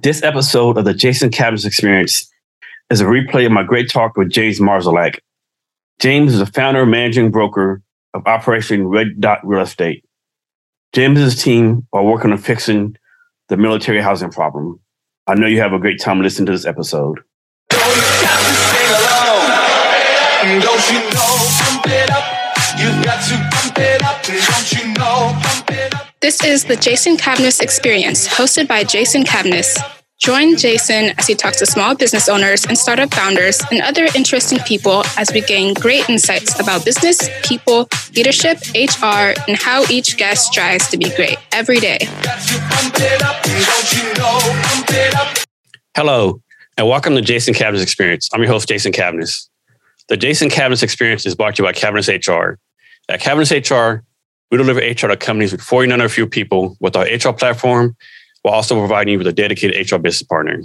This episode of the Jason Cavness Experience is a replay of my great talk with James Marszalek. James is the founder and managing broker of Operation Red Dot Real Estate. James and his team are working on fixing the military housing problem. I know you have a great time listening to this episode. This is the Jason Cavness Experience, hosted by Jason Cavness. Join Jason as he talks to small business owners and startup founders and other interesting people as we gain great insights about business, people, leadership, HR, and how each guest strives to be great every day. Hello, and welcome to Jason Cavness Experience. I'm your host, Jason Cavness. The Jason Cavness Experience is brought to you by Cavness HR. At Cavness HR, we deliver HR to companies with 49 or few people with our HR platform while also providing you with a dedicated HR business partner.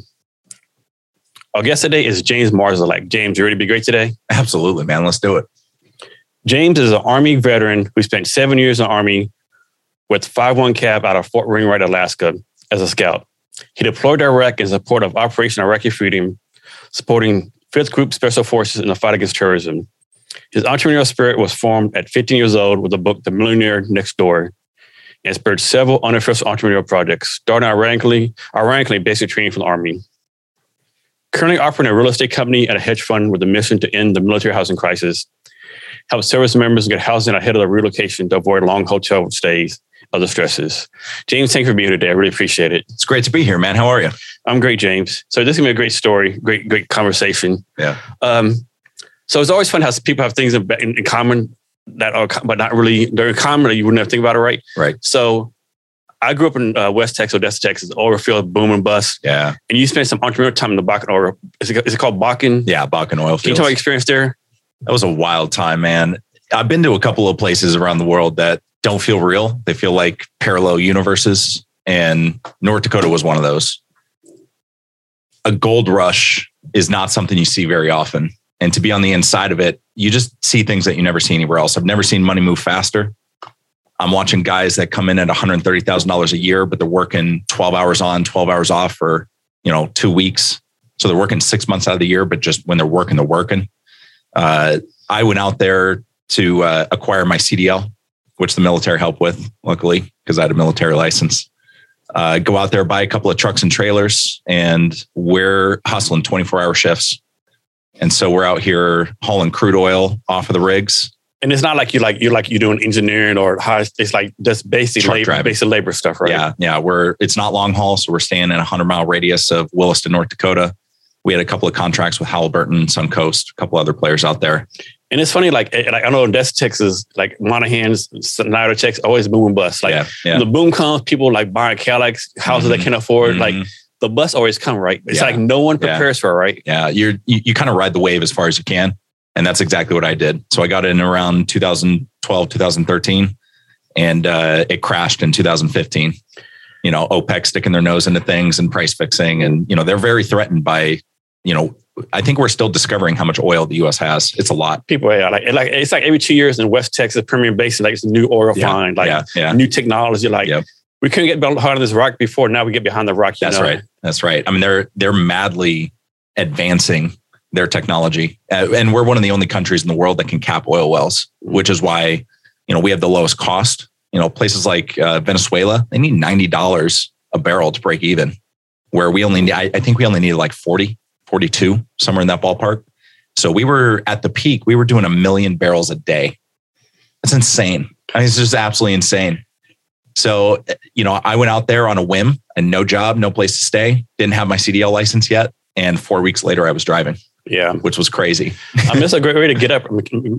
Our guest today is James Marszalek. James, you ready to be great today? Absolutely, man. Let's do it. James is an Army veteran who spent seven years in the Army with 5-1 Cav out of Fort Wainwright, Alaska as a scout. He deployed to Iraq in support of Operation Iraqi Freedom, supporting 5th Group Special Forces in the fight against terrorism. His entrepreneurial spirit was formed at 15 years old with the book The Millionaire Next Door, and spurred several unofficial entrepreneurial projects, starting ironically, ironically basic training from the Army. Currently operating a real estate company and a hedge fund with a mission to end the military housing crisis, help service members get housing ahead of the relocation to avoid long hotel stays, other stresses. James, thank you for being here today. I really appreciate it. It's great to be here, man. How are you? I'm great, James. So this is gonna be a great story, great, great conversation. Yeah. Um, so it's always fun how people have things in, in common that are, but not really, they're in common. You wouldn't have to think about it, right? Right. So I grew up in uh, West Texas, Odessa, Texas, oil field, boom and bust. Yeah. And you spent some entrepreneurial time in the Bakken, oil. is it, is it called Bakken? Yeah. Bakken oil Can you tell me your experience there? That was a wild time, man. I've been to a couple of places around the world that don't feel real. They feel like parallel universes. And North Dakota was one of those. A gold rush is not something you see very often. And to be on the inside of it, you just see things that you never see anywhere else. I've never seen money move faster. I'm watching guys that come in at $130,000 a year, but they're working 12 hours on, 12 hours off for, you know, two weeks. So they're working six months out of the year, but just when they're working, they're working. Uh, I went out there to uh, acquire my CDL, which the military helped with, luckily, because I had a military license. Uh, go out there, buy a couple of trucks and trailers, and we're hustling 24 hour shifts. And so we're out here hauling crude oil off of the rigs. And it's not like you like you're like you're doing engineering or high. It's like just basic Truck labor, driving. basic labor stuff, right? Yeah, yeah. We're it's not long haul, so we're staying in a hundred mile radius of Williston, North Dakota. We had a couple of contracts with Halliburton, Suncoast, a couple other players out there. And it's funny, like, eh, like I know in Odessa, Texas, like Monahan's, Snyder, Texas, always boom and bust. Like yeah, yeah. the boom comes, people like buying Cadillacs, houses they Mhm. can afford. Like Mhm. The bus always come, right? It's Yeah. like no one Yeah. prepares for it, right? yeah, you're you, you kind of ride the wave as far as you can, and that's exactly what I did. So I got in around 2012, 2013, and uh, it crashed in 2015. You know, OPEC sticking their nose into things and price fixing, and you know they're very threatened by, you know, I think we're still discovering how much oil the U.S. has. It's a lot. People, yeah, like, like it's like every two years in West Texas, Permian Basin, like it's a new oil Yeah, find, like yeah, yeah. new technology. Like Yep. We couldn't get behind this rock before. Now we get behind the rock. you That's know? right. That's right. I mean, they're they're madly advancing their technology, uh, and we're one of the only countries in the world that can cap oil wells, which is why you know we have the lowest cost. You know, places like uh, Venezuela, they need ninety dollars a barrel to break even, where we only need, I, I think we only needed like 40, 42, somewhere in that ballpark. So we were at the peak. We were doing a million barrels a day. That's insane. I mean, it's just absolutely insane. So, you know, I went out there on a whim and no job, no place to stay, didn't have my CDL license yet. And four weeks later, I was driving, Yeah. which was crazy. I mean, it's a great way to get up,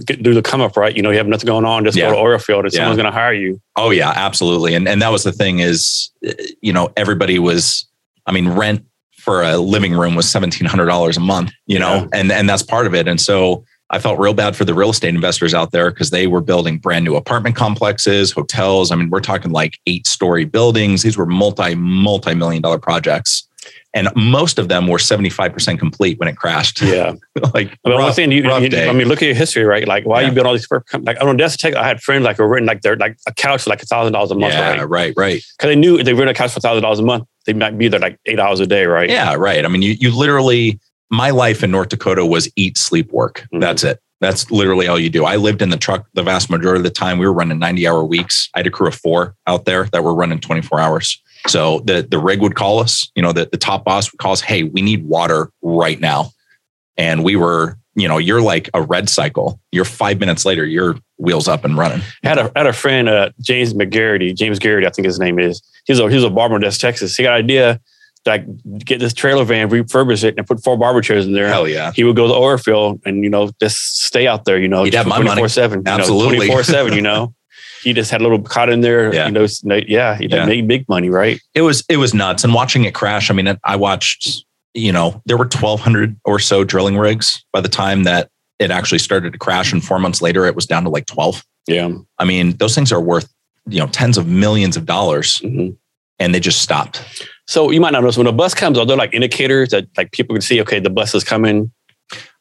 get, do the come up, right? You know, you have nothing going on, just Yeah. go to oil field and Yeah. someone's going to hire you. Oh, yeah, absolutely. And, and that was the thing is, uh, you know, everybody was, I mean, rent for a living room was $1,700 a month, you know, Yeah. and, and that's part of it. And so I felt real bad for the real estate investors out there because they were building brand new apartment complexes, hotels. I mean, we're talking like eight story buildings. These were multi, multi million dollar projects. And most of them were 75% complete when it crashed. Yeah. like, I mean, rough- thing you, rough you-. I mean, look at your history, right? Like, why Yeah. you build all these like on Odessa Tech, I had friends like who were renting like they're like a couch for like a thousand dollars a month, yeah, right? right, right. Because they knew they rent a couch for a thousand dollars a month, they might be there like eight hours a day, right? Yeah, right. I mean, you you literally my life in North Dakota was eat, sleep, work. Mhm. That's it. That's literally all you do. I lived in the truck the vast majority of the time. We were running 90 hour weeks. I had a crew of four out there that were running 24 hours. So the the rig would call us, you know, the, the top boss would call us, hey, we need water right now. And we were, you know, you're like a red cycle. You're five minutes later, your wheels up and running. I had a had a friend, uh, James McGarity, James Garrity, I think his name is. He's a he's a barber in West Texas. He got an idea like get this trailer van, refurbish it, and put four barber chairs in there. Hell yeah. He would go to field and you know just stay out there. You know, He'd have my money. twenty four seven. Absolutely. twenty four seven. You know, he just had a little cot in there. Yeah. You know, yeah, he Yeah. made big money, right? it was it was nuts and watching it crash i mean i watched you know there were 1200 or so drilling rigs by the time that it actually started to crash and four months later it was down to like 12 Yeah. i mean those things are worth you know tens of millions of dollars Mhm. and they just stopped So you might not notice when a bus comes, are there like indicators that like people can see? Okay, the bus is coming.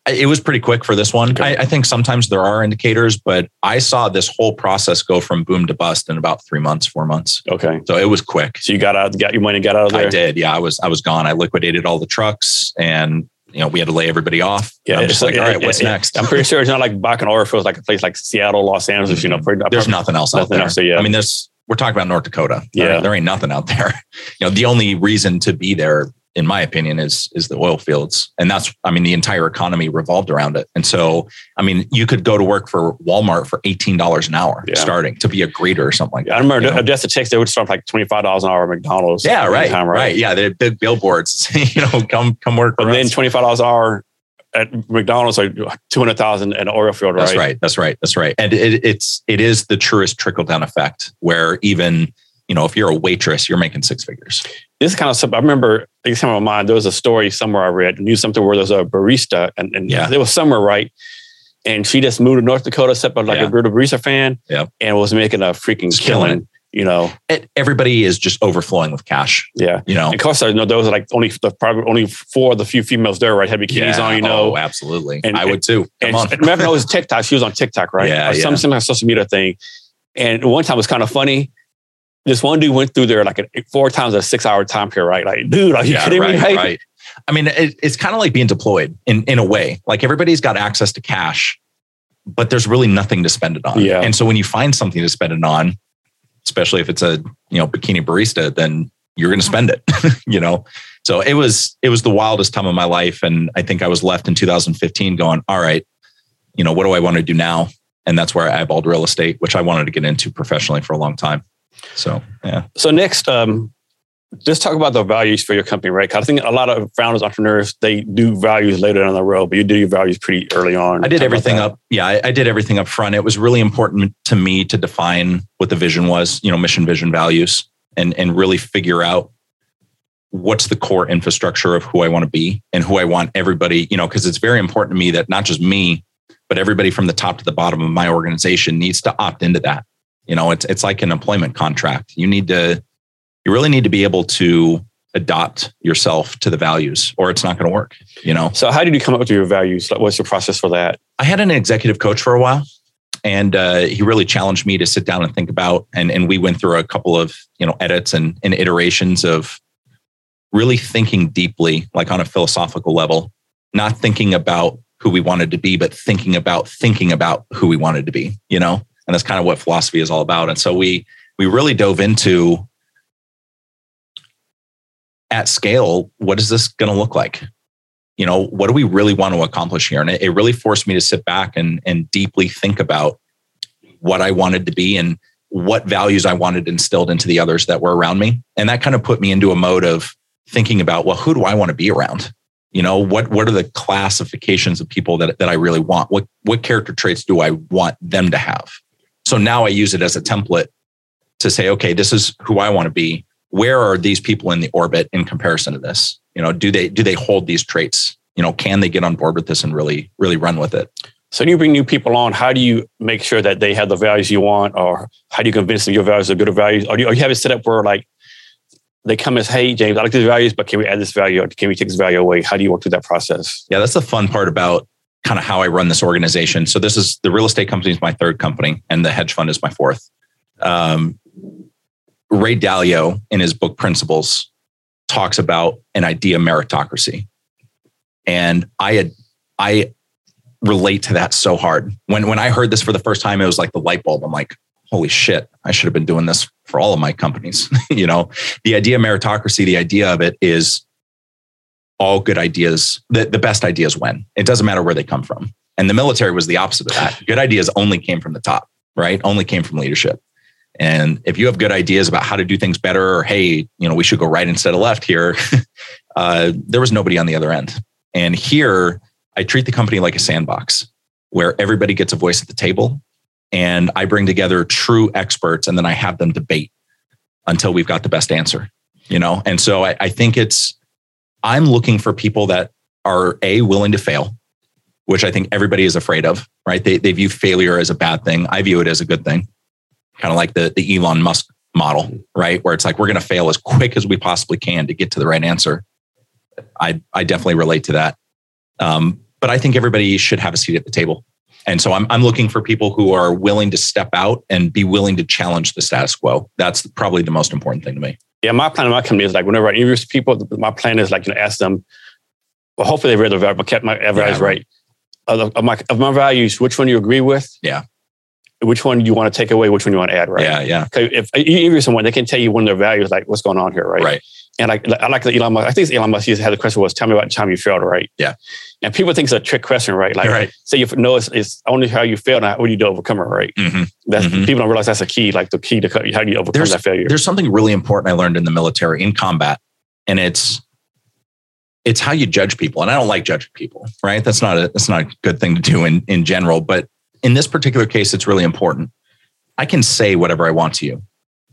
It was pretty quick for this one Okay. I, I think sometimes there are indicators but i saw this whole process go from boom to bust in about three months four months Okay, so it was quick so you got out, got your money, got out of there. i did yeah i was i was gone i liquidated all the trucks and you know we had to lay everybody off Yeah, i'm just like all right what's next I'm pretty sure it's not like back in oil fields, like a place like Seattle, Los Angeles. You know, pretty, there's nothing else out Nothing there. else, so yeah. I mean, there's we're talking about North Dakota. There- Yeah. there, ain't nothing out there. You know, the only reason to be there, in my opinion, is is the oil fields, and that's I mean, the entire economy revolved around it. And so, I mean, you could go to work for Walmart for eighteen dollars an hour Yeah. starting to be a greeter or something like that. I remember you know? just the text they would start like twenty five dollars an hour at McDonald's. Yeah, right, time, right, Yeah, the big billboards. you know, come come work. But for then twenty five dollars an hour at McDonald's, like two hundred thousand in an oil field, right? That's right. That's right. That's right. And it, it's it is the truest trickle down effect where even you know if you're a waitress, you're making six figures. This kind of stuff. I remember it's kind of my mind. There was a story somewhere I read, knew something where there's a barista, and, and Yeah. it was somewhere right. And she just moved to North Dakota, set up like Yeah. a real barista fan, Yep. and was making a freaking Just killing killing. You know, It, everybody is just overflowing with cash. yeah. You know, And of course, I know those are like only the probably only four of the few females there, right? Had bikinis on, you know. Oh, absolutely. And- I would too. Come And on. remember, it was TikTok. She was on TikTok, right? Yeah, or some yeah. some social media thing. And one time it was kind of funny. This one dude went through there like a, four times a six hour time period, right? Like, dude, are you yeah, kidding right, me? Right? right. I mean, it, it's kind of like being deployed in in a way. Like everybody's got access to cash, but there's really nothing to spend it on. Yeah. And so when you find something to spend it on, especially if it's a you know bikini barista, then you're going to spend it. you know. So it was it was the wildest time of my life, and I think I was left in 2015 going, all right, you know, what do I want to do now? And that's where I eyeballed real estate, which I wanted to get into professionally for a long time. So yeah. So next, um, just talk about the values for your company, right? 'Cause I think a lot of founders, entrepreneurs, they do values later down the road, but you do your values pretty early on. I did everything up. Yeah, I, I did everything up front. It was really important to me to define what the vision was, you know, mission, vision, values, and and really figure out what's the core infrastructure of who I want to be and who I want everybody, you know, because it's very important to me that not just me, but everybody from the top to the bottom of my organization needs to opt into that. You know, it's it's like an employment contract. You need to, you really need to be able to adopt yourself to the values, or it's not going to work. You know. So how did you come up with your values? Like, what's your process for that? I had an executive coach for a while, and uh, he really challenged me to sit down and think about. And and we went through a couple of you know edits and, and iterations of really thinking deeply, like on a philosophical level, not thinking about who we wanted to be, but thinking about thinking about who we wanted to be. You know, and that's kind of what philosophy is all about. And so we we really dove into at scale. What is this going to look like? you know what do we really want to accomplish here? And it, it really forced me to sit back and and deeply think about what i wanted to be and what values i wanted instilled into the others that were around me. And that kind of put me into a mode of thinking about well who do i want to be around? You know what what are the classifications of people that, that i really want? What what character traits do i want them to have? So now i use it as a template to say okay this is who i want to be where are these people in the orbit in comparison to this you know do they do they hold these traits you know can they get on board with this and really really run with it So when you bring new people on, how do you make sure that they have the values you want, or how do you convince them your values are good values? Or do you, or you have it set up where like they come as, hey, James, I like these values, but can we add this value? Or can we take this value away? How do you work through that process? yeah that's the fun part about kind of how i run this organization so this is the real estate company is my third company and the hedge fund is my fourth um, ray dalio in his book principles talks about an idea meritocracy. And I had, I relate to that so hard. When, when I heard this for the first time, it was like the light bulb. I'm like, holy shit, I should have been doing this for all of my companies. you know, the idea of meritocracy, the idea of it is all good ideas, the, the best ideas win. It doesn't matter where they come from. And the military was the opposite of that. Good ideas only came from the top, right? Only came from leadership. And if you have good ideas about how to do things better, or hey, you know, we should go right instead of left here, uh, there was nobody on the other end. And here, I treat the company like a sandbox where everybody gets a voice at the table and I bring together true experts and then I have them debate until we've got the best answer, you know? And so I, I think it's, I'm looking for people that are A, willing to fail, which I think everybody is afraid of, right? They, they view failure as a bad thing. I view it as a good thing, kind of like the, the Elon Musk model, right? Where it's like, we're going to fail as quick as we possibly can to get to the right answer. I, I definitely relate to that. Um, but I think everybody should have a seat at the table. And so I'm, I'm looking for people who are willing to step out and be willing to challenge the status quo. That's probably the most important thing to me. Yeah, my plan in my company is like whenever I interview people, my plan is like you know ask them. Well, hopefully they read the value, but kept my values yeah, right. Of, of, my of my values, which one you agree with? Yeah. Which one you want to take away? Which one you want to add? Right. Yeah, yeah. If you interview someone, they can tell you one of their values, like what's going on here, right? Right. And like I like the Elon Musk. I think Elon Musk. Had the question was, "Tell me about the time you failed." Right. Yeah. And people think it's a trick question, right? Like, right. say you know it's, it's only how you fail, not what you do overcome it, right? Mm-hmm. That's mm-hmm. people don't realize that's a key. Like the key to how do you overcome there's, that failure? There's something really important I learned in the military in combat, and it's it's how you judge people. And I don't like judging people, right? That's not a that's not a good thing to do in in general. But in this particular case, it's really important. I can say whatever I want to you,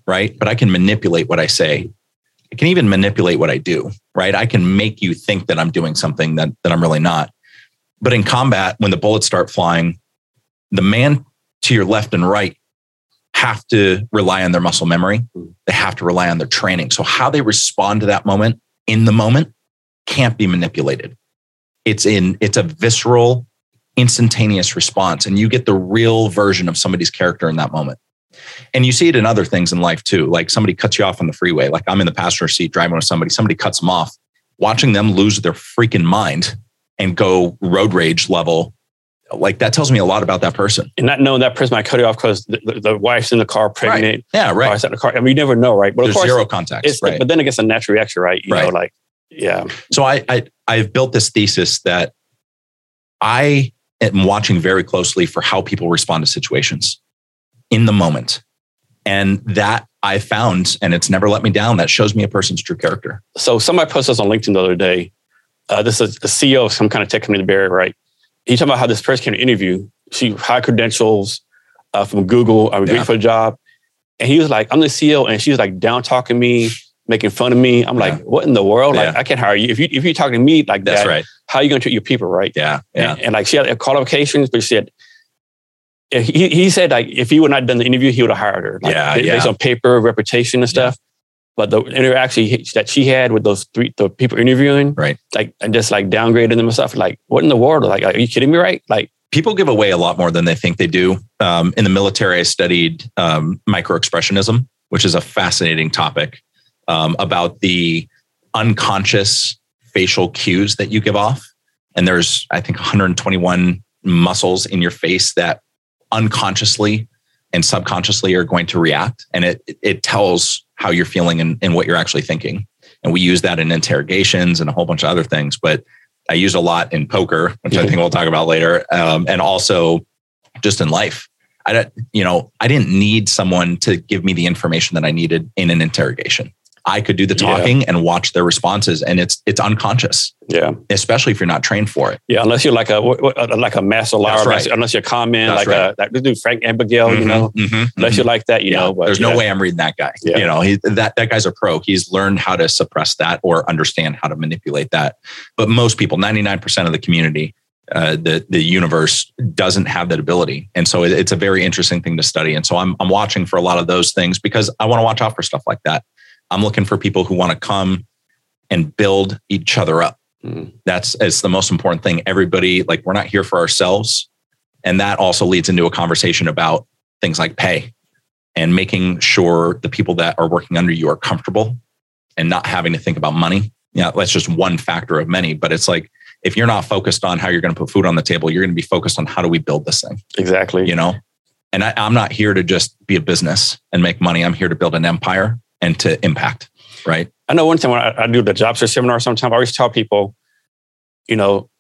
right? But I can manipulate what I say I can even manipulate what I do, right? I can make you think that I'm doing something that, that I'm really not. But in combat, when the bullets start flying, the man to your left and right have to rely on their muscle memory. They have to rely on their training. So how they respond to that moment in the moment can't be manipulated. It's in it's a visceral, instantaneous response, and you get the real version of somebody's character in that moment. And you see it in other things in life too. Like somebody cuts you off on the freeway. Like I'm in the passenger seat driving with somebody, somebody cuts them off. Watching them lose their freaking mind and go road rage level, like that tells me a lot about that person. And not knowing that person I cut you off because the, the, the, wife's in the car pregnant. Right. Yeah, right. Wife's in the car. I mean, you never know, right? But There's of course, zero contact. Right. But then it gets a natural reaction, right? You right. know, like, yeah. So I, I I've built this thesis that I am watching very closely for how people respond to situations in the moment. And that I found, and it's never let me down, that shows me a person's true character. So somebody posted this on LinkedIn the other day. Uh, this is a CEO of some kind of tech company in the Bay Area, right? He talking about how this person came to interview. She high credentials uh, from Google. I was yeah. for a job. And he was like, I'm the CEO. And she was like down talking me, making fun of me. I'm yeah. like, what in the world? Yeah. Like, I can't hire you. If you if you're talking to me like That's that, right. how are you going to treat your people, right? Yeah. Yeah. And, and like she had qualifications, but she said, he, he said like if he would not done the interview, he would have hired her. Like, yeah, based yeah. on paper, reputation, and stuff. Yeah. But the interaction that she had with those three the people interviewing, right, like and just like downgrading them and stuff. Like, what in the world? Like, are you kidding me? Right? Like, people give away a lot more than they think they do. Um, in the military, I studied um, microexpressionism, which is a fascinating topic um, about the unconscious facial cues that you give off. And there's, I think, 121 muscles in your face that unconsciously and subconsciously are going to react. And it it tells how you're feeling and, and what you're actually thinking. And we use that in interrogations and a whole bunch of other things but i use a lot in poker which i think we'll talk about later um, and also just in life. I don't you know i didn't need someone to give me the information that i needed in an interrogation I could do the talking yeah. and watch their responses, and it's it's unconscious. Yeah, especially if you're not trained for it. Yeah, unless you're like a like a master liar, right. unless you're comment like right. a like we do Frank Abagnale, mm-hmm, you know, mm-hmm, unless mm-hmm. you're like that, you yeah. know. But, There's yeah. no way I'm reading that guy. You know, he, that that guy's a pro. He's learned how to suppress that or understand how to manipulate that. But most people, 99% of the community, uh, the the universe doesn't have that ability, and so it, it's a very interesting thing to study. And so I'm I'm watching for a lot of those things because I want to watch out for stuff like that. I'm looking for people who want to come and build each other up. Mm. That's it's the most important thing. Everybody, like, we're not here for ourselves. And that also leads into a conversation about things like pay and making sure the people that are working under you are comfortable and not having to think about money. Yeah, that's just one factor of many. But it's like if you're not focused on how you're going to put food on the table, you're going to be focused on how do we build this thing. Exactly. You know, and I, I'm not here to just be a business and make money. I'm here to build an empire and to impact. Right. I know one thing when I, I do the job search seminar, sometimes I always tell people, you know,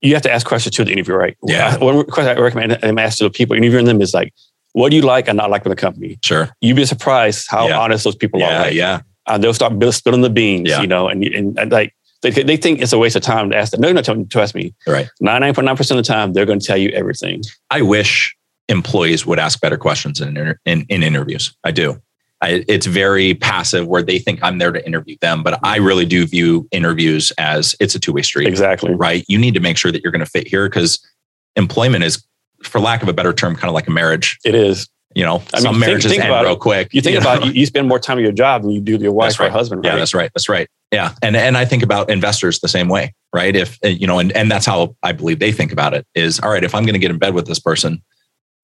you have to ask questions to the interview, right? Yeah. One question I recommend and ask to the people interviewing them is like, what do you like and not like with the company? Sure. You'd be surprised how Yeah. honest those people Yeah. are. Like, yeah. uh, they'll start spilling the beans, Yeah. you know, and, and, and like they, they think it's a waste of time to ask them. No, no, to- trust me. Right. 99.9% of the time, they're going to tell you everything. I wish employees would ask better questions in, in, in interviews. I do. I, it's very passive where they think I'm there to interview them, but I really do view interviews as it's a two way street, Exactly. right? You need to make sure that you're going to fit here because employment is, for lack of a better term, kind of like a marriage. It is. You know, I mean, some think- marriages think end real it. quick. You think know? about you, you spend more time with your job than you do with your wife That's or right. husband, Yeah, that's right. That's right. Yeah. And and I think about investors the same way, right? If you know, and, and that's how I believe they think about it is all right, if I'm going to get in bed with this person,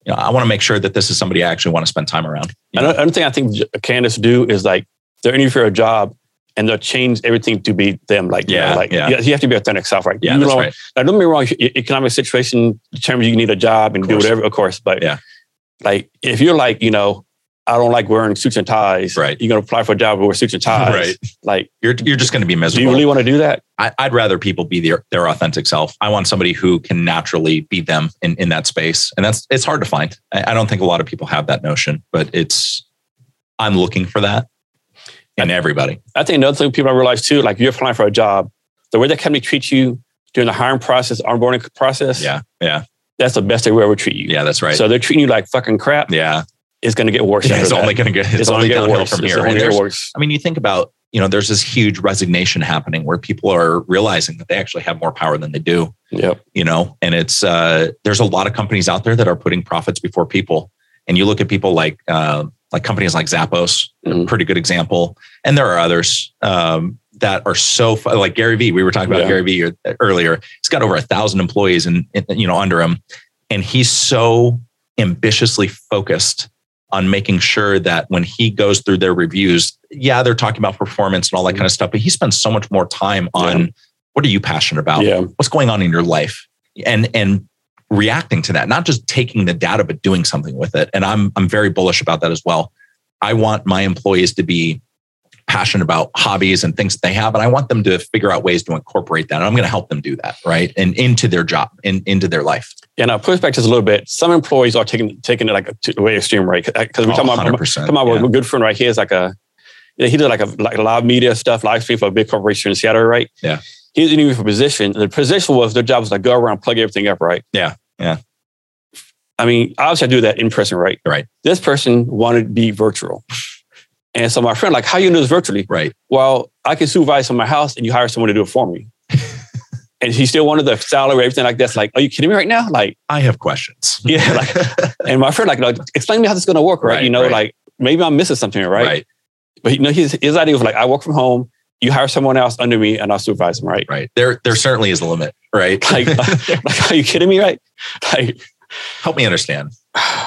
you know, I want to make sure that this is somebody I actually want to spend time around. you know? Another, thing I think candidates do is like they're interviewing for a job and they'll change everything to be them. Like, you know, Yeah, like yeah. you, have to be authentic self, right? Yeah, you that's know, right. Now, don't get me wrong, economic situation determines you need a job and do whatever, of course. But Yeah. like if you're like, you know, I don't like wearing suits and ties, Right. You're gonna apply for a job with suits and ties. Right. Like, You're you're just going to be miserable. do you really want to do that? I, I'd rather people be their their authentic self. I want somebody who can naturally be them in in that space, and that's it's hard to find. I, I don't think a lot of people have that notion, but it's I'm looking for that in everybody. I think another thing people don't realize too, like you're applying for a job, the way that company treats you during the hiring process, onboarding process, Yeah, yeah, that's the best they will ever treat you. yeah. That's right. So they're treating you like fucking crap. yeah, It's going to get worse. Yeah, it's only going to get it's, only gonna get downhill worse. from It's here. only gonna get worse. I mean, you think about you know, there's this huge resignation happening where people are realizing that they actually have more power than they do. Yep. you know and it's uh there's a lot of companies out there that are putting profits before people and you look at people like uh, like companies like zappos a Mhm. pretty good example and there are others um that are so like gary vee we were talking about Yeah. gary vee earlier he's got over a thousand employees and you know under him and he's so ambitiously focused on making sure that when he goes through their reviews yeah they're talking about performance and all that mm-hmm. kind of stuff but he spends so much more time on Yeah. what are you passionate about? Yeah. what's going on in your life? And and reacting to that not just taking the data but doing something with it. And i'm i'm very bullish about that as well. I want my employees to be passionate about hobbies and things that they have and i want them to figure out ways to incorporate that and i'm going to help them do that right? And into their job and into their life And I'll push back just a little bit. Some employees are taking taking it like a way extreme, right? Because we're Oh, talking about, 100%, talking about yeah. a good friend, right? here is like a, he did like a like a live media stuff, live stream for a big corporation in Seattle, right? Yeah. He was interviewing for a position. The position was their job was like go around, plug everything up, right? Yeah, yeah. I mean, obviously I do that in person, right? Right. This person wanted to be virtual. And so my friend, like, how you do this virtually? right Well, I can supervise from my house and you hire someone to do it for me. And he still wanted the salary, everything like that's like, are you kidding me right now? Like, i have questions Yeah, like- and my friend, like, like explain to me how this is going to work, right? Right, you know, right. like maybe I'm missing something, right? right But you know, his his idea was like, I work from home, you hire someone else under me, and I'll supervise them, right? right there there certainly is a limit right Like, uh, like, are you kidding me, right? Like, help me understand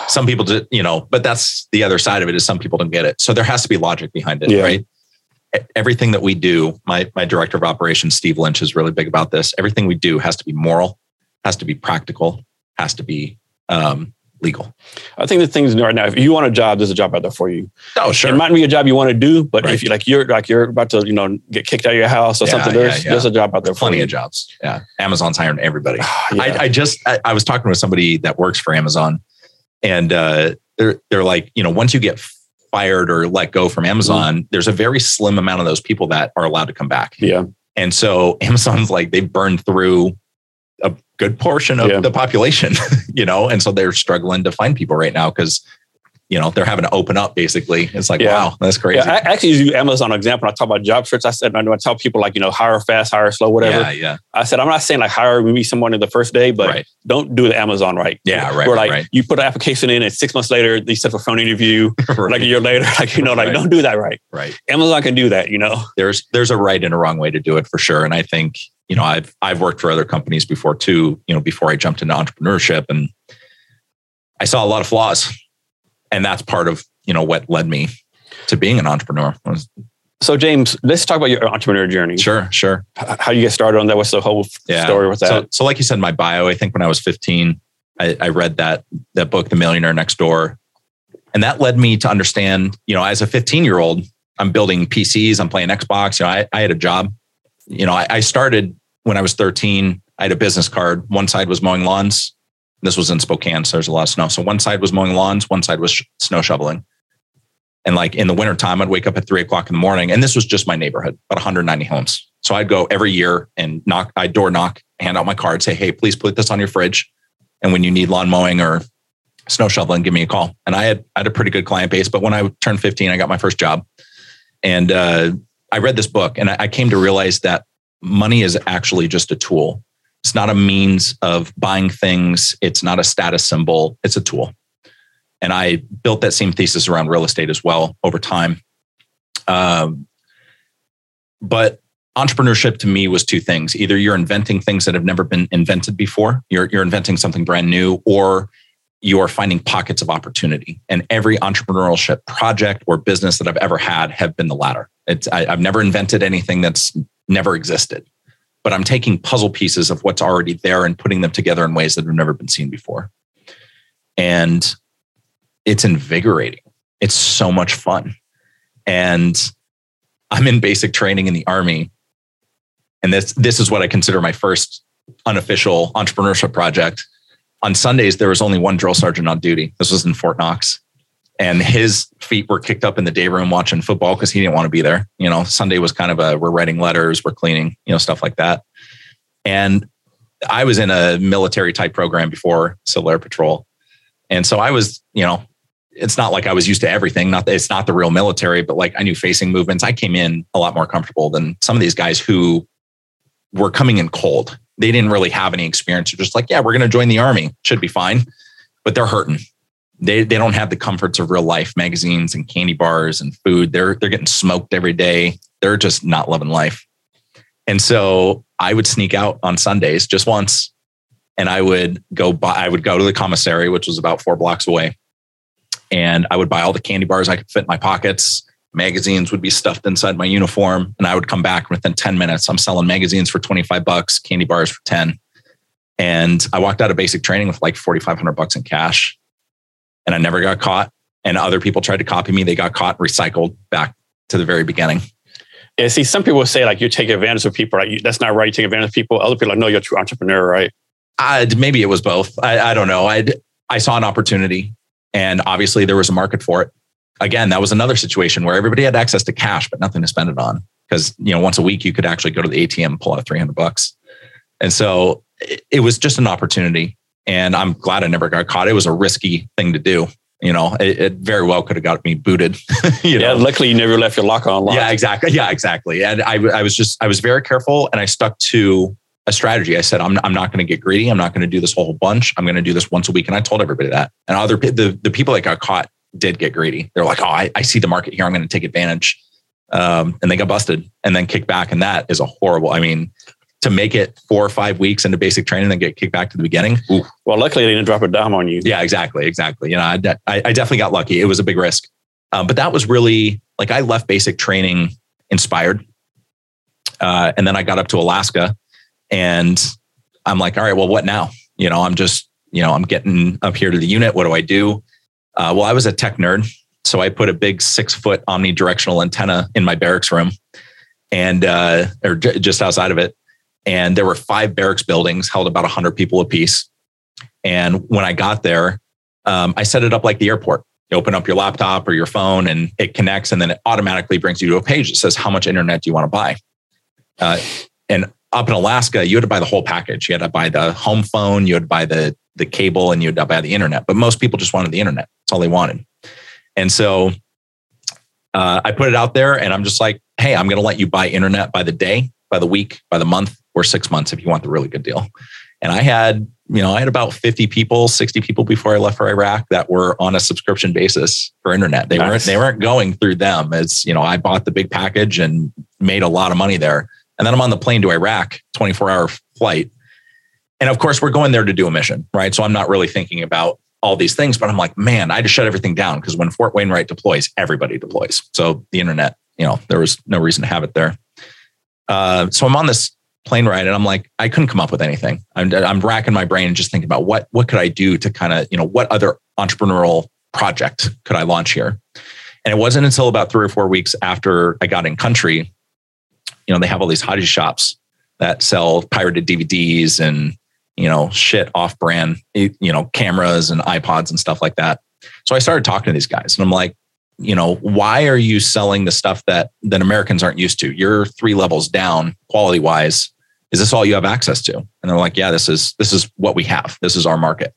some people do, you know but that's the other side of it is some people don't get it so there has to be logic behind it Yeah. right everything that we do my my director of operations steve lynch is really big about this everything we do has to be moral has to be practical has to be um legal I think the things right now, if you want a job, there's a job out there for you. oh sure It might be a job you want to do, but Right. if you like, you're like you're about to, you know, get kicked out of your house or Yeah, something, there's yeah. there's a job out there for plenty you. of jobs yeah amazon's hiring everybody Yeah. I, I just I, I was talking with somebody that works for Amazon, and uh, they're they're like, you know, once you get fired or let go from Amazon, mm-hmm. there's a very slim amount of those people that are allowed to come back. yeah. And so Amazon's like they've burned through a good portion of Yeah. the population, you know, and so they're struggling to find people right now because you know they're having to open up. Basically, it's like, Yeah. wow, that's crazy. Yeah, I actually use Amazon example. When I talk about job search. I said, I know I tell people like, you know, hire fast, hire slow, whatever. yeah, yeah, I said, I'm not saying like hire me someone in the first day, but right. don't do the Amazon right. Yeah, right, Where like right. you put an application in and six months later, they set up a phone interview, right. like a year later, like, you know, like don't do that right. right. Amazon can do that, you know? there's there's a right and a wrong way to do it for sure and i think you know i've i've worked for other companies before too you know before i jumped into entrepreneurship and i saw a lot of flaws and that's part of you know what led me to being an entrepreneur So, James, let's talk about your entrepreneur journey. Sure, sure. How you get started on that? What's the whole yeah. story with that? So, so, like you said my bio, I think when I was 15, I, I read that that book, The Millionaire Next Door, and that led me to understand. You know, as a 15 year old, I'm building PCs, I'm playing Xbox. You know, I, I had a job. You know, I, I started when I was 13. I had a business card. One side was mowing lawns. This was in Spokane, so there's a lot of snow. So one side was mowing lawns, one side was sh- snow shoveling. And like in the wintertime, I'd wake up at three o'clock in the morning. And this was just my neighborhood, about 190 homes. So I'd go every year and knock, I'd door knock, hand out my card, say, hey, please put this on your fridge. And when you need lawn mowing or snow shoveling, give me a call. And I had, I had a pretty good client base. But when I turned 15, I got my first job. And uh, I read this book and I came to realize that money is actually just a tool. It's not a means of buying things. It's not a status symbol. It's a tool. And I built that same thesis around real estate as well over time. Um, but entrepreneurship to me was two things either you're inventing things that have never been invented before, you're, you're inventing something brand new, or you're finding pockets of opportunity. And every entrepreneurship project or business that I've ever had have been the latter. It's, I, I've never invented anything that's never existed, but I'm taking puzzle pieces of what's already there and putting them together in ways that have never been seen before. And it's invigorating. It's so much fun. And I'm in basic training in the army. And this this is what I consider my first unofficial entrepreneurship project. On Sundays, there was only one drill sergeant on duty. This was in Fort Knox. And his feet were kicked up in the day room watching football because he didn't want to be there. You know, Sunday was kind of a we're writing letters, we're cleaning, you know, stuff like that. And I was in a military type program before Civil Air Patrol. And so I was, you know, it's not like I was used to everything. Not that it's not the real military, but like I knew facing movements. I came in a lot more comfortable than some of these guys who were coming in cold. They didn't really have any experience. They're just like, yeah, we're going to join the army. Should be fine. But they're hurting. They they don't have the comforts of real life magazines and candy bars and food. They're they're getting smoked every day. They're just not loving life. And so I would sneak out on Sundays just once and I would go buy I would go to the commissary, which was about four blocks away and I would buy all the candy bars I could fit in my pockets. Magazines would be stuffed inside my uniform, and I would come back within 10 minutes. I'm selling magazines for 25 bucks, candy bars for 10. And I walked out of basic training with like 4,500 bucks in cash, and I never got caught. And other people tried to copy me. They got caught, recycled back to the very beginning. Yeah, see, some people say like you take advantage of people, right? That's not right. You take advantage of people. Other people are like, no, you're a true entrepreneur, right? Uh, maybe it was both. I, I don't know. I I saw an opportunity and obviously there was a market for it. Again, that was another situation where everybody had access to cash, but nothing to spend it on. Because, you know, once a week you could actually go to the ATM and pull out 300 bucks. And so it, it was just an opportunity. And I'm glad I never got caught. It was a risky thing to do you know, it, it, very well could have got me booted. you yeah, know? luckily you never left your locker unlocked. Yeah, exactly. Yeah, exactly. And I, I was just, I was very careful and I stuck to a strategy. I said, I'm, I'm not going to get greedy. I'm not going to do this whole bunch. I'm going to do this once a week. And I told everybody that. And other the, the people that got caught did get greedy. They're like, oh, I, I see the market here. I'm going to take advantage. Um, and they got busted and then kicked back. And that is a horrible, I mean, to make it four or five weeks into basic training, then get kicked back to the beginning. Ooh. Well, luckily they didn't drop a dime on you. Yeah, exactly. Exactly. You know, I, I, I definitely got lucky. It was a big risk. Um, but that was really like I left basic training inspired. Uh, and then I got up to Alaska and I'm like, all right, well, what now? You know, I'm just, you know, I'm getting up here to the unit. What do I do? Uh, well, I was a tech nerd. So I put a big six foot omnidirectional antenna in my barracks room and, uh, or j- just outside of it. And there were five barracks buildings, held about 100 people apiece. And when I got there, um, I set it up like the airport. You open up your laptop or your phone and it connects, and then it automatically brings you to a page that says, How much internet do you want to buy? Uh, and up in Alaska, you had to buy the whole package. You had to buy the home phone, you had to buy the the cable, and you had to buy the internet. But most people just wanted the internet. That's all they wanted. And so uh, I put it out there, and I'm just like, hey, I'm going to let you buy internet by the day, by the week, by the month, or six months if you want the really good deal. And I had, you know, I had about 50 people, 60 people before I left for Iraq that were on a subscription basis for internet. They nice. weren't they weren't going through them. It's, you know, I bought the big package and made a lot of money there. And then I'm on the plane to Iraq, 24 hour flight. And of course, we're going there to do a mission, right? So I'm not really thinking about all these things, but I'm like, man, I just shut everything down because when Fort Wainwright deploys, everybody deploys. So the internet you know, there was no reason to have it there. Uh, so I'm on this plane ride and I'm like, I couldn't come up with anything. I'm, I'm racking my brain and just thinking about what, what could I do to kind of, you know, what other entrepreneurial project could I launch here? And it wasn't until about three or four weeks after I got in country, you know, they have all these hajji shops that sell pirated DVDs and, you know, shit off brand, you know, cameras and iPods and stuff like that. So I started talking to these guys and I'm like, you know, why are you selling the stuff that that Americans aren't used to? You're three levels down quality wise. Is this all you have access to? And they're like, yeah, this is this is what we have. This is our market.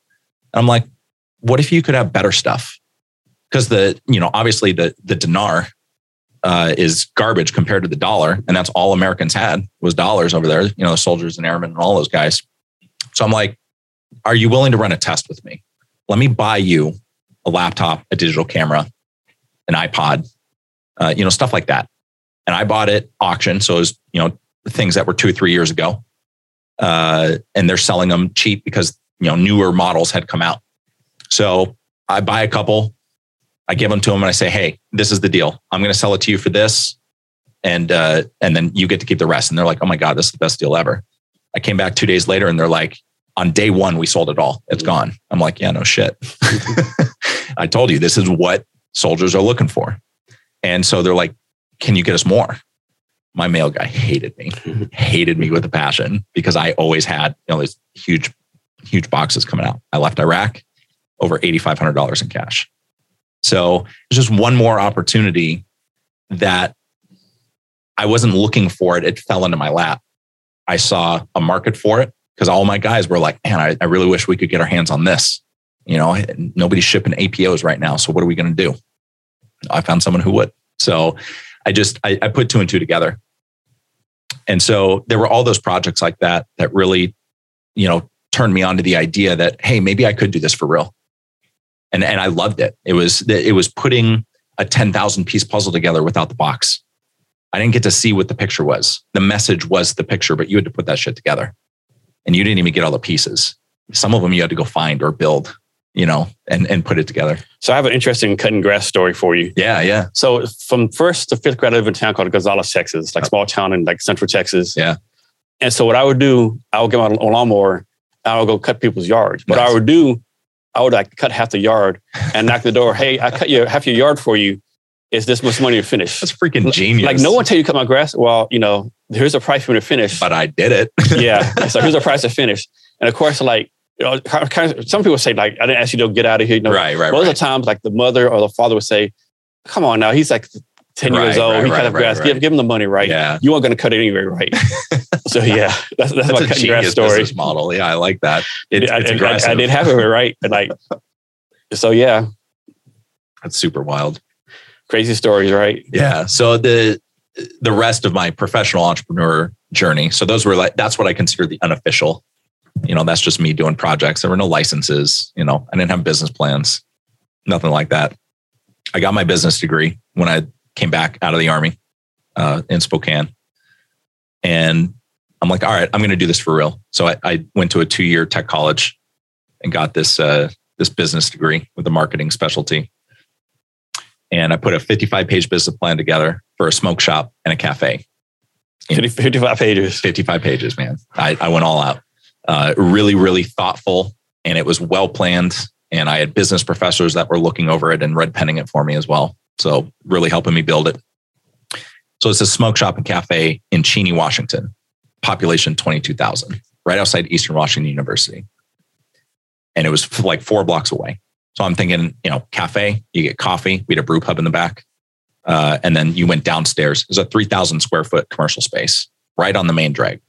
And I'm like, what if you could have better stuff? Because the, you know, obviously the the dinar uh, is garbage compared to the dollar, and that's all Americans had was dollars over there. You know, the soldiers and airmen and all those guys. So I'm like, are you willing to run a test with me? Let me buy you a laptop, a digital camera, an iPod, uh, you know, stuff like that. And I bought it auction. So it was, you know, things that were two or three years ago. Uh, and they're selling them cheap because, you know, newer models had come out. So I buy a couple, I give them to them and I say, Hey, this is the deal. I'm going to sell it to you for this. And, uh, and then you get to keep the rest. And they're like, Oh my God, this is the best deal ever. I came back two days later and they're like, on day one, we sold it all. It's gone. I'm like, yeah, no shit. I told you this is what soldiers are looking for. And so they're like, can you get us more? My mail guy hated me, hated me with a passion because I always had, you know, these huge, huge boxes coming out. I left Iraq over $8,500 in cash. So it's just one more opportunity that I wasn't looking for it. It fell into my lap. I saw a market for it because all my guys were like, man, I, I really wish we could get our hands on this. You know, nobody's shipping APOs right now. So what are we going to do? I found someone who would. So I just, I, I put two and two together. And so there were all those projects like that that really, you know, turned me on to the idea that, hey, maybe I could do this for real. And, and I loved it. It was, it was putting a 10,000 piece puzzle together without the box. I didn't get to see what the picture was. The message was the picture, but you had to put that shit together. And you didn't even get all the pieces. Some of them you had to go find or build you know, and, and put it together. So I have an interesting cutting grass story for you. Yeah, yeah. So from first to fifth grade, I lived in a town called Gonzales, Texas, like uh, small town in like central Texas. Yeah. And so what I would do, I would get my lawnmower, I would go cut people's yards. What nice. I would do, I would like cut half the yard and knock the door. Hey, I cut your half your yard for you. Is this much money to finish? That's freaking genius. Like no one tell you cut my grass. Well, you know, here's a price for me to finish. But I did it. yeah. So here's a price to finish. And of course, like you know, kind of, some people say like, I didn't ask you to get out of here. You know, right, right. Most right. of the times, like the mother or the father would say, "Come on now, he's like 10 right, years old. Right, he kind right, grass. Give, give him the money, right? Yeah. You weren't going to cut it anyway, right? so yeah, that's, that's, that's my cutting grass story. model. Yeah, I like that. It, it's I, aggressive. I, I, did have it right, and like, so yeah, that's super wild. Crazy stories, right? Yeah. So the the rest of my professional entrepreneur journey. So those were like that's what I consider the unofficial you know, that's just me doing projects. There were no licenses, you know, I didn't have business plans, nothing like that. I got my business degree when I came back out of the army uh, in Spokane. And I'm like, all right, I'm going to do this for real. So I, I went to a two year tech college and got this, uh, this business degree with a marketing specialty. And I put a 55 page business plan together for a smoke shop and a cafe. 55 pages. 55 pages, man. I, I went all out uh, really, really thoughtful, and it was well planned. And I had business professors that were looking over it and red penning it for me as well. So really helping me build it. So it's a smoke shop and cafe in Cheney, Washington, population 22,000, right outside Eastern Washington University. And it was like four blocks away. So I'm thinking, you know, cafe, you get coffee. We had a brew pub in the back. Uh, and then you went downstairs. There's a 3,000 square foot commercial space right on the main drag.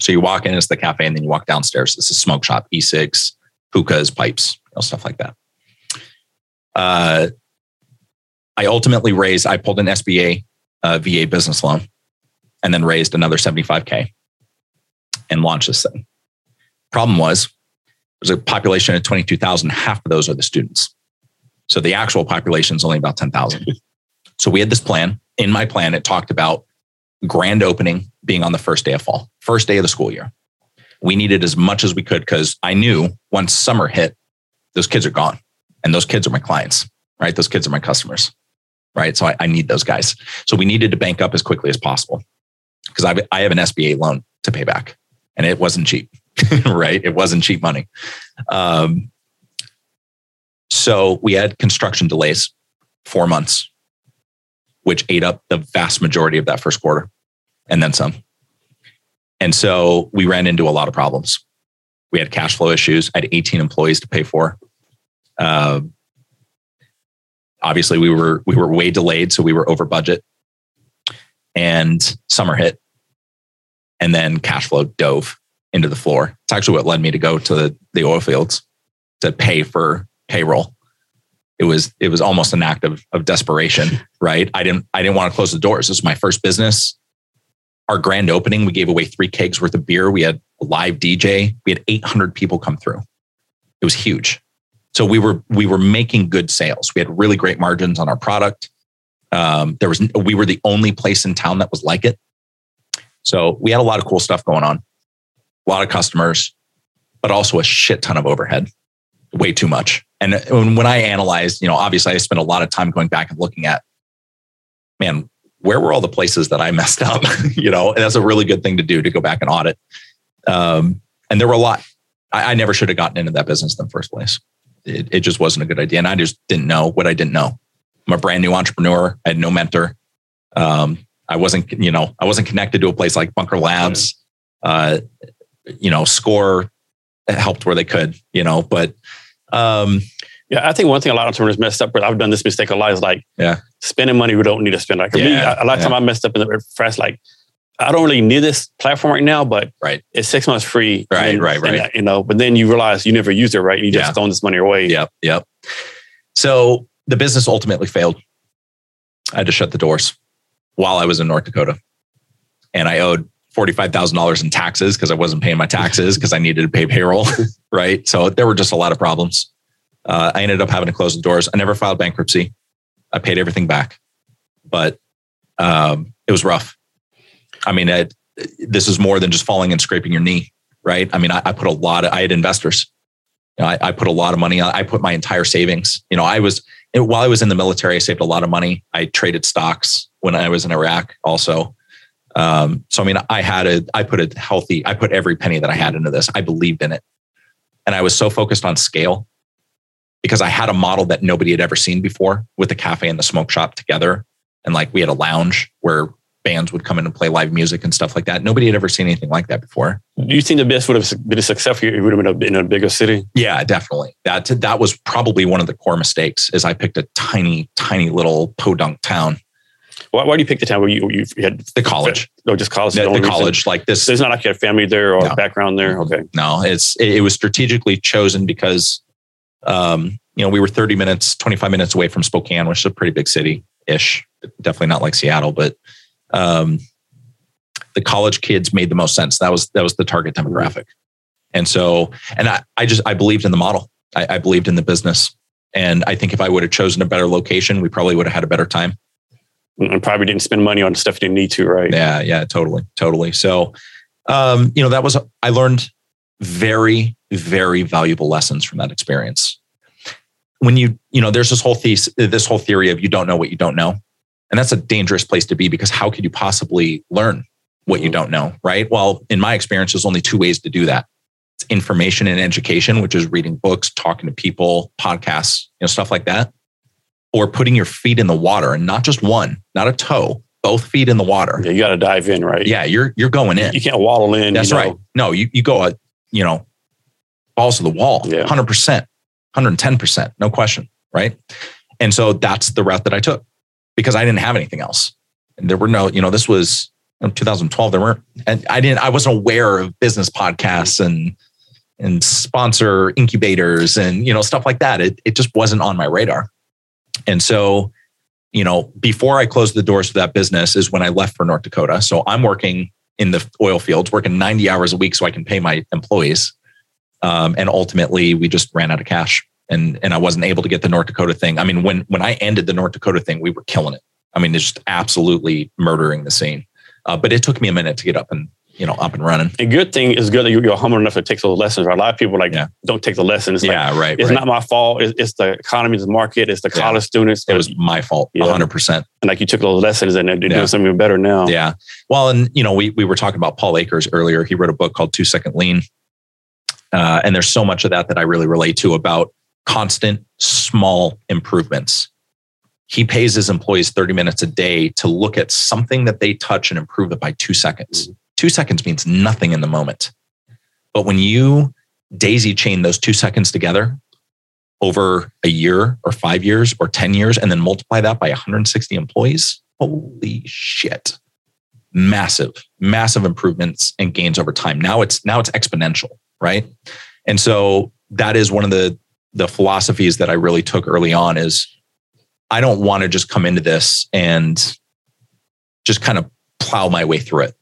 So you walk in, it's the cafe, and then you walk downstairs. It's a smoke shop, E6, hookahs, pipes, you know, stuff like that. Uh, I ultimately raised, I pulled an SBA uh, VA business loan and then raised another 75K and launched this thing. Problem was, there's a population of 22,000. Half of those are the students. So the actual population is only about 10,000. so we had this plan. In my plan, it talked about grand opening being on the first day of fall, first day of the school year. We needed as much as we could because I knew once summer hit, those kids are gone. And those kids are my clients, right? Those kids are my customers. right? So I, I need those guys. So we needed to bank up as quickly as possible because I, I have an SBA loan to pay back and it wasn't cheap, right? It wasn't cheap money. Um, so we had construction delays, four months, which ate up the vast majority of that first quarter and then some. And so we ran into a lot of problems. We had cash flow issues. I had 18 employees to pay for. Uh, obviously, we were we were way delayed, so we were over budget. And summer hit, and then cash flow dove into the floor. It's actually what led me to go to the, the oil fields to pay for payroll. It was it was almost an act of, of desperation, right? I didn't I didn't want to close the doors. This was my first business. Our grand opening, we gave away three kegs worth of beer. We had a live DJ. We had 800 people come through. It was huge. So we were we were making good sales. We had really great margins on our product. Um, there was we were the only place in town that was like it. So we had a lot of cool stuff going on, a lot of customers, but also a shit ton of overhead, way too much. And when I analyzed, you know, obviously I spent a lot of time going back and looking at, man, where were all the places that I messed up? you know, and that's a really good thing to do to go back and audit. Um, and there were a lot. I, I, never should have gotten into that business in the first place. It, it just wasn't a good idea. And I just didn't know what I didn't know. I'm a brand new entrepreneur. I had no mentor. Um, I wasn't, you know, I wasn't connected to a place like Bunker Labs. Uh, you know, Score helped where they could, you know, but um, yeah, I think one thing a lot of entrepreneurs messed up, but I've done this mistake a lot, is like yeah, spending money we don't need to spend. Like yeah, me, a lot of yeah. time I messed up in the first, like I don't really need this platform right now, but right. it's six months free. Right, and, right, right. And, you know, but then you realize you never used it right. And you just yeah. thrown this money away. Yep, yep. So the business ultimately failed. I had to shut the doors while I was in North Dakota. And I owed $45,000 in taxes because I wasn't paying my taxes because I needed to pay payroll. right. So there were just a lot of problems. Uh, I ended up having to close the doors. I never filed bankruptcy. I paid everything back, but um, it was rough. I mean, this is more than just falling and scraping your knee, right? I mean, I, I put a lot of, I had investors. You know, I, I, put a lot of money. I put my entire savings. You know, I was while I was in the military, I saved a lot of money. I traded stocks when I was in Iraq also. Um, so I mean, I had a, I put a healthy, I put every penny that I had into this. I believed in it, and I was so focused on scale because I had a model that nobody had ever seen before with the cafe and the smoke shop together, and like we had a lounge where bands would come in and play live music and stuff like that. Nobody had ever seen anything like that before. Do you think the best would have been a success for you? It would have been in a bigger city. Yeah, definitely. That that was probably one of the core mistakes. Is I picked a tiny, tiny little podunk town. Why, why do you pick the town where you, you had the college? No, just college. The, the, the college, like this. There's not like a family there or no. background there. Mm-hmm. Okay. No, it's it, it was strategically chosen because, um, you know, we were 30 minutes, 25 minutes away from Spokane, which is a pretty big city ish. Definitely not like Seattle, but um, the college kids made the most sense. That was that was the target demographic. And so, and I, I just I believed in the model. I, I believed in the business. And I think if I would have chosen a better location, we probably would have had a better time. And probably didn't spend money on stuff you didn't need to, right? Yeah, yeah, totally, totally. So, um, you know, that was I learned very, very valuable lessons from that experience. When you, you know, there's this whole thesis, this whole theory of you don't know what you don't know. And that's a dangerous place to be because how could you possibly learn what you mm-hmm. don't know? Right. Well, in my experience, there's only two ways to do that. It's information and education, which is reading books, talking to people, podcasts, you know, stuff like that. Or putting your feet in the water and not just one, not a toe, both feet in the water. Yeah, you got to dive in, right? Yeah, you're you're going in. You can't waddle in. That's you know. right. No, you you go, uh, you know, balls to the wall, yeah. hundred percent, hundred and ten percent, no question, right? And so that's the route that I took because I didn't have anything else. And there were no, you know, this was 2012. There weren't, and I didn't, I wasn't aware of business podcasts and, and sponsor incubators and, you know, stuff like that. It, it just wasn't on my radar. And so, you know, before I closed the doors to that business is when I left for North Dakota. So I'm working in the oil fields, working 90 hours a week so I can pay my employees. Um, and ultimately, we just ran out of cash and and I wasn't able to get the North Dakota thing. I mean, when when I ended the North Dakota thing, we were killing it. I mean, it's just absolutely murdering the scene. Uh, but it took me a minute to get up and you know, up and running. A good thing is good that you- you're humble enough to take those lessons. Right? A lot of people like Yeah. don't take the lessons. It's like, yeah, right. it's right. not my fault. It's, it's the economy, the market, it's the Yeah. college students. it was my fault, Yeah. hundred percent. and like you took those lessons and they're doing something better now. Yeah. Well, and you know, we we were talking about Paul Akers earlier. He wrote a book called Two Second Lean, uh, and there's so much of that that I really relate to about constant small improvements. He pays his employees 30 minutes a day to look at something that they touch and improve it by two seconds. Two seconds means nothing in the moment. But when you daisy chain those two seconds together over a year or five years or 10 years, and then multiply that by 160 employees, holy shit. Massive, massive improvements and gains over time. Now it's now it's exponential, right? And so that is one of the the philosophies that I really took early on is I don't want to just come into this and just kind of plow my way through it.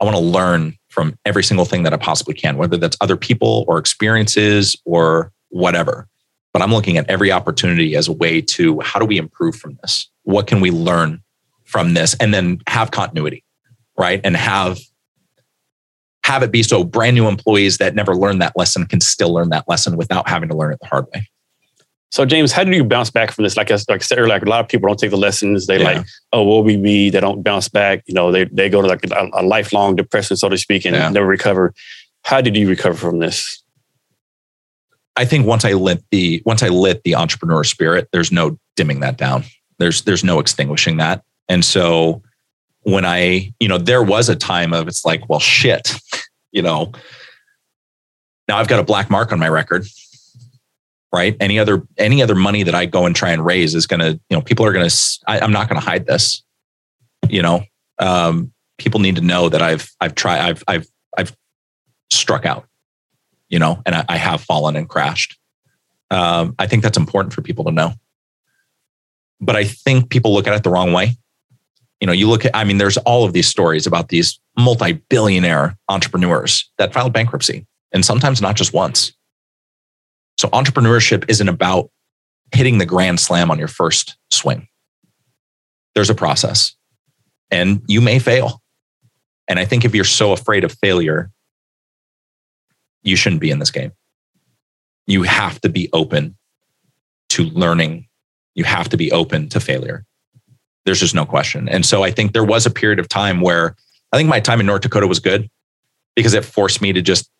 I want to learn from every single thing that I possibly can, whether that's other people or experiences or whatever. But I'm looking at every opportunity as a way to how do we improve from this? What can we learn from this? And then have continuity, right? And have have it be so brand new employees that never learned that lesson can still learn that lesson without having to learn it the hard way. So James, how do you bounce back from this? Like I, like I said earlier, like a lot of people don't take the lessons. They Yeah. like, oh, will we be? They don't bounce back. You know, they they go to like a, a lifelong depression, so to speak, and Yeah. never recover. How did you recover from this? I think once I lit the once I lit the entrepreneur spirit, there's no dimming that down. There's there's no extinguishing that. And so when I, you know, there was a time of it's like, well, shit, you know, now I've got a black mark on my record. Right. Any other any other money that I go and try and raise is gonna, you know, people are gonna. I, I'm not gonna hide this. You know, um, people need to know that I've I've tried I've I've I've struck out you know, and I, I have fallen and crashed. Um, I think that's important for people to know. But I think people look at it the wrong way. You know, you look at, I mean, there's all of these stories about these multi billionaire entrepreneurs that filed bankruptcy, and sometimes not just once. So, entrepreneurship isn't about hitting the grand slam on your first swing. There's a process, and you may fail. And I think if you're so afraid of failure, you shouldn't be in this game. You have to be open to learning. You have to be open to failure. There's just no question. And so I think there was a period of time where I think my time in North Dakota was good because it forced me to just,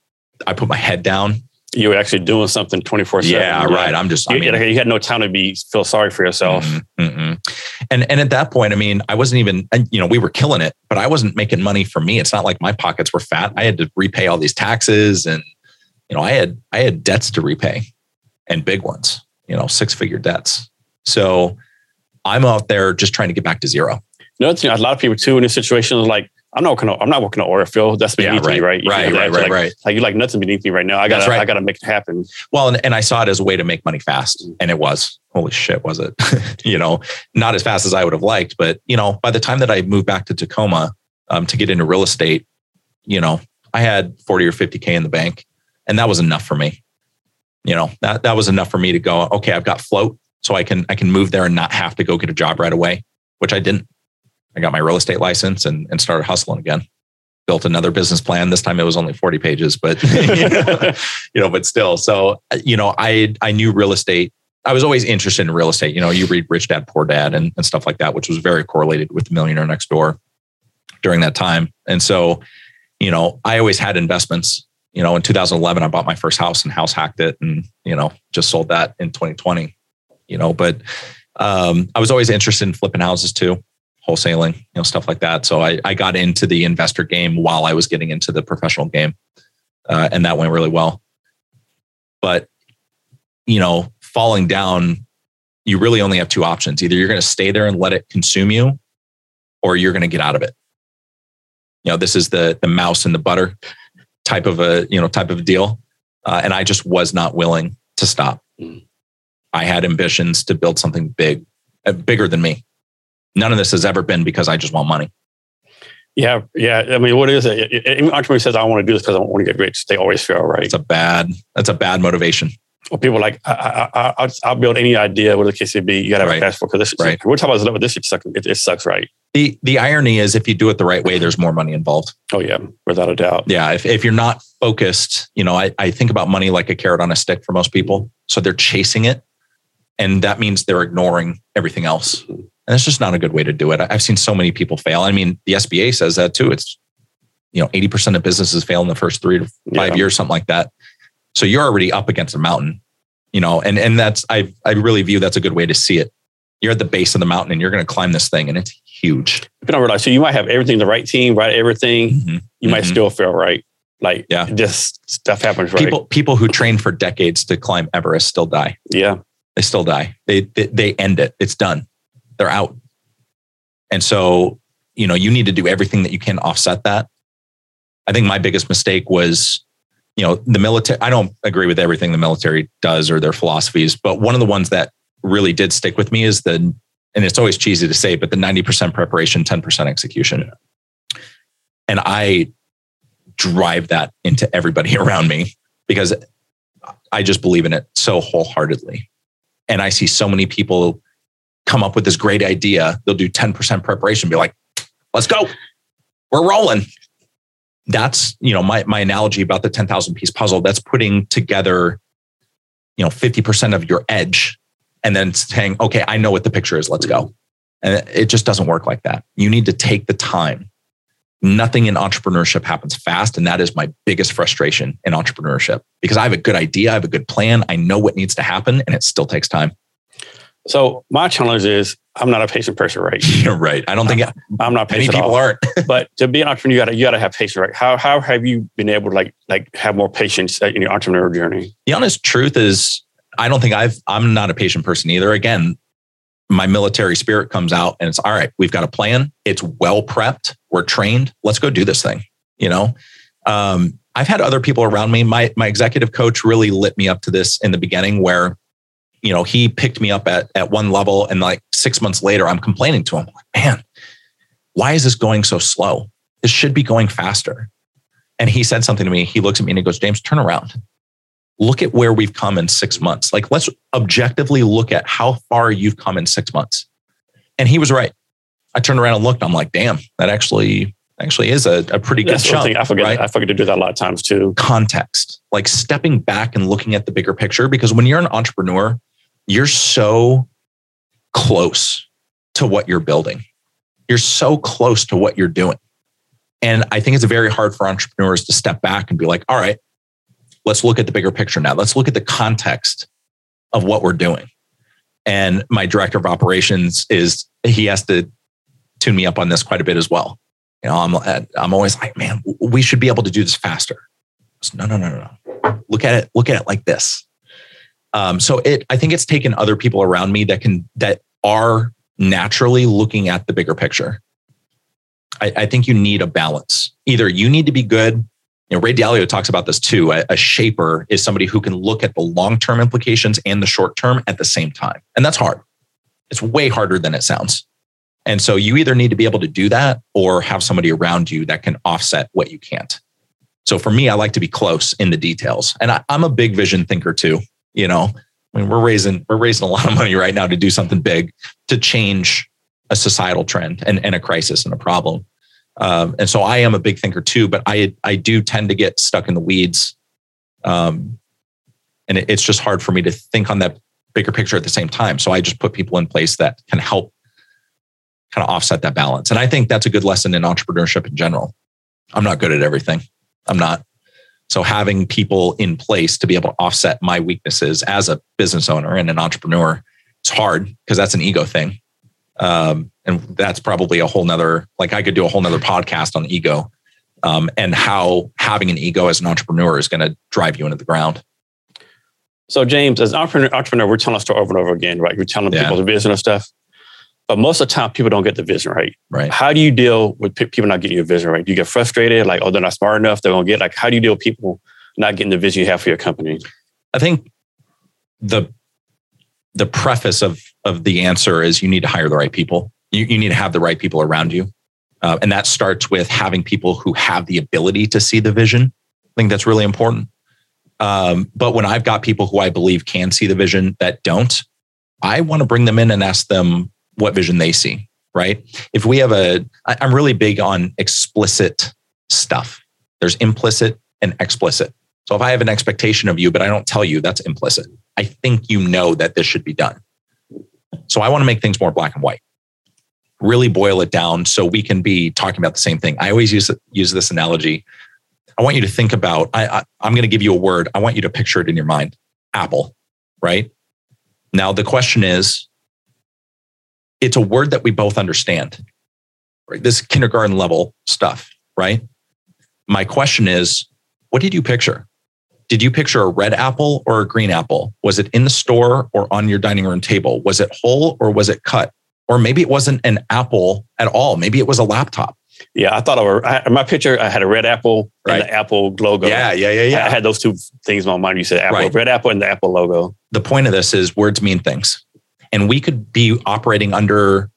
I put my head down. You were actually doing something twenty four seven. Yeah, right. I'm just, I You, mean, you had no time to be feel sorry for yourself. Mm-mm, mm-mm. And and at that point, I mean, I wasn't even, and, you know, we were killing it, but I wasn't making money for me. It's not like my pockets were fat. I had to repay all these taxes, and you know, I had I had debts to repay, and big ones. You know, six figure debts. So I'm out there just trying to get back to zero. Another thing, a lot of people too in this situation is like, I'm not working. On, I'm not working on oil field. That's beneath me, right? You right, feel that? right, right, like, right. Like you like nothing beneath me right now. I got right. I got to make it happen. Well, and, and I saw it as a way to make money fast, and it was. Holy shit, was it? you know, not as fast as I would have liked, but you know, by the time that I moved back to Tacoma um, to get into real estate, you know, I had forty or fifty k in the bank, and that was enough for me. You know, that that was enough for me to go. Okay, I've got float, so I can I can move there and not have to go get a job right away, which I didn't. I got my real estate license and and started hustling again. Built another business plan. This time it was only forty pages, but you know, but still. So, you know, I I knew real estate. I was always interested in real estate. You know, you read Rich Dad Poor Dad and, and stuff like that, which was very correlated with the Millionaire Next Door during that time. And so, you know, I always had investments. You know, in 2011, I bought my first house and house hacked it, and you know, just sold that in 2020. You know, but um, I was always interested in flipping houses too, wholesaling, you know, stuff like that. So I I got into the investor game while I was getting into the professional game, uh, and that went really well. But you know, falling down, you really only have two options. Either you're going to stay there and let it consume you, or you're going to get out of it. You know, this is the the mouse and the butter type of a you know type of a deal, uh, and I just was not willing to stop. Mm. I had ambitions to build something big, uh, bigger than me. None of this has ever been because I just want money. Yeah, yeah. I mean, what is it? Any entrepreneur says, "I want to do this because I want to get rich." They always fail, right? It's a bad. That's a bad motivation. Or people are like, I, I, I, I'll, I'll build any idea, whatever the case may be. You got to have Right. a cash flow because this. Right. We're talking about this, but this shit sucks. It, it sucks, right? the the irony is if you do it the right way, there's more money involved. Oh yeah, without a doubt. Yeah. If if you're not focused, you know, I, I think about money like a carrot on a stick for most people. So they're chasing it. And that means they're ignoring everything else. And it's just not a good way to do it. I've seen so many people fail. I mean, the SBA says that too. It's, you know, 80% of businesses fail in the first three to five Yeah. years, something like that. So you're already up against a mountain, you know, and, and that's, I, I really view that's a good way to see it. You're at the base of the mountain and you're going to climb this thing and it's huge. People don't realize. So you might have everything, the right team, right everything. Mhm. You might Mhm. still fail, right? Like Yeah. just stuff happens, right? People, people who train for decades to climb Everest still die. yeah. They still die. They, they they end it. It's done. They're out. And so, you know, you need to do everything that you can offset that. I think my biggest mistake was, you know, the military. I don't agree with everything the military does or their philosophies, but one of the ones that really did stick with me is the, and it's always cheesy to say, but the 90% preparation, 10% execution. And I drive that into everybody around me because I just believe in it so wholeheartedly. And I see so many people come up with this great idea. They'll do 10% preparation, be like, let's go. We're rolling. That's, you know, my, my analogy about the 10,000 piece puzzle. That's putting together, you know, 50% of your edge and then saying, okay, I know what the picture is. Let's go. And it just doesn't work like that. You need to take the time. Nothing in entrepreneurship happens fast. And that is my biggest frustration in entrepreneurship because I have a good idea, I have a good plan, I know what needs to happen, and it still takes time. So my challenge is I'm not a patient person, right? You're right. I don't think I'm not patient. many people aren't. but to be an entrepreneur, you gotta you gotta have patience, right? How how have you been able to like like have more patience in your entrepreneurial journey? the honest truth is, I don't think I've, I'm not a patient person either. Again, my military spirit comes out and it's all right, we've got a plan. It's well prepped. We're trained. Let's go do this thing. You know, um, I've had other people around me. My, my executive coach really lit me up to this in the beginning where, you know, he picked me up at, at one level and like six months later, I'm complaining to him, like, man, why is this going so slow? This should be going faster. And he said something to me. He looks at me and he goes, James, turn around look at where we've come in six months. Like, let's objectively look at how far you've come in six months. And he was right. I turned around and looked. I'm like, damn, that actually actually is a, a pretty good That's one chunk. thing I forget. right? I forget to do that a lot of times too. Context, like stepping back and looking at the bigger picture. Because when you're an entrepreneur, you're so close to what you're building. You're so close to what you're doing. And I think it's very hard for entrepreneurs to step back and be like, all right, let's look at the bigger picture now. Let's look at the context of what we're doing. And my director of operations is he has to tune me up on this quite a bit as well. You know, I'm I'm always like, man, we should be able to do this faster. No, no, no, no, no. Look at it. Look at it like this. Um, so it, I think it's taken other people around me that can that are naturally looking at the bigger picture. I, I think you need a balance. Either you need to be good you know, Ray Dalio talks about this too. A, a shaper is somebody who can look at the long term implications and the short term at the same time. And that's hard. It's way harder than it sounds. And so you either need to be able to do that or have somebody around you that can offset what you can't. So for me, I like to be close in the details. And I, I'm a big vision thinker too. You know, I mean, we're raising we're raising a lot of money right now to do something big to change a societal trend and, and a crisis and a problem. Um, and so I am a big thinker too, but I I do tend to get stuck in the weeds, um, and it, it's just hard for me to think on that bigger picture at the same time. So I just put people in place that can help kind of offset that balance. And I think that's a good lesson in entrepreneurship in general. I'm not good at everything. I'm not. So having people in place to be able to offset my weaknesses as a business owner and an entrepreneur, it's hard because that's an ego thing. Um, and that's probably a whole nother, like I could do a whole nother podcast on ego um, and how having an ego as an entrepreneur is going to drive you into the ground. So James, as an entrepreneur, entrepreneur, we're telling a story over and over again, right? You're telling Yeah. people the vision and stuff. But most of the time, people don't get the vision right. Right. How do you deal with people not getting your vision right? Do you get frustrated? Like, oh, they're not smart enough. They're going to get like, how do you deal with people not getting the vision you have for your company? I think the the preface of of the answer is you need to hire the right people. You, you need to have the right people around you, uh, and that starts with having people who have the ability to see the vision. I think that's really important. Um, but when I've got people who I believe can see the vision that don't, I want to bring them in and ask them what vision they see. right? If we have a, I, I'm really big on explicit stuff. There's implicit and explicit. So if I have an expectation of you, but I don't tell you, that's implicit. I think you know that this should be done. So I want to make things more black and white. Really boil it down so we can be talking about the same thing. I always use use this analogy. I want you to think about. I, I I'm going to give you a word. I want you to picture it in your mind. Apple, right? Now the question is, it's a word that we both understand. Right? This kindergarten level stuff, right? My question is, what did you picture? Did you picture a red apple or a green apple? Was it in the store or on your dining room table? Was it whole or was it cut? Or maybe it wasn't an apple at all. Maybe it was a laptop. Yeah, I thought of a, I, my picture. I had a red apple right. and the Apple logo. Yeah, yeah, yeah, yeah. I had those two things in my mind. You said Apple, right. red apple, and the Apple logo. The point of this is words mean things, and we could be operating under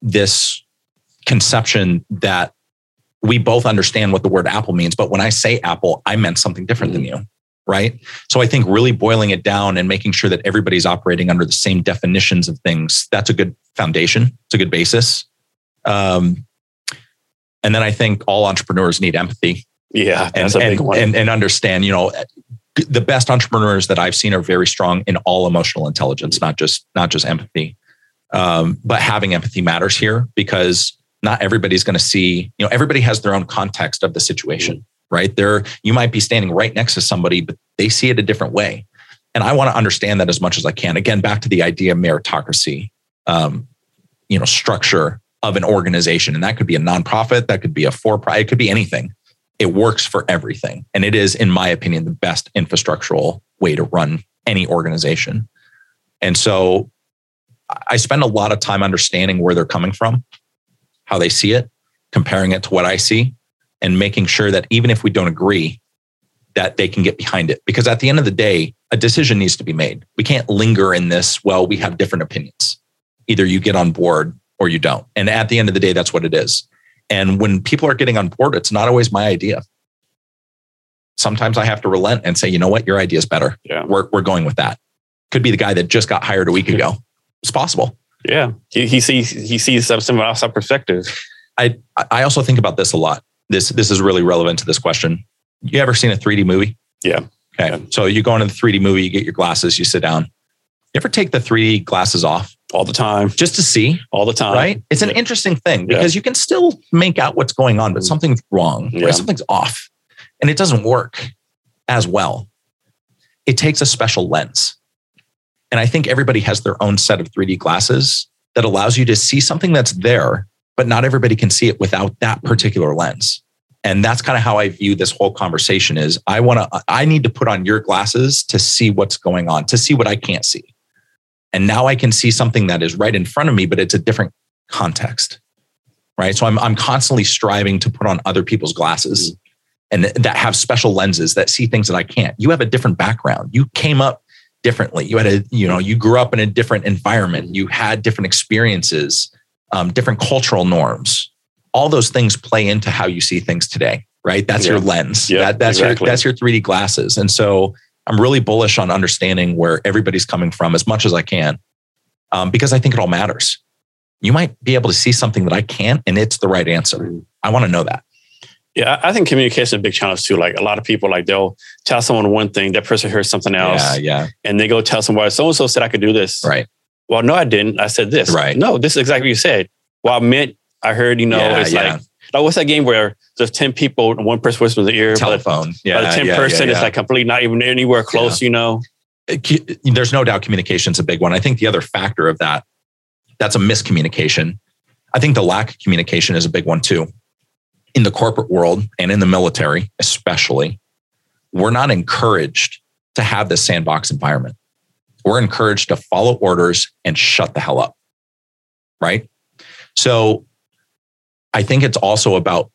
this conception that we both understand what the word apple means. But when I say apple, I meant something different mm-hmm. than you. Right. So I think really boiling it down and making sure that everybody's operating under the same definitions of things, that's a good foundation. It's a good basis. Um, and then I think all entrepreneurs need empathy. Yeah. And, and, and, and understand, you know, the best entrepreneurs that I've seen are very strong in all emotional intelligence, not just, not just empathy. Um, but having empathy matters here because not everybody's going to see, you know, everybody has their own context of the situation, right? There, you might be standing right next to somebody, but they see it a different way. And I want to understand that as much as I can. Again, back to the idea of meritocracy, um, you know, structure of an organization. And that could be a nonprofit, that could be a for profit, it could be anything. It works for everything. And it is, in my opinion, the best infrastructural way to run any organization. And so I spend a lot of time understanding where they're coming from how they see it, comparing it to what I see, and making sure that even if we don't agree, that they can get behind it. Because at the end of the day, a decision needs to be made. We can't linger in this, well, we have different opinions. Either you get on board or you don't. And at the end of the day, that's what it is. And when people are getting on board, it's not always my idea. Sometimes I have to relent and say, you know what, your idea is better. Yeah. We're, we're going with that. Could be the guy that just got hired a week ago. It's possible. Yeah, he, he sees he sees some outside uh, perspective. I I also think about this a lot. This this is really relevant to this question. You ever seen a 3D movie? Yeah. Okay. Yeah. So you go into the 3D movie, you get your glasses, you sit down. You ever take the 3D glasses off? All the time. Just to see? All the time. Right? It's an yeah. interesting thing because yeah. you can still make out what's going on, but mm. something's wrong. Right? Something's off. And it doesn't work as well. It takes a special lens. And I think everybody has their own set of 3D glasses that allows you to see something that's there, but not everybody can see it without that mm-hmm. particular lens. And that's kind of how I view this whole conversation is I want to I need to put on your glasses to see what's going on, to see what I can't see. And now I can see something that is right in front of me, but it's a different context. Right? So I'm I'm constantly striving to put on other people's glasses mm-hmm. and that have special lenses that see things that I can't. You have a different background. You came up differently. You had a, you know, you grew up in a different environment. You had different experiences, um, different cultural norms. All those things play into how you see things today, right? That's yeah. your lens. Yeah, that, that's exactly. your that's your 3D glasses. And so I'm really bullish on understanding where everybody's coming from as much as I can, um, because I think it all matters. You might be able to see something that I can't, and it's the right answer. Mm. I want to know that. Yeah, I think communication is a big challenge too. Like a lot of people, like they'll tell someone one thing, that person hears something else. Yeah, yeah. And they go tell someone, so and so said I could do this. Right. Well, no, I didn't. I said this. Right. No, this is exactly what you said. Well, I meant, I heard, you know, yeah, it's yeah. like, like, what's that game where there's 10 people and one person whispers in the ear? Telephone. But, yeah. But the 10 yeah, person yeah, is like completely not even anywhere close, you know? Uh, there's no doubt communication's a big one. I think the other factor of that, that's a miscommunication. I think the lack of communication is a big one too in the corporate world and in the military, especially, we're not encouraged to have this sandbox environment. We're encouraged to follow orders and shut the hell up. Right. So I think it's also about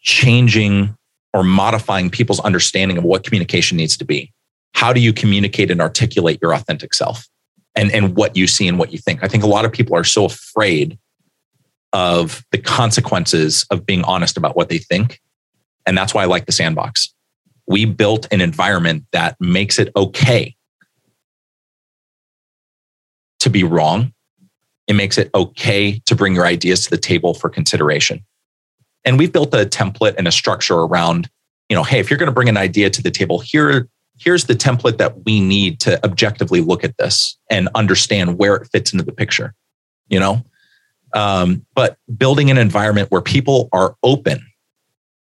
changing or modifying people's understanding of what communication needs to be. How do you communicate and articulate your authentic self and, and what you see and what you think? I think a lot of people are so afraid of the consequences of being honest about what they think. And that's why I like the sandbox. We built an environment that makes it okay to be wrong It makes it okay to bring your ideas to the table for consideration. And we've built a template and a structure around, you know, hey, if you're going to bring an idea to the table, here, here's the template that we need to objectively look at this and understand where it fits into the picture, you know? Um, but building an environment where people are open,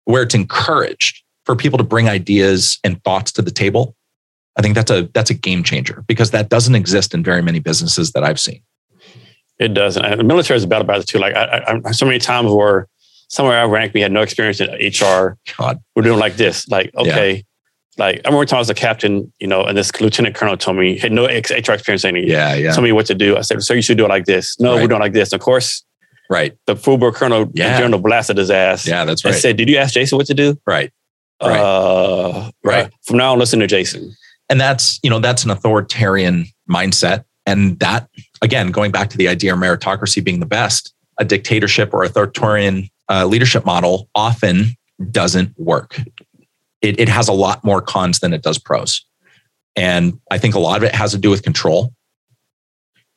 where it's encouraged for people to bring ideas and thoughts to the table, I think that's a that's a game changer because that doesn't exist in very many businesses that I've seen. It doesn't. And the military is bad about it too. Like I, I, so many times where somewhere I ranked, we had no experience in HR. God, we're doing like this. Like okay, yeah. like I remember times I was a captain, you know, and this lieutenant colonel told me he had no HR experience any. Yeah, yeah. Told me what to do. I said, so you should do it like this. No, right. we're doing like this. Of course, right. The full colonel, yeah. general blasted his ass. Yeah, that's right. And said, did you ask Jason what to do? Right. Right. Uh, right. From now on, listen to Jason. And that's, you know, that's an authoritarian mindset. And that, again, going back to the idea of meritocracy being the best, a dictatorship or authoritarian uh, leadership model often doesn't work. It, it has a lot more cons than it does pros. And I think a lot of it has to do with control.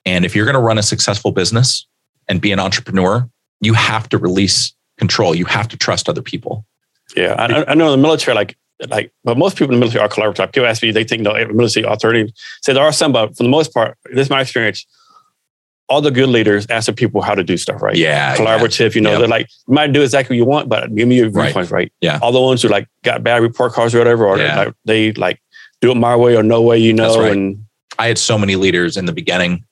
And if you're going to run a successful business and be an entrepreneur, you have to release control. You have to trust other people. Yeah, I, I know in the military, like like, but most people in the military are collaborative. People ask me, they think no, military authority. Say there are some, but for the most part, this is my experience. All the good leaders ask the people how to do stuff, right? Yeah, collaborative. Yeah. You know, yep. they're like, you might do exactly what you want, but give me your viewpoints, right. right? Yeah. All the ones who like got bad report cards or whatever, or yeah. like they like do it my way or no way, you know. Right. And I had so many leaders in the beginning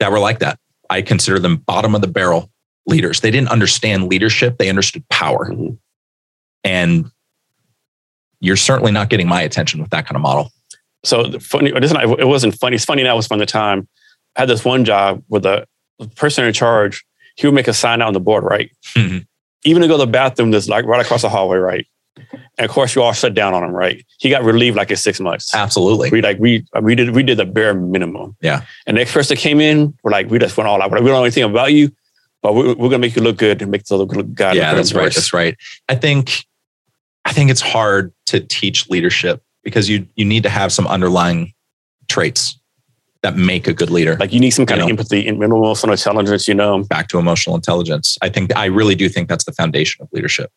that were like that. I consider them bottom of the barrel leaders. They didn't understand leadership; they understood power. Mm-hmm. And you're certainly not getting my attention with that kind of model. So funny, it wasn't funny. It's funny now. It was from the time I had this one job with the person in charge. He would make a sign out on the board, right? Mm-hmm. Even to go to the bathroom, that's like right across the hallway, right? And of course, you all shut down on him, right? He got relieved like in six months. Absolutely. We like we we did we did the bare minimum. Yeah. And the next person that came in, we're like, we just went all out. We don't know anything about you, but we're, we're gonna make you look good and make the look good. Yeah, that's right. That's right. I think I think it's hard to teach leadership because you you need to have some underlying traits that make a good leader. Like you need some kind you of know? empathy and emotional intelligence, you know. Back to emotional intelligence. I think I really do think that's the foundation of leadership.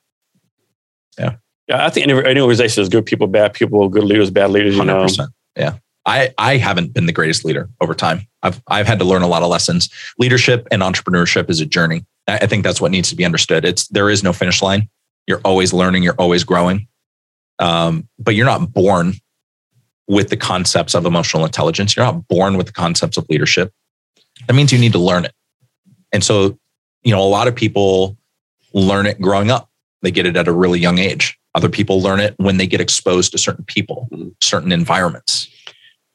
Yeah. Yeah, I think any, any organization is good people, bad people, good leaders, bad leaders, you 100%. know. Yeah. I, I haven't been the greatest leader over time. I've, I've had to learn a lot of lessons. Leadership and entrepreneurship is a journey. I think that's what needs to be understood. It's there is no finish line. You're always learning, you're always growing. Um, but you're not born with the concepts of emotional intelligence. You're not born with the concepts of leadership. That means you need to learn it. And so, you know, a lot of people learn it growing up. They get it at a really young age. Other people learn it when they get exposed to certain people, mm-hmm. certain environments.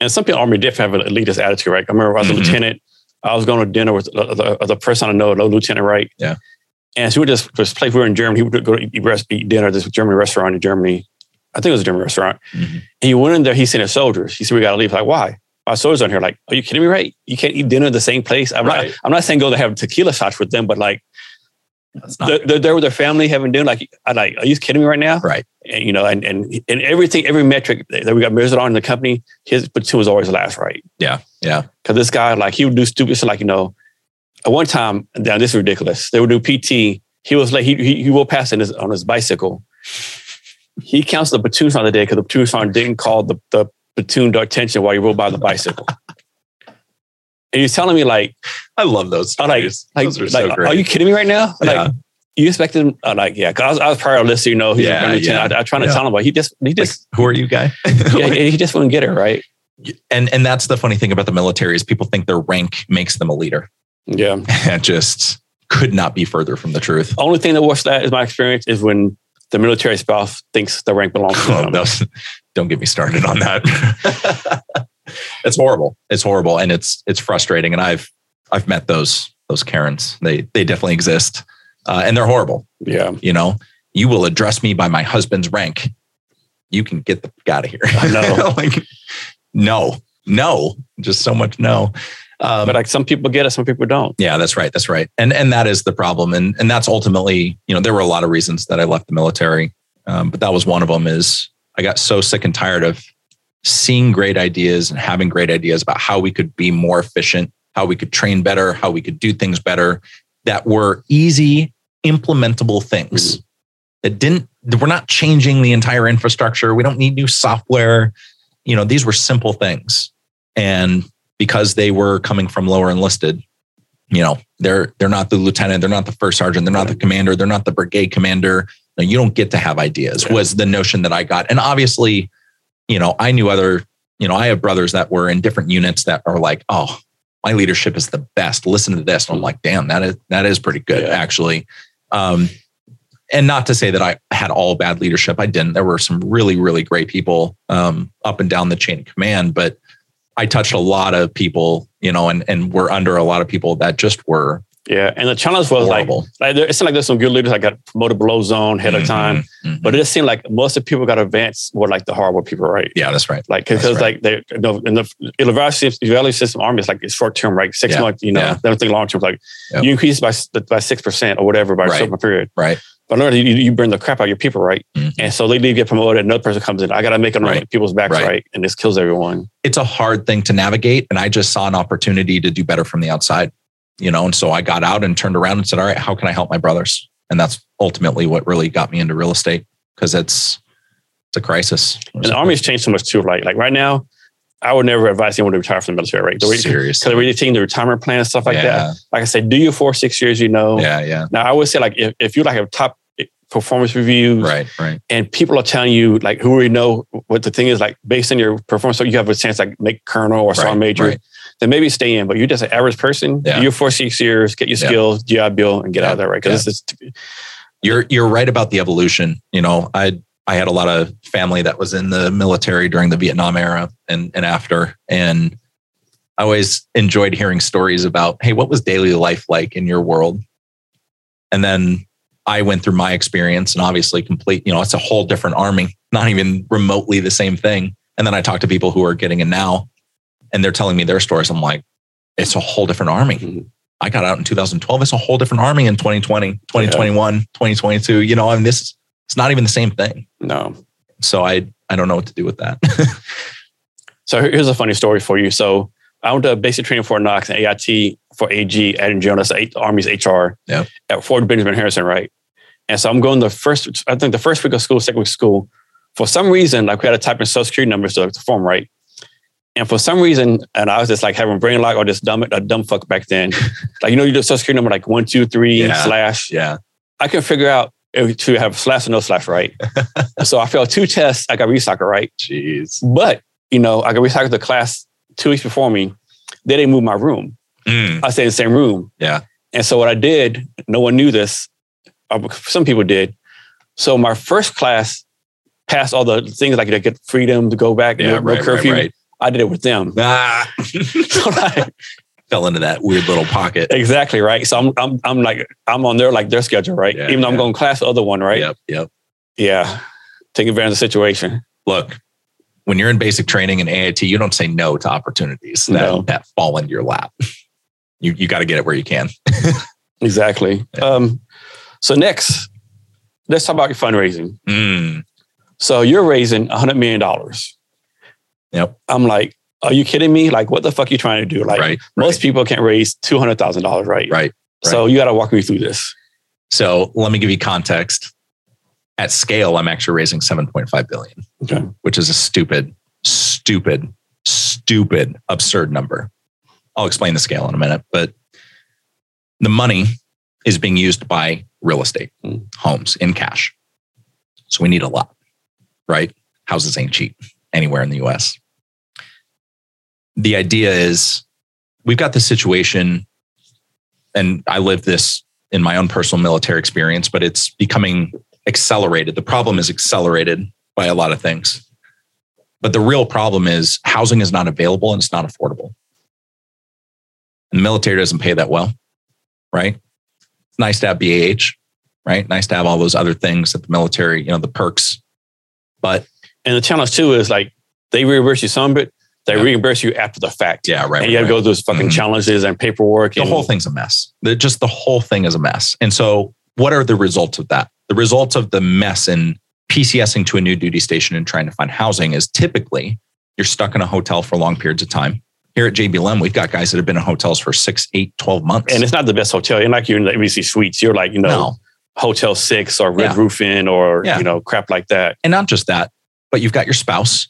And some people Army definitely have an elitist attitude, right? I remember I was a mm-hmm. lieutenant. I was going to dinner with the, the, the person I know, no lieutenant, right? Yeah. And so we just this place we were in Germany. He would go to eat, eat dinner at this German restaurant in Germany. I think it was a German restaurant. Mm-hmm. And he went in there. He seen the soldiers. He said, "We got to leave." Like, why? My soldiers on here. Like, are you kidding me? Right? You can't eat dinner at the same place. I'm right. not. I'm not saying go to have tequila shots with them, but like, they're, they're, there with their family having dinner. Like, I like, are you kidding me right now? Right. And you know, and and and everything, every metric that we got measured on in the company, his platoon was always last. Right. Yeah. Yeah. Because this guy, like, he would do stupid shit. Like, you know, at one time, now this is ridiculous. They would do PT he was like he he, he will pass in his, on his bicycle. He counts the platoon on the day because the platoon sergeant didn't call the, the platoon to attention while he rode by the bicycle. And he's telling me like, I love those. Stories. Like, those are, so great. are you kidding me right now? Yeah. Like, you expected him? Uh, like, yeah, because I was, I was prior list, you know, he's yeah, yeah. I, I trying to yeah. tell him, but he just, he just, like, who are you, guy? yeah, he just wouldn't get it right. And and that's the funny thing about the military is people think their rank makes them a leader. Yeah, and just could not be further from the truth. Only thing that works that is my experience is when the military spouse thinks the rank belongs to them. don't get me started on that. It's horrible. It's horrible, and it's it's frustrating. And I've I've met those those Karens. They they definitely exist, uh, and they're horrible. Yeah, you know, you will address me by my husband's rank. You can get the out of here. I know. like, no, no, just so much no. Um, but like some people get it, some people don't. Yeah, that's right. That's right. And and that is the problem. And and that's ultimately, you know, there were a lot of reasons that I left the military, um, but that was one of them. Is I got so sick and tired of seeing great ideas and having great ideas about how we could be more efficient, how we could train better, how we could do things better that were easy, implementable things Mhm. that didn't, that we're not changing the entire infrastructure. We don't need new software. You know, these were simple things. And because they were coming from lower enlisted, you know, they're they're not the lieutenant, they're not the first sergeant, they're not the commander, they're not the brigade commander. No, you don't get to have ideas, Yeah. was the notion that I got. And obviously, you know, I knew other, you know, I have brothers that were in different units that are like, oh, my leadership is the best. Listen to this. And I'm like, damn, that is that is pretty good, Yeah. actually. Um, and not to say that I had all bad leadership. I didn't. There were some really, really great people um, up and down the chain of command, but I touched a lot of people, you know, and and were under a lot of people that just were Yeah. And the challenge was like, horrible. like it's not like there's some good leaders that got promoted below zone ahead of time, Mhm, mhm. but it just seemed like most of the people got advanced were like the horrible people, right? yeah, that's right. Like because right. like they you know, in the evaluation system, army is like it's short term, right? Six Yeah. months, you know, Yeah. they don't think long term. Like Yep. you increase by by six percent or whatever by Right. a certain period. Right. But no, you, you burn the crap out of your people, right? Mhm. And so they leave, get promoted, another person comes in. I got to make it on Right. people's backs, Right. right. And this kills everyone. It's a hard thing to navigate, and I just saw an opportunity to do better from the outside, you know. And so I got out and turned around and said, "All right, how can I help my brothers?" And that's ultimately what really got me into real estate because it's it's a crisis. And the army's changed so much too. Like like right now, I would never advise anyone to retire from the military, right? Because seriously. they're really taking the retirement plan and stuff like that. Like I said, do your four six years, you know. Yeah, yeah, Now I would say like if, if you like have top eh, performance reviews, right, right. and people are telling you like who already know what the thing is like based on your performance, so you have a chance like make colonel or sergeant Right, major, right. Then maybe stay in. But you're just an average person. Yeah. do your four six years, get your Yeah. skills, GI Bill, and get Yeah. out of there, right? Because this is You're you're right about the evolution. You know, I I had a lot of family that was in the military during the Vietnam era and and after, and I always enjoyed hearing stories about, hey, what was daily life like in your world? And then I went through my experience, and obviously, complete. You know, it's a whole different army, not even remotely the same thing. And then I talk to people who are getting it now, and they're telling me their stories. I'm like, it's a whole different army. Mhm. I got out in 2012. It's a whole different army in 2020, 2021, 2022. You know, I mean, this it's not even the same thing. no. So I I don't know what to do with that. So here's a funny story for you. So I went to basic training Fort Knox and AIT for AG at Jonas, Army's HR Yep. at Fort Benjamin Harrison, right? And so I'm going the first, I think the first week of school, second week of school. For some reason, like we had to type in social security numbers to, to form, right? And for some reason, and I was just like having brain lock or just dumb, a dumb fuck back then. like, you know, you do social security number like one, two, three, Yeah. slash. yeah. I can figure out if to have slash or no slash, right? so I failed two tests. I got recycled, right? Jeez. But, you know, I got recycled the class two weeks before me. They didn't move my room. Mm, I stayed in the same room. Yeah. And so what I did, no one knew this. uh, Some people did. So my first class passed all the things like to get freedom to go back, yeah. no, Right, right. Right. I did it with them. Ah. Like, Fell into that weird little pocket. exactly right. So I'm I'm I'm like I'm on their like their schedule, right? Yeah, Even though I'm yeah. going class the other one, right? Yep. Yep. Yeah. Taking advantage of the situation. Look, when you're in basic training in AIT, you don't say no to opportunities that, No. that fall into your lap. You you got to get it where you can. Exactly. Yeah. Um, so next, let's talk about your fundraising. Mm, So you're raising $100 million. Yep. I'm like, are you kidding me? Like, what the fuck are you trying to do? Like, right. most right, people can't raise $200,000, right? right. So you got to walk me through this. So let me give you context. At scale, I'm actually raising 7.5 billion, Okay. which is a stupid, stupid, stupid, absurd number. I'll explain the scale in a minute, but the money is being used by real estate, Mm. homes in cash. So we need a lot, right? Houses ain't cheap anywhere in the US. The idea is we've got this situation, and I live this in my own personal military experience, but it's becoming accelerated. The problem is accelerated by a lot of things. But the real problem is housing is not available and it's not affordable. And the military doesn't pay that well, right? It's nice to have BAH, right? Nice to have all those other things that the military, you know, the perks. But And the challenge too is like, they reimburse you some it, they Yeah. reimburse you after the fact. yeah, right. and you got to right. go through those fucking Mhm. challenges and paperwork. the and, whole thing's a mess. The, just the whole thing is a mess. And so, what are the results of that? The results of the mess in PCSing to a new duty station and trying to find housing is typically you're stuck in a hotel for long periods of time. Here at JBLM, we've got guys that have been in hotels for six, eight, 12 months. And it's not the best hotel. You're like you're in the ABC suites. You're like, you know, no. Hotel Six or Red Yeah. Roof Inn or, Yeah. you know, crap like that. And not just that, but you've got your spouse,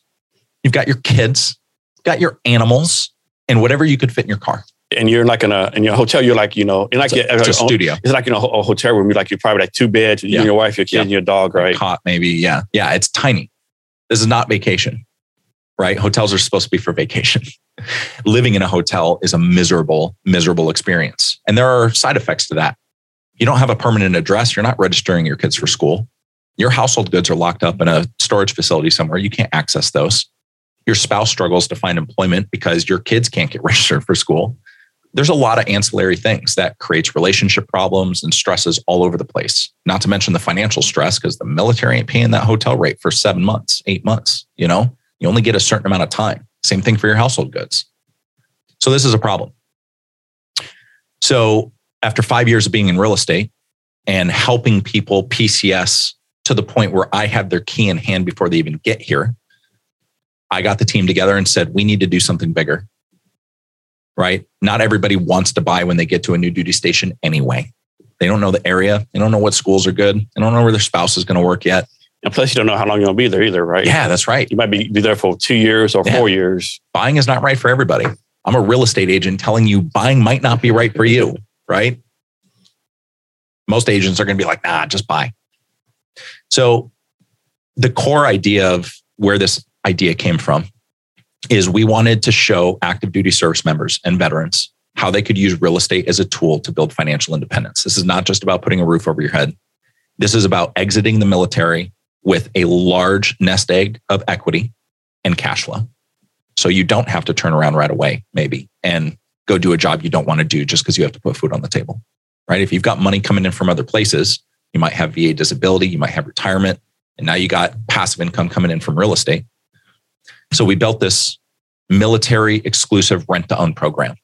you've got your kids, got your animals, and whatever you could fit in your car. And you're like in a in your hotel, you're like, you know, and like It's a, it's a studio. it's like in a, a hotel room. You're like you're probably like two beds, you Yeah. and your wife, your kid, Yeah. and your dog, right? Cot, maybe. Yeah. Yeah. It's tiny. This is not vacation, right? Hotels are supposed to be for vacation. Living in a hotel is a miserable, miserable experience. And there are side effects to that. You don't have a permanent address. You're not registering your kids for school. Your household goods are locked up in a storage facility somewhere. You can't access those. Your spouse struggles to find employment because your kids can't get registered for school. There's a lot of ancillary things that creates relationship problems and stresses all over the place. Not to mention the financial stress because the military ain't paying that hotel rate for seven months, eight months. You know, you only get a certain amount of time. Same thing for your household goods. So this is a problem. So after five years of being in real estate and helping people PCS to the point where I have their key in hand before they even get here, I got the team together and said, we need to do something bigger. Right? Not everybody wants to buy when they get to a new duty station anyway. They don't know the area. They don't know what schools are good. They don't know where their spouse is going to work yet. And plus, you don't know how long you're gonna be there either, right? Yeah, that's right. You might be, be there for two years or Yeah. four years. Buying is not right for everybody. I'm a real estate agent telling you buying might not be right for you, right? Most agents are going to be like, nah, just buy. So, the core idea of where this idea came from is we wanted to show active duty service members and veterans how they could use real estate as a tool to build financial independence. This is not just about putting a roof over your head. This is about exiting the military with a large nest egg of equity and cash flow. So you don't have to turn around right away, maybe, and go do a job you don't want to do just because you have to put food on the table, right? If you've got money coming in from other places, you might have VA disability, you might have retirement, and now you got passive income coming in from real estate. So we built this military exclusive rent to own program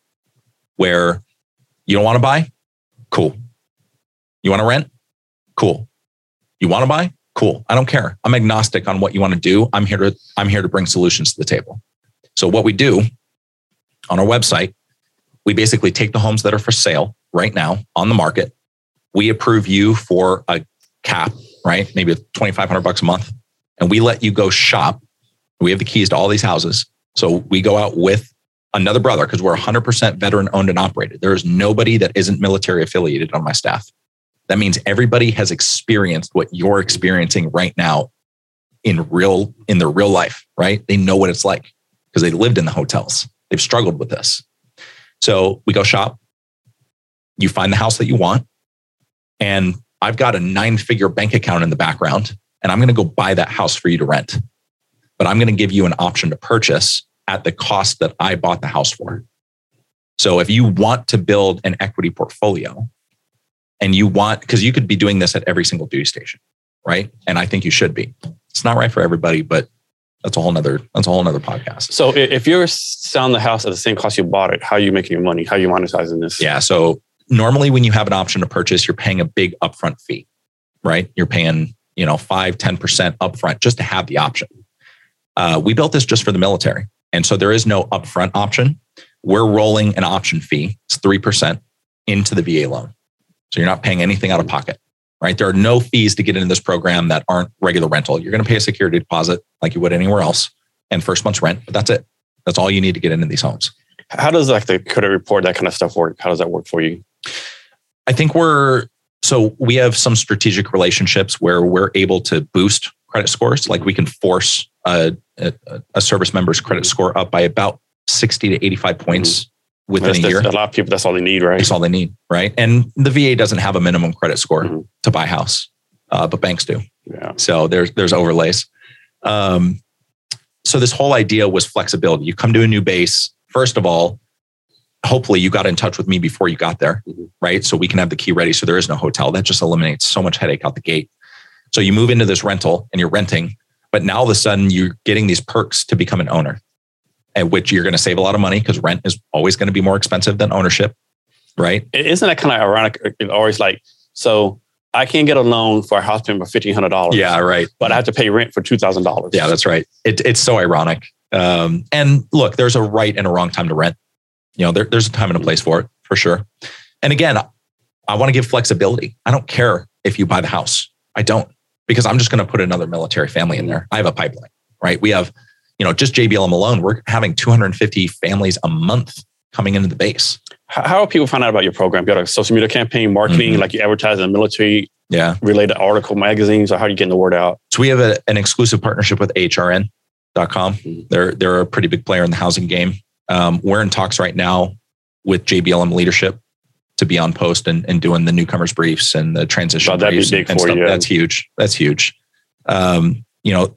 where you don't want to buy? Cool. You want to rent? Cool. You want to buy? Cool. I don't care. I'm agnostic on what you want to do. I'm here to I'm here to bring solutions to the table. So what we do on our website, we basically take the homes that are for sale right now on the market. We approve you for a cap, right? Maybe 2500 bucks a month and we let you go shop. We have the keys to all these houses. So we go out with another brother because we're 100% veteran owned and operated. There is nobody that isn't military affiliated on my staff. That means everybody has experienced what you're experiencing right now in real in their real life, right? They know what it's like because they lived in the hotels. They've struggled with this. So we go shop. You find the house that you want. And I've got a nine figure bank account in the background, and I'm going to go buy that house for you to rent. But I'm going to give you an option to purchase at the cost that I bought the house for. So if you want to build an equity portfolio and you want, because you could be doing this at every single duty station, right? And I think you should be. It's not right for everybody, but that's a whole nother, that's a whole nother podcast. So if you're selling the house at the same cost you bought it, how are you making your money? How are you monetizing this? Yeah. So normally when you have an option to purchase, you're paying a big upfront fee, right? You're paying, you know, five, 10% upfront just to have the option. Uh, we built this just for the military. And so there is no upfront option. We're rolling an option fee, it's 3% into the VA loan. So you're not paying anything out of pocket, right? There are no fees to get into this program that aren't regular rental. You're going to pay a security deposit like you would anywhere else and first month's rent, but that's it. That's all you need to get into these homes. How does like the credit report, that kind of stuff work? How does that work for you? I think we're so we have some strategic relationships where we're able to boost credit scores. Like we can force a, a, a service member's credit score up by about 60 to 85 points within That's- a year. that's- A lot of people, that's all they need, right? That's all they need, right? And the VA doesn't have a minimum credit score Mhm. to buy a house, uh, but banks do. Yeah. So there's there's overlays. Um, so this whole idea was flexibility. You come to a new base. First of all, hopefully you got in touch with me before you got there, Mhm. right? So we can have the key ready. So there is no hotel. That just eliminates so much headache out the gate. So you move into this rental and you're renting, but now all of a sudden you're getting these perks to become an owner, at which you're going to save a lot of money because rent is always going to be more expensive than ownership, right? Isn't that kind of ironic? It always like, so I can't get a loan for a house payment for $1,500. Yeah, right. But I have to pay rent for $2,000. Yeah, that's right. It, it's so ironic. Um, and look, there's a right and a wrong time to rent. You know, there, there's a time and a place for it for sure. And again, I want to give flexibility. I don't care if you buy the house. I don't because I'm just going to put another military family in there. I have a pipeline, right? We have, you know, just JBLM alone, we're having 250 families a month coming into the base. How are people find out about your program? You got a social media campaign, marketing, mm-hmm. like you advertise in military yeah. related article magazines, or how are you getting the word out? So we have a, an exclusive partnership with HRN.com. Mm-hmm. They're they're a pretty big player in the housing game. Um, we're in talks right now with JBLM leadership to be on post and, and doing the newcomers briefs and the transition oh, briefs and, and stuff. You. That's huge. That's huge. Um, you know,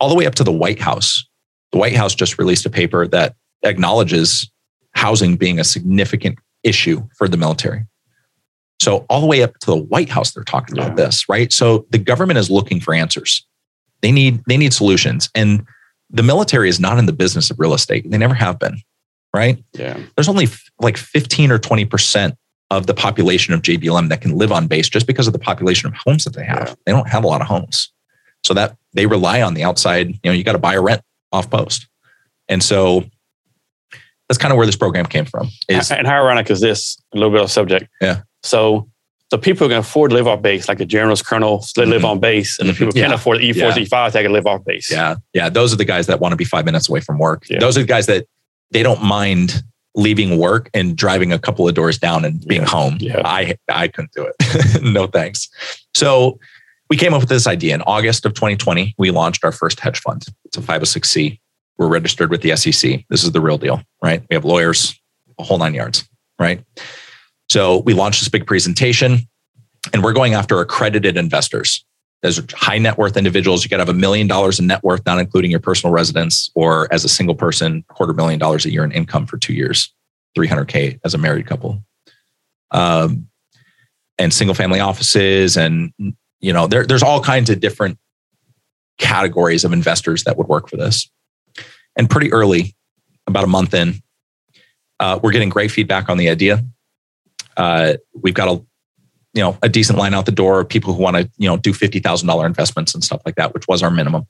all the way up to the White House. The White House just released a paper that acknowledges housing being a significant issue for the military. So all the way up to the White House, they're talking about this, right? So the government is looking for answers. They need they need solutions, and the military is not in the business of real estate. They never have been, right? Yeah. There's only like 15 or 20 percent of the population of JBLM that can live on base just because of the population of homes that they have. Yeah. They don't have a lot of homes, so that they rely on the outside. You know, you got to buy a rent off post, and so that's kind of where this program came from. Is, and how ironic is this? A little bit of subject. Yeah. So the people who can afford to live off base, like the generals, colonels, they live mm-hmm. on base, and the people who yeah. can't afford the E4s, yeah. E5s, they can live off base. Yeah, yeah. Those are the guys that want to be five minutes away from work. Yeah. Those are the guys that they don't mind leaving work and driving a couple of doors down and being yeah. home. Yeah. I I couldn't do it. no thanks. So we came up with this idea in August of 2020. We launched our first hedge fund. It's a 506c. We're registered with the SEC. This is the real deal, right? We have lawyers, a whole nine yards, right? So we launched this big presentation and we're going after accredited investors. As high net worth individuals. You got to have a million dollars in net worth, not including your personal residence, or as a single person, quarter million dollars a year in income for two years, 300K as a married couple. Um, and single family offices. And, you know, there, there's all kinds of different categories of investors that would work for this. And pretty early, about a month in, uh, we're getting great feedback on the idea uh, we've got a you know a decent line out the door of people who want to you know do fifty thousand dollar investments and stuff like that, which was our minimum.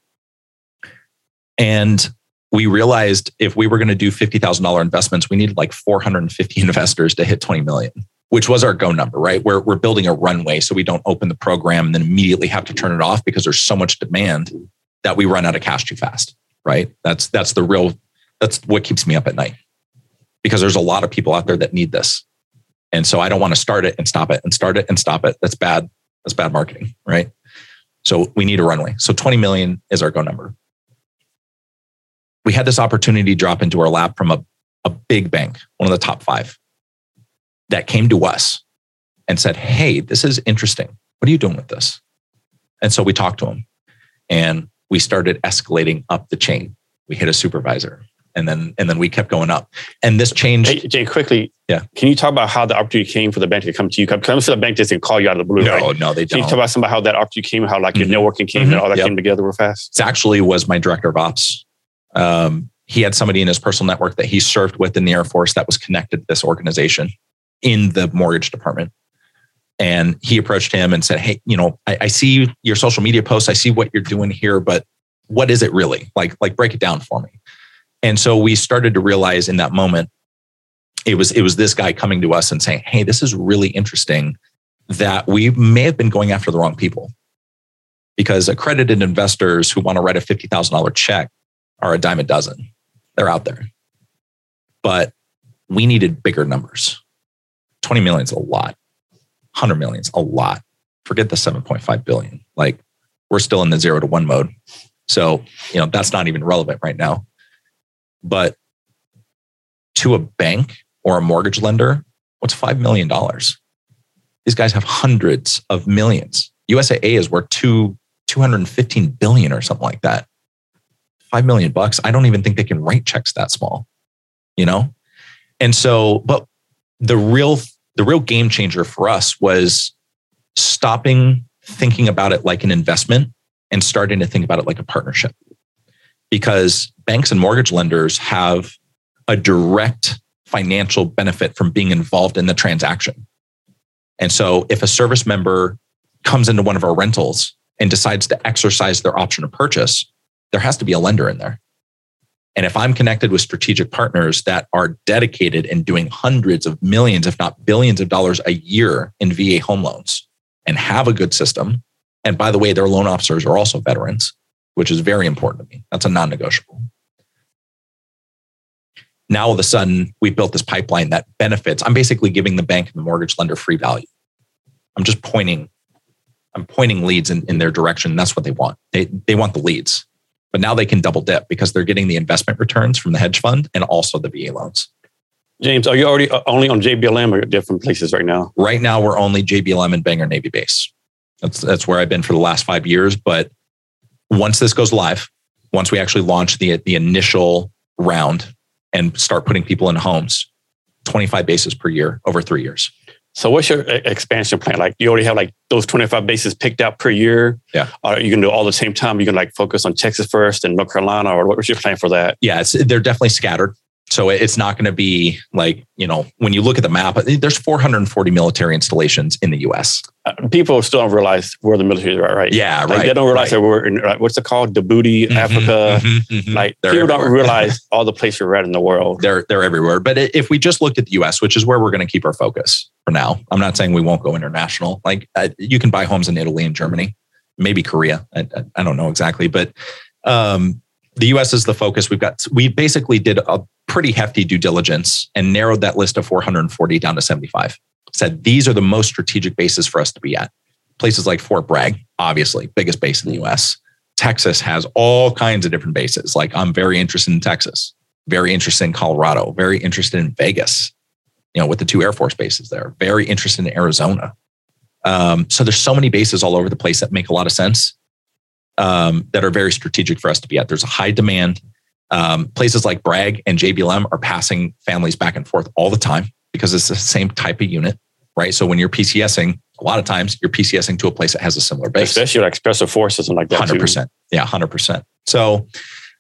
And we realized if we were going to do fifty thousand dollar investments, we needed like four hundred and fifty investors to hit twenty million, which was our go number. Right? We're we're building a runway so we don't open the program and then immediately have to turn it off because there's so much demand that we run out of cash too fast. Right? That's that's the real that's what keeps me up at night because there's a lot of people out there that need this and so I don't want to start it and stop it and start it and stop it. That's bad. That's bad marketing, right? So we need a runway. So 20 million is our go number. We had this opportunity drop into our lap from a, a big bank, one of the top five, that came to us and said, Hey, this is interesting. What are you doing with this? And so we talked to him and we started escalating up the chain. We hit a supervisor and then and then we kept going up. And this changed. Hey, Jay, quickly, yeah. Can you talk about how the opportunity came for the bank to come to you? Because I'm sure the bank doesn't call you out of the blue. No, right? no, they don't. Can you talk about some about how that opportunity came, how like your mm-hmm. networking came, mm-hmm. and all that yep. came together real fast? It actually was my director of ops. Um, he had somebody in his personal network that he served with in the Air Force that was connected to this organization in the mortgage department. And he approached him and said, Hey, you know, I, I see your social media posts. I see what you're doing here, but what is it really? Like, like break it down for me. And so we started to realize in that moment, it was it was this guy coming to us and saying, "Hey, this is really interesting that we may have been going after the wrong people." Because accredited investors who want to write a $50,000 check are a dime a dozen. They're out there. But we needed bigger numbers. 20 million is a lot. 100 million is a lot. Forget the 7.5 billion. Like we're still in the 0 to 1 mode. So, you know, that's not even relevant right now. But to a bank or a mortgage lender, what's $5 million? These guys have hundreds of millions. USAA is worth two, 215 billion or something like that. 5 million bucks. I don't even think they can write checks that small, you know? And so, but the real, the real game changer for us was stopping thinking about it like an investment and starting to think about it like a partnership because banks and mortgage lenders have a direct financial benefit from being involved in the transaction. And so if a service member comes into one of our rentals and decides to exercise their option of purchase, there has to be a lender in there. And if I'm connected with strategic partners that are dedicated and doing hundreds of millions, if not billions of dollars a year in VA home loans and have a good system, and by the way, their loan officers are also veterans, which is very important to me. That's a non negotiable. Now, all of a sudden, we built this pipeline that benefits. I'm basically giving the bank and the mortgage lender free value. I'm just pointing, I'm pointing leads in, in their direction. That's what they want. They, they want the leads. But now they can double dip because they're getting the investment returns from the hedge fund and also the VA loans. James, are you already uh, only on JBLM or different places right now? Right now, we're only JBLM and Bangor Navy Base. That's that's where I've been for the last five years. But once this goes live, once we actually launch the the initial round and start putting people in homes, 25 bases per year over three years. So what's your uh, expansion plan? Like you already have like those 25 bases picked out per year. Yeah. Are you can do all the same time? You can like focus on Texas first and North Carolina or what's your plan for that? Yeah, it's, they're definitely scattered. So it's not going to be like, you know, when you look at the map, there's 440 military installations in the US. Uh, people still don't realize where the military is at, right? Yeah, like right. They don't realize right. that we're in, like, what's it called? Djibouti, mm-hmm, Africa. Mm-hmm, mm-hmm. Like they're people everywhere. don't realize all the places we're at in the world. They're, they're everywhere. But if we just looked at the US, which is where we're going to keep our focus for now, I'm not saying we won't go international. Like uh, you can buy homes in Italy and Germany, maybe Korea. I, I don't know exactly, but um, the US is the focus. We've got, we basically did a pretty hefty due diligence and narrowed that list of 440 down to 75. Said these are the most strategic bases for us to be at. Places like Fort Bragg, obviously, biggest base in the US. Texas has all kinds of different bases. Like I'm very interested in Texas, very interested in Colorado, very interested in Vegas, you know, with the two Air Force bases there, very interested in Arizona. Um, so there's so many bases all over the place that make a lot of sense um, that are very strategic for us to be at. There's a high demand. Um, places like Bragg and JBLM are passing families back and forth all the time because it's the same type of unit, right? So when you're PCSing, a lot of times you're PCSing to a place that has a similar base, especially like special forces and like that. Hundred percent, yeah, hundred percent. So,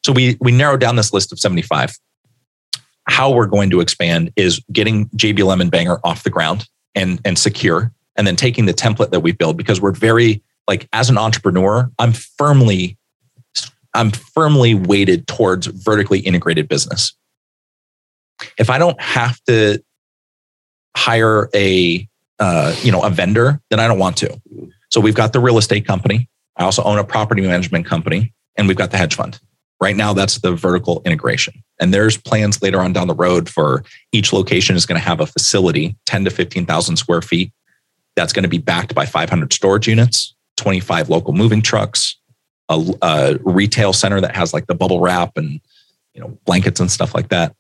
so we we narrowed down this list of seventy five. How we're going to expand is getting JBLM and Bangor off the ground and and secure, and then taking the template that we build because we're very like as an entrepreneur, I'm firmly I'm firmly weighted towards vertically integrated business. If I don't have to hire a uh, you know a vendor, then I don't want to. So we've got the real estate company. I also own a property management company, and we've got the hedge fund. Right now, that's the vertical integration. And there's plans later on down the road for each location is going to have a facility, 10 to 15,000 square feet, that's going to be backed by 500 storage units, 25 local moving trucks, a, a, retail center that has like the bubble wrap and you know blankets and stuff like that.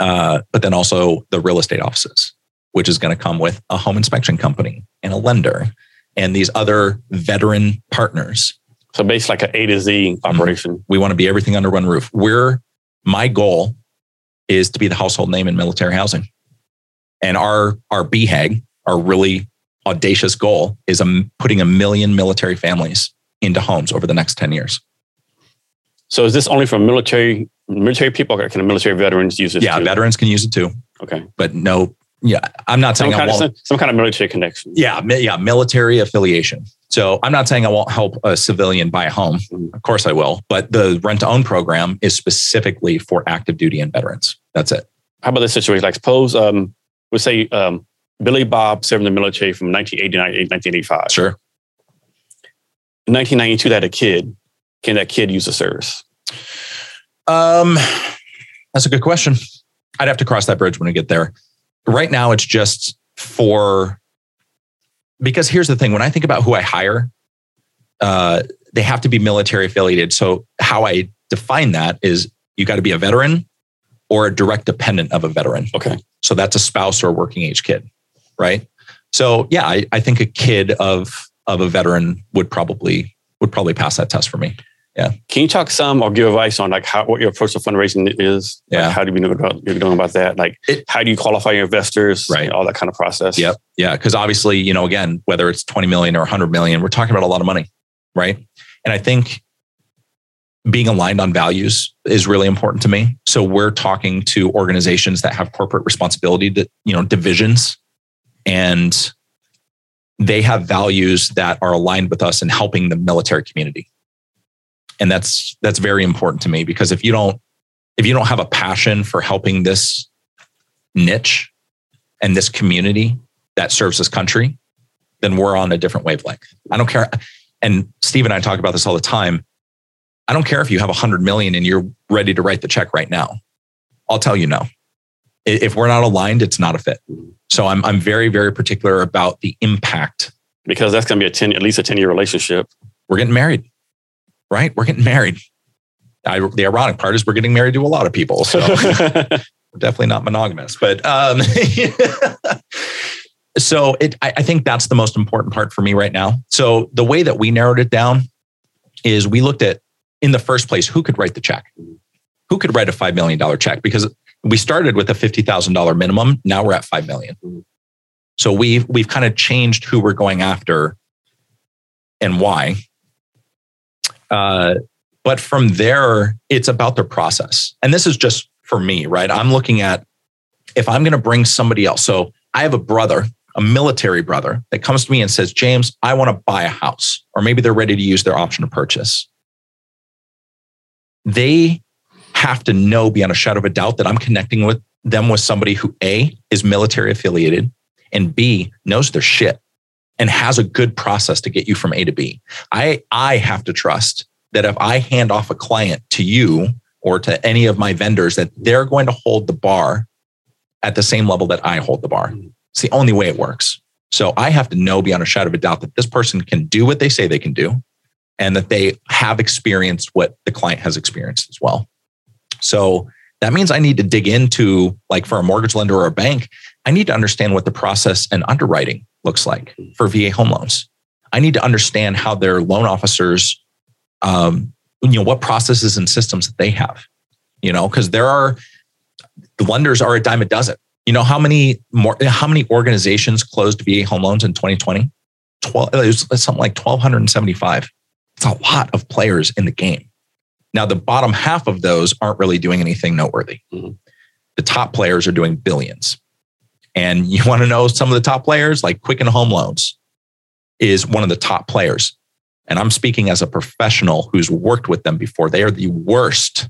Uh, but then also the real estate offices, which is going to come with a home inspection company and a lender and these other veteran partners. So basically like an A to Z operation. Mm-hmm. We want to be everything under one roof. We're my goal is to be the household name in military housing. And our our BHAG, our really audacious goal is a, putting a million military families into homes over the next 10 years. So is this only for military military people or can military veterans use it? Yeah, too? veterans can use it too. Okay. But no, yeah, I'm not some saying kind I won't. Of, some kind of military connection. Yeah, yeah, military affiliation. So I'm not saying I won't help a civilian buy a home. Mm-hmm. Of course I will. But the rent to own program is specifically for active duty and veterans. That's it. How about this situation? Like suppose um, we say um, Billy Bob served in the military from 1989 to 1985. Sure. In 1992, they had a kid. Can that kid use the service? Um, that's a good question. I'd have to cross that bridge when we get there. Right now, it's just for because here's the thing: when I think about who I hire, uh, they have to be military affiliated. So how I define that is you got to be a veteran or a direct dependent of a veteran. Okay. So that's a spouse or a working age kid, right? So yeah, I, I think a kid of of a veteran would probably would probably pass that test for me. Yeah. Can you talk some or give advice on like how what your approach to fundraising is? Yeah. Like how do you know about you're doing about that? Like It- how do you qualify your investors? Right. All that kind of process. Yep. Yeah. Because obviously, you know, again, whether it's 20 million or 100 million, we're talking about a lot of money. Right. And I think being aligned on values is really important to me. So we're talking to organizations that have corporate responsibility, that, you know, divisions, and they have values that are aligned with us in helping the military community. And that's that's very important to me because if you don't if you don't have a passion for helping this niche and this community that serves this country, then we're on a different wavelength. I don't care. And Steve and I talk about this all the time. I don't care if you have a hundred million and you're ready to write the check right now. I'll tell you no. If we're not aligned, it's not a fit. So I'm I'm very very particular about the impact because that's going to be a ten at least a ten year relationship. We're getting married, right? We're getting married. I, the ironic part is we're getting married to a lot of people. So we're definitely not monogamous, but um, so it, I, I think that's the most important part for me right now. So the way that we narrowed it down is we looked at in the first place who could write the check, who could write a five million dollar check because we started with a fifty thousand dollar minimum. Now we're at five million. So we've we've kind of changed who we're going after and why. Uh, but from there, it's about the process. And this is just for me, right? I'm looking at if I'm going to bring somebody else. So I have a brother, a military brother, that comes to me and says, James, I want to buy a house, or maybe they're ready to use their option to purchase. They have to know beyond a shadow of a doubt that I'm connecting with them with somebody who A is military affiliated and B knows their shit and has a good process to get you from A to B. I I have to trust that if I hand off a client to you or to any of my vendors, that they're going to hold the bar at the same level that I hold the bar. It's the only way it works. So I have to know beyond a shadow of a doubt that this person can do what they say they can do and that they have experienced what the client has experienced as well. So that means I need to dig into, like for a mortgage lender or a bank, I need to understand what the process and underwriting looks like for VA home loans. I need to understand how their loan officers um, you know what processes and systems that they have you know because there are the lenders are a dime a dozen. You know how many more how many organizations closed va home loans in 2020 12 it was something like 1275 it's a lot of players in the game now the bottom half of those aren't really doing anything noteworthy mm-hmm. the top players are doing billions and you want to know some of the top players like quicken home loans is one of the top players and I'm speaking as a professional who's worked with them before. They are the worst,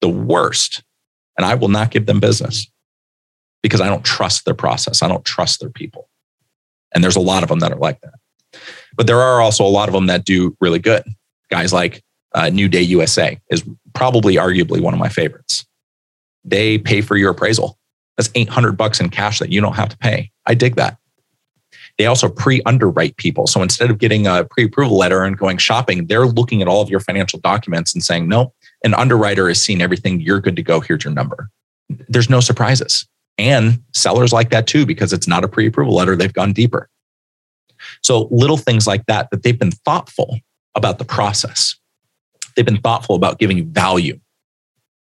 the worst. And I will not give them business because I don't trust their process. I don't trust their people. And there's a lot of them that are like that. But there are also a lot of them that do really good. Guys like uh, New Day USA is probably arguably one of my favorites. They pay for your appraisal. That's 800 bucks in cash that you don't have to pay. I dig that. They also pre underwrite people. So instead of getting a pre approval letter and going shopping, they're looking at all of your financial documents and saying, no, an underwriter has seen everything. You're good to go. Here's your number. There's no surprises. And sellers like that too, because it's not a pre approval letter. They've gone deeper. So little things like that, that they've been thoughtful about the process. They've been thoughtful about giving value.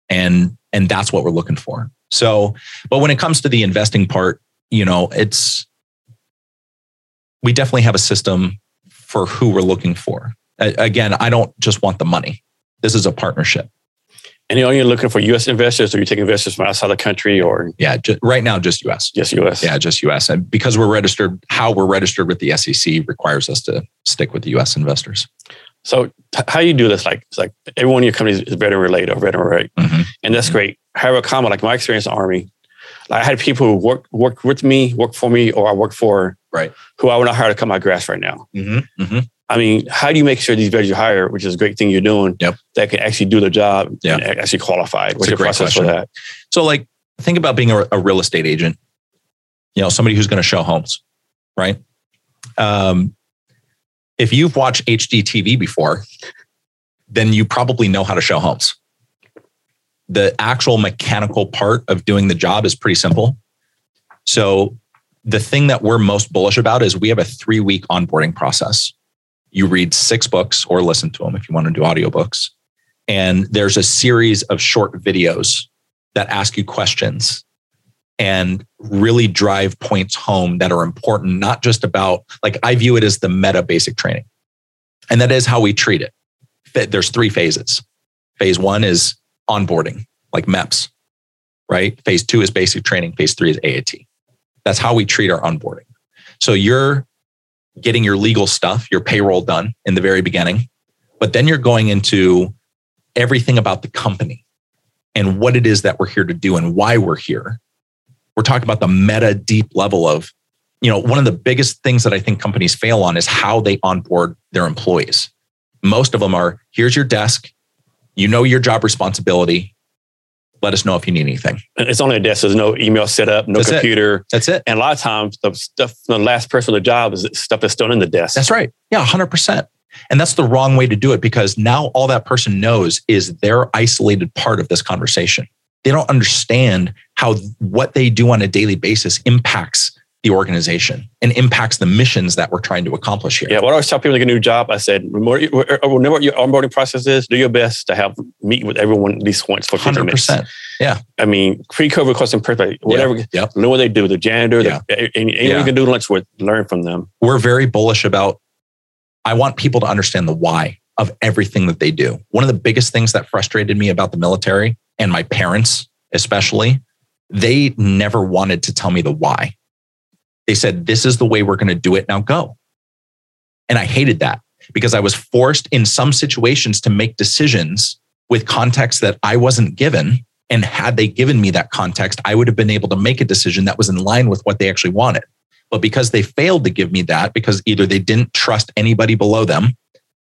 And, and that's what we're looking for. So, but when it comes to the investing part, you know, it's we definitely have a system for who we're looking for. Again, I don't just want the money. This is a partnership. And are you looking for U.S. investors, or you taking investors from outside the country, or yeah, just, right now just U.S. Just U.S. Yeah, just U.S. And because we're registered, how we're registered with the SEC requires us to stick with the U.S. investors. So how you do this? Like it's like every one of your companies is veteran related or veteran right, mm-hmm. and that's mm-hmm. great. However, common like my experience in the Army, I had people who worked worked with me, worked for me, or I worked for right who I would not hire to cut my grass right now. Mm-hmm. Mm-hmm. I mean, how do you make sure these vets you hire, which is a great thing you're doing, yep. that can actually do the job yep. and actually qualified? What's your process question. for that? So, like, think about being a, a real estate agent. You know, somebody who's going to show homes, right? Um, if you've watched HGTV before, then you probably know how to show homes the actual mechanical part of doing the job is pretty simple. So the thing that we're most bullish about is we have a three week onboarding process. You read six books or listen to them if you want to do audiobooks. And there's a series of short videos that ask you questions and really drive points home that are important, not just about, like, I view it as the meta basic training. And that is how we treat it. There's three phases. Phase one is onboarding, like MEPS, right? Phase two is basic training. Phase three is AIT. That's how we treat our onboarding. So you're getting your legal stuff, your payroll done in the very beginning, but then you're going into everything about the company and what it is that we're here to do and why we're here. We're talking about the meta deep level of, you know, one of the biggest things that I think companies fail on is how they onboard their employees. Most of them are here's your desk, you know your job responsibility. Let us know if you need anything. It's only a desk. There's no email set up, no That's it. computer. That's it. And a lot of times the stuff, the last person on the job is stuff that's still in the desk. That's right. Yeah, 100%. And that's the wrong way to do it because now all that person knows is their isolated part of this conversation. They don't understand how what they do on a daily basis impacts the organization and impacts the missions that we're trying to accomplish here. Yeah, what I always tell people to get a new job, I said, remember uh, whenever your onboarding process is, do your best to have meet with everyone at least once for 15 minutes. 100%. Yeah. I mean, pre-COVID question perfect. Whatever, Yep. know what they do, the janitor, Yeah. the, anyone Yeah. you can do lunch with, learn from them. We're very bullish about, I want people to understand the why of everything that they do. One of the biggest things that frustrated me about the military and my parents, especially, they never wanted to tell me the why. They said, This is the way we're going to do it. Now go. And I hated that because I was forced in some situations to make decisions with context that I wasn't given. And had they given me that context, I would have been able to make a decision that was in line with what they actually wanted. But because they failed to give me that, because either they didn't trust anybody below them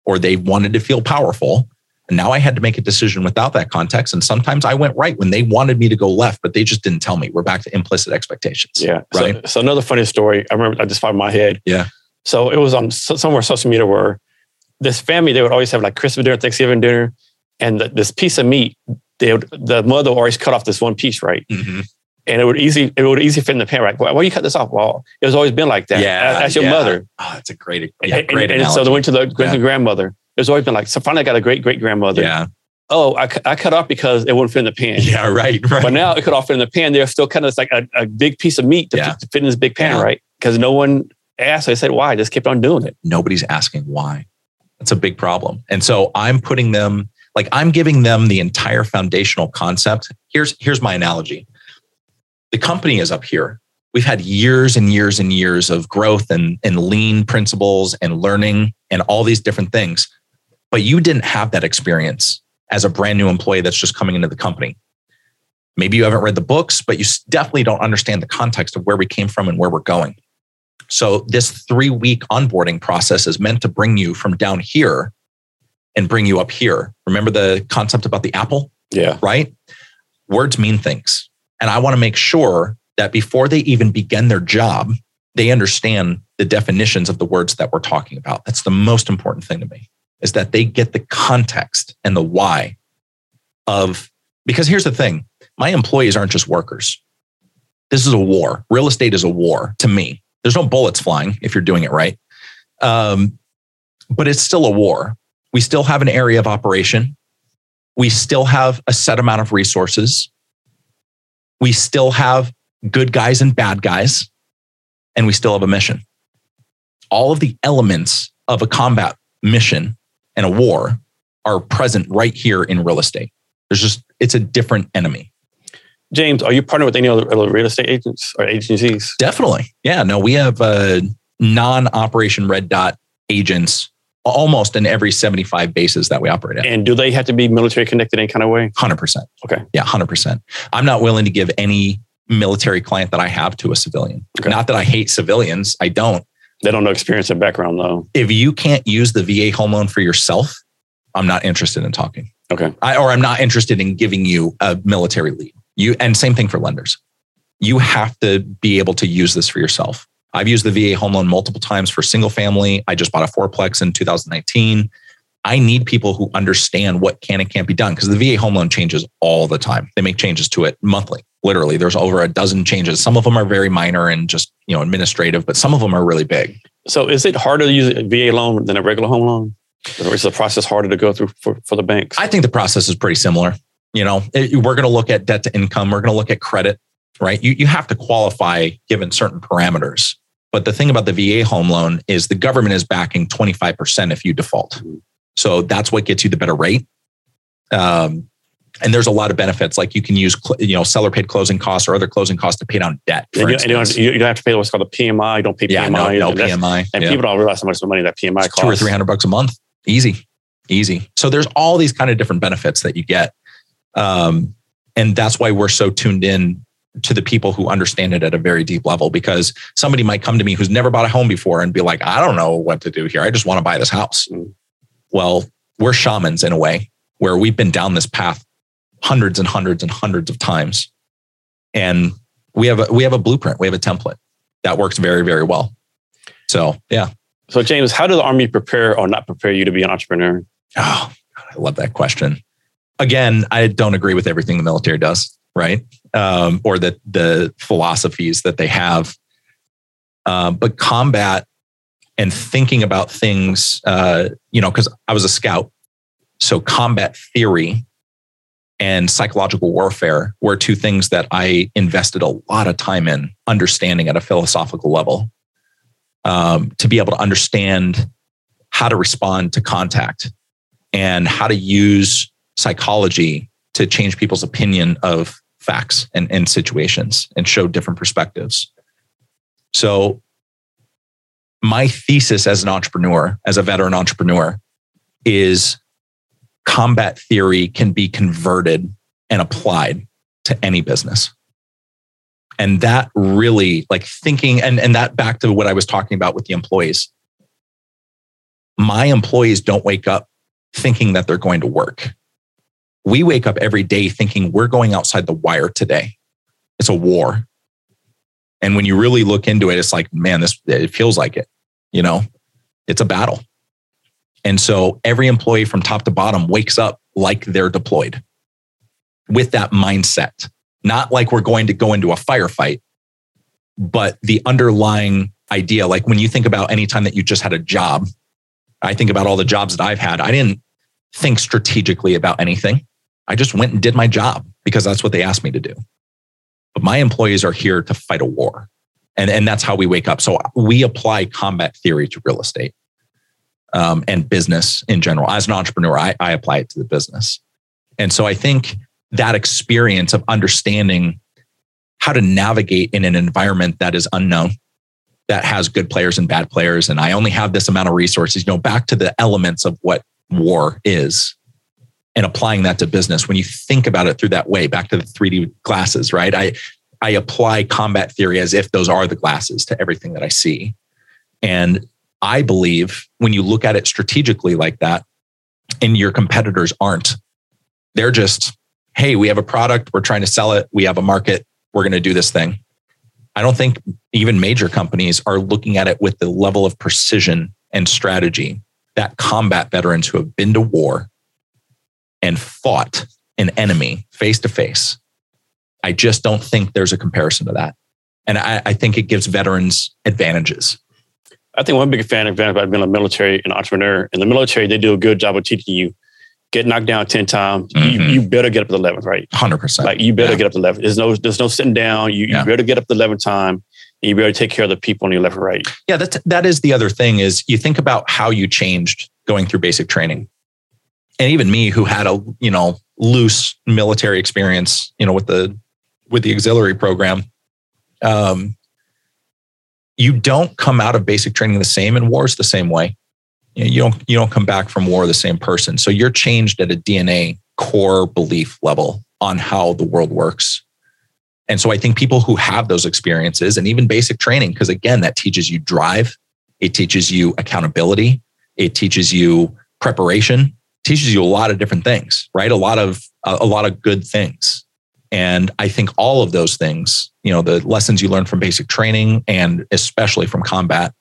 or they wanted to feel powerful, and now I had to make a decision without that context. And sometimes I went right when they wanted me to go left, but they just didn't tell me. We're back to implicit expectations. Yeah. Right. So, so another funny story. I remember I just found my head. Yeah. So it was on so- somewhere social media where this family they would always have like Christmas dinner, Thanksgiving dinner, and the, this piece of meat they would, the mother would always cut off this one piece, right? Mhm. And it would easy it would easy fit in the pan, right? Why, why you cut this off? Well, it was always been like that. Yeah, that's your yeah. mother. Oh, that's a great, yeah, and, great and, and so they went to the great grandmother. It's always been like so. Finally, I got a great great grandmother. Yeah. Oh, I, I cut off because it wouldn't fit in the pan. Yeah. Right. Right. But now it could all fit in the pan. They're still kind of like a, a big piece of meat to, Yeah. fit, to fit in this big pan, Yeah. right? Because no one asked. I said, why? Just kept on doing it. nobody's asking why. That's a big problem. And so I'm putting them like I'm giving them the entire foundational concept. Here's here's my analogy. The company is up here. We've had years and years and years of growth and, and lean principles and learning and all these different things. But you didn't have that experience as a brand new employee that's just coming into the company. Maybe you haven't read the books, but you definitely don't understand the context of where we came from and where we're going. So this three week onboarding process is meant to bring you from down here and bring you up here. Remember the concept about the apple, Yeah. right? Words mean things. And I want to make sure that before they even begin their job, they understand the definitions of the words that we're talking about. That's the most important thing to me is that they get the context and the why of, because here's the thing my employees aren't just workers. This is a war. Real estate is a war to me. There's no bullets flying if you're doing it right. Um, but it's still a war. We still have an area of operation. We still have a set amount of resources. We still have good guys and bad guys. And we still have a mission. All of the elements of a combat mission and a war are present right here in real estate. There's just, it's a different enemy. James, are you partnered with any other real estate agents or agencies? Definitely. Yeah. No, we have uh, non Operation Red Dot agents almost in every 75 bases that we operate at. And do they have to be military connected in any kind of way? 100%. Okay. Yeah, 100%. I'm not willing to give any military client that I have to a civilian. Okay. Not that I hate civilians, I don't. They don't know experience and background though. If you can't use the VA home loan for yourself, I'm not interested in talking. Okay. I, or I'm not interested in giving you a military lead. You and same thing for lenders. You have to be able to use this for yourself. I've used the VA home loan multiple times for single family. I just bought a fourplex in 2019. I need people who understand what can and can't be done because the VA home loan changes all the time. They make changes to it monthly. Literally, there's over a dozen changes. Some of them are very minor and just you know administrative, but some of them are really big. So is it harder to use a VA loan than a regular home loan? Or is the process harder to go through for, for the banks? I think the process is pretty similar. You know, it- we're going to look at debt to income. We're going to look at credit, right? You, you have to qualify given certain parameters. But the thing about the VA home loan is the government is backing 25% if you default. So that's what gets you the better rate. Um, and there's a lot of benefits, like you can use, you know, seller paid closing costs or other closing costs to pay down debt. And you, you, don't, you don't have to pay what's called a PMI. You don't pay yeah, PMI. no, no and PMI. And yeah. people don't realize how much money that PMI It's costs. two or three hundred bucks a month. Easy, easy. So there's all these kind of different benefits that you get. Um, and that's why we're so tuned in to the people who understand it at a very deep level because somebody might come to me who's never bought a home before and be like, I don't know what to do here. I just want to buy this house. Mm. Well, we're shamans in a way where we've been down this path hundreds and hundreds and hundreds of times. And we have a we have a blueprint, we have a template that works very, very well. So yeah. So James, how does the army prepare or not prepare you to be an entrepreneur? Oh, I love that question. Again, I don't agree with everything the military does, right? Um, or the the philosophies that they have. Uh, but combat and thinking about things, uh, you know, because I was a scout, so combat theory and psychological warfare were two things that I invested a lot of time in understanding at a philosophical level. Um, to be able to understand how to respond to contact and how to use psychology to change people's opinion of facts and, and situations and show different perspectives. So, my thesis as an entrepreneur, as a veteran entrepreneur, is combat theory can be converted and applied to any business. And that really, like thinking, and, and that back to what I was talking about with the employees. My employees don't wake up thinking that they're going to work. We wake up every day thinking we're going outside the wire today. It's a war. And when you really look into it, it's like, man, this it feels like it. You know, it's a battle. And so every employee from top to bottom wakes up like they're deployed with that mindset, not like we're going to go into a firefight, but the underlying idea. Like when you think about any time that you just had a job, I think about all the jobs that I've had. I didn't think strategically about anything. I just went and did my job because that's what they asked me to do. But my employees are here to fight a war. And, and that's how we wake up. So we apply combat theory to real estate um, and business in general. As an entrepreneur, I, I apply it to the business. And so I think that experience of understanding how to navigate in an environment that is unknown, that has good players and bad players, and I only have this amount of resources, you know, back to the elements of what war is and applying that to business. When you think about it through that way, back to the 3D glasses, right? I, I apply combat theory as if those are the glasses to everything that I see. And I believe when you look at it strategically like that, and your competitors aren't, they're just, hey, we have a product, we're trying to sell it, we have a market, we're going to do this thing. I don't think even major companies are looking at it with the level of precision and strategy that combat veterans who have been to war and fought an enemy face to face. I just don't think there's a comparison to that. And I, I, think it gives veterans advantages. I think one big fan of advantage about being a military and entrepreneur. In the military, they do a good job of teaching you get knocked down 10 times. Mm-hmm. You, you better get up the 11th, right? 100%. Like you better yeah. get up to 11. There's no, there's no sitting down. You, yeah. you better get up the 11th time and you better take care of the people on your left and right. Yeah, that's, that is the other thing is you think about how you changed going through basic training. And even me who had a, you know, loose military experience, you know, with the, with the auxiliary program, um, you don't come out of basic training the same in wars the same way. You don't you don't come back from war the same person. So you're changed at a DNA core belief level on how the world works. And so I think people who have those experiences and even basic training, because again, that teaches you drive, it teaches you accountability, it teaches you preparation, teaches you a lot of different things, right? A lot of a lot of good things. And I think all of those things, you know, the lessons you learn from basic training and especially from combat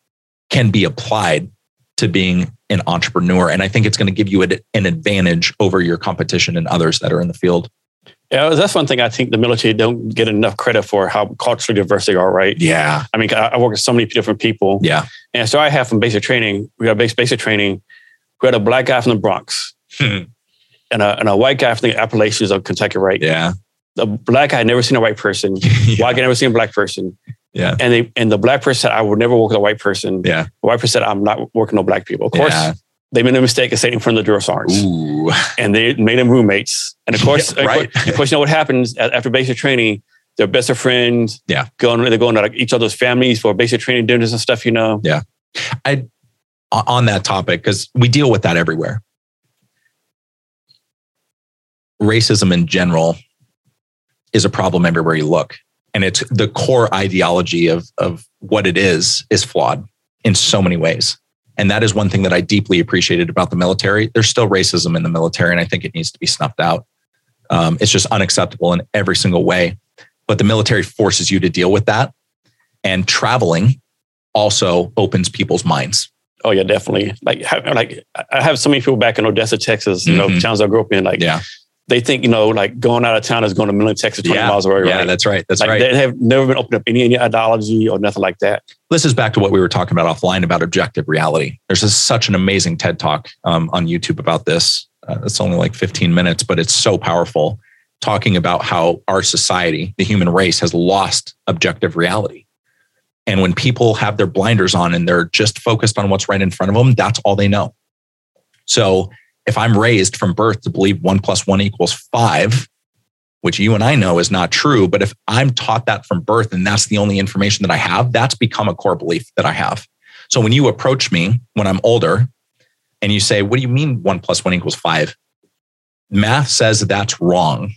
can be applied to being an entrepreneur. And I think it's going to give you an advantage over your competition and others that are in the field. Yeah, that's one thing I think the military don't get enough credit for how culturally diverse they are, right? Yeah. I mean, I work with so many different people. Yeah. And so I have from basic training, we got basic, basic training. We had a black guy from the Bronx hmm. and, a, and a white guy from the Appalachians of Kentucky, right? Yeah the black guy had never seen a white person. yeah. White guy never seen a black person. Yeah. And they and the black person said, I would never work with a white person. Yeah. The white person said, I'm not working with black people. Of course, yeah. they made a mistake of sitting in front of the drill sergeants. Ooh. And they made them roommates. And of course, yeah, right. of, course of course, you know what happens after basic training? They're best of friends. Yeah. Going, they're going to like each other's families for basic training dinners and stuff, you know? Yeah. I on that topic, because we deal with that everywhere. Racism in general is a problem everywhere you look. And it's the core ideology of, of what it is, is flawed in so many ways. And that is one thing that I deeply appreciated about the military. There's still racism in the military, and I think it needs to be snuffed out. Um, it's just unacceptable in every single way. But the military forces you to deal with that. And traveling also opens people's minds. Oh yeah, definitely. Like, like I have so many people back in Odessa, Texas. You mm-hmm. know, towns I grew up in. Like, yeah they think you know like going out of town is going to Midland, Texas, twenty yeah. miles away. Yeah, right? that's right. That's like, right. They have never been opened up any, any ideology or nothing like that. This is back to what we were talking about offline about objective reality. There's a, such an amazing TED talk um, on YouTube about this. Uh, it's only like 15 minutes, but it's so powerful. Talking about how our society, the human race, has lost objective reality. And when people have their blinders on and they're just focused on what's right in front of them, that's all they know. So if I'm raised from birth to believe one plus one equals five, which you and I know is not true, but if I'm taught that from birth and that's the only information that I have, that's become a core belief that I have. So when you approach me when I'm older and you say, What do you mean one plus one equals five? Math says that's wrong.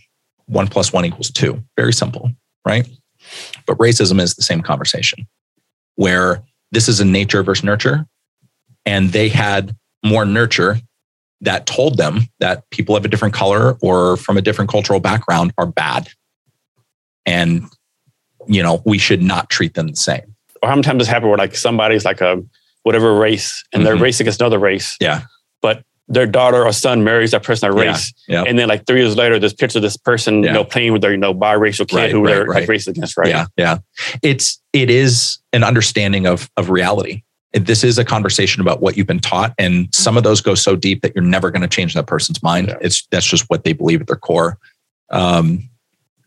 One plus one equals two. Very simple, right? But racism is the same conversation where this is a nature versus nurture. And they had more nurture that told them that people of a different color or from a different cultural background are bad. And, you know, we should not treat them the same. Or how many times this happened where like somebody's like a whatever race and mm-hmm. they're racing against another race. Yeah. But their daughter or son marries that person that race. Yeah. And then like three years later, this picture of this person, yeah. you know, playing with their, you know, biracial kid right, who right, they're right. like, racist against, right? Yeah. Yeah. It's it is an understanding of of reality this is a conversation about what you've been taught and some of those go so deep that you're never going to change that person's mind yeah. it's that's just what they believe at their core um,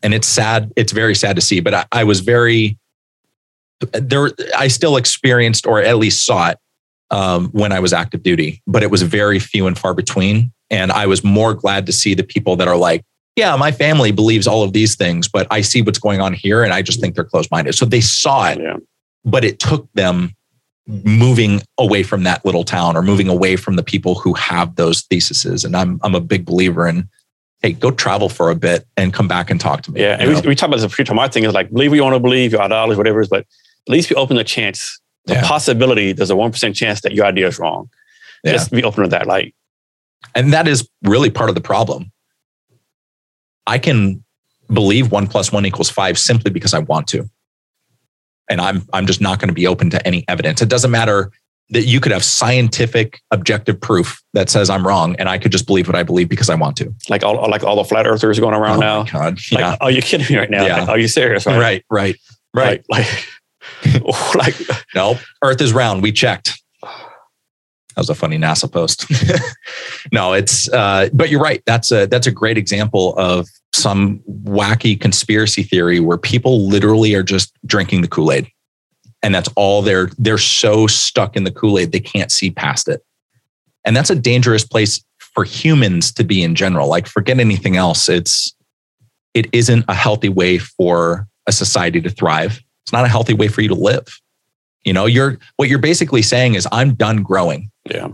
and it's sad it's very sad to see but I, I, was very there i still experienced or at least saw it um, when i was active duty but it was very few and far between and i was more glad to see the people that are like yeah my family believes all of these things but i see what's going on here and i just think they're closed-minded so they saw it yeah. but it took them moving away from that little town or moving away from the people who have those theses. And I'm I'm a big believer in hey, go travel for a bit and come back and talk to me. Yeah, and we, we, talk about this every time. My thing is like believe what you want to believe, your ideology, whatever it is, but at least be open to chance, the yeah. possibility. There's a one percent chance that your idea is wrong. Yeah. Just be open to that. Like, and that is really part of the problem. I can believe one plus one equals five simply because I want to and I'm I'm just not going to be open to any evidence. It doesn't matter that you could have scientific objective proof that says I'm wrong and I could just believe what I believe because I want to. Like all like all the flat earthers going around oh now. God. Like, yeah. are you kidding me right now? Yeah. Like, are you serious? Right, right, right. right. Like, like, like no, Earth is round. We checked. That was a funny NASA post. no, it's uh, but you're right. That's a that's a great example of some wacky conspiracy theory where people literally are just drinking the Kool-Aid. And that's all they're they're so stuck in the Kool-Aid they can't see past it. And that's a dangerous place for humans to be in general. Like forget anything else. It's it isn't a healthy way for a society to thrive. It's not a healthy way for you to live. You know, you're what you're basically saying is I'm done growing. Yeah.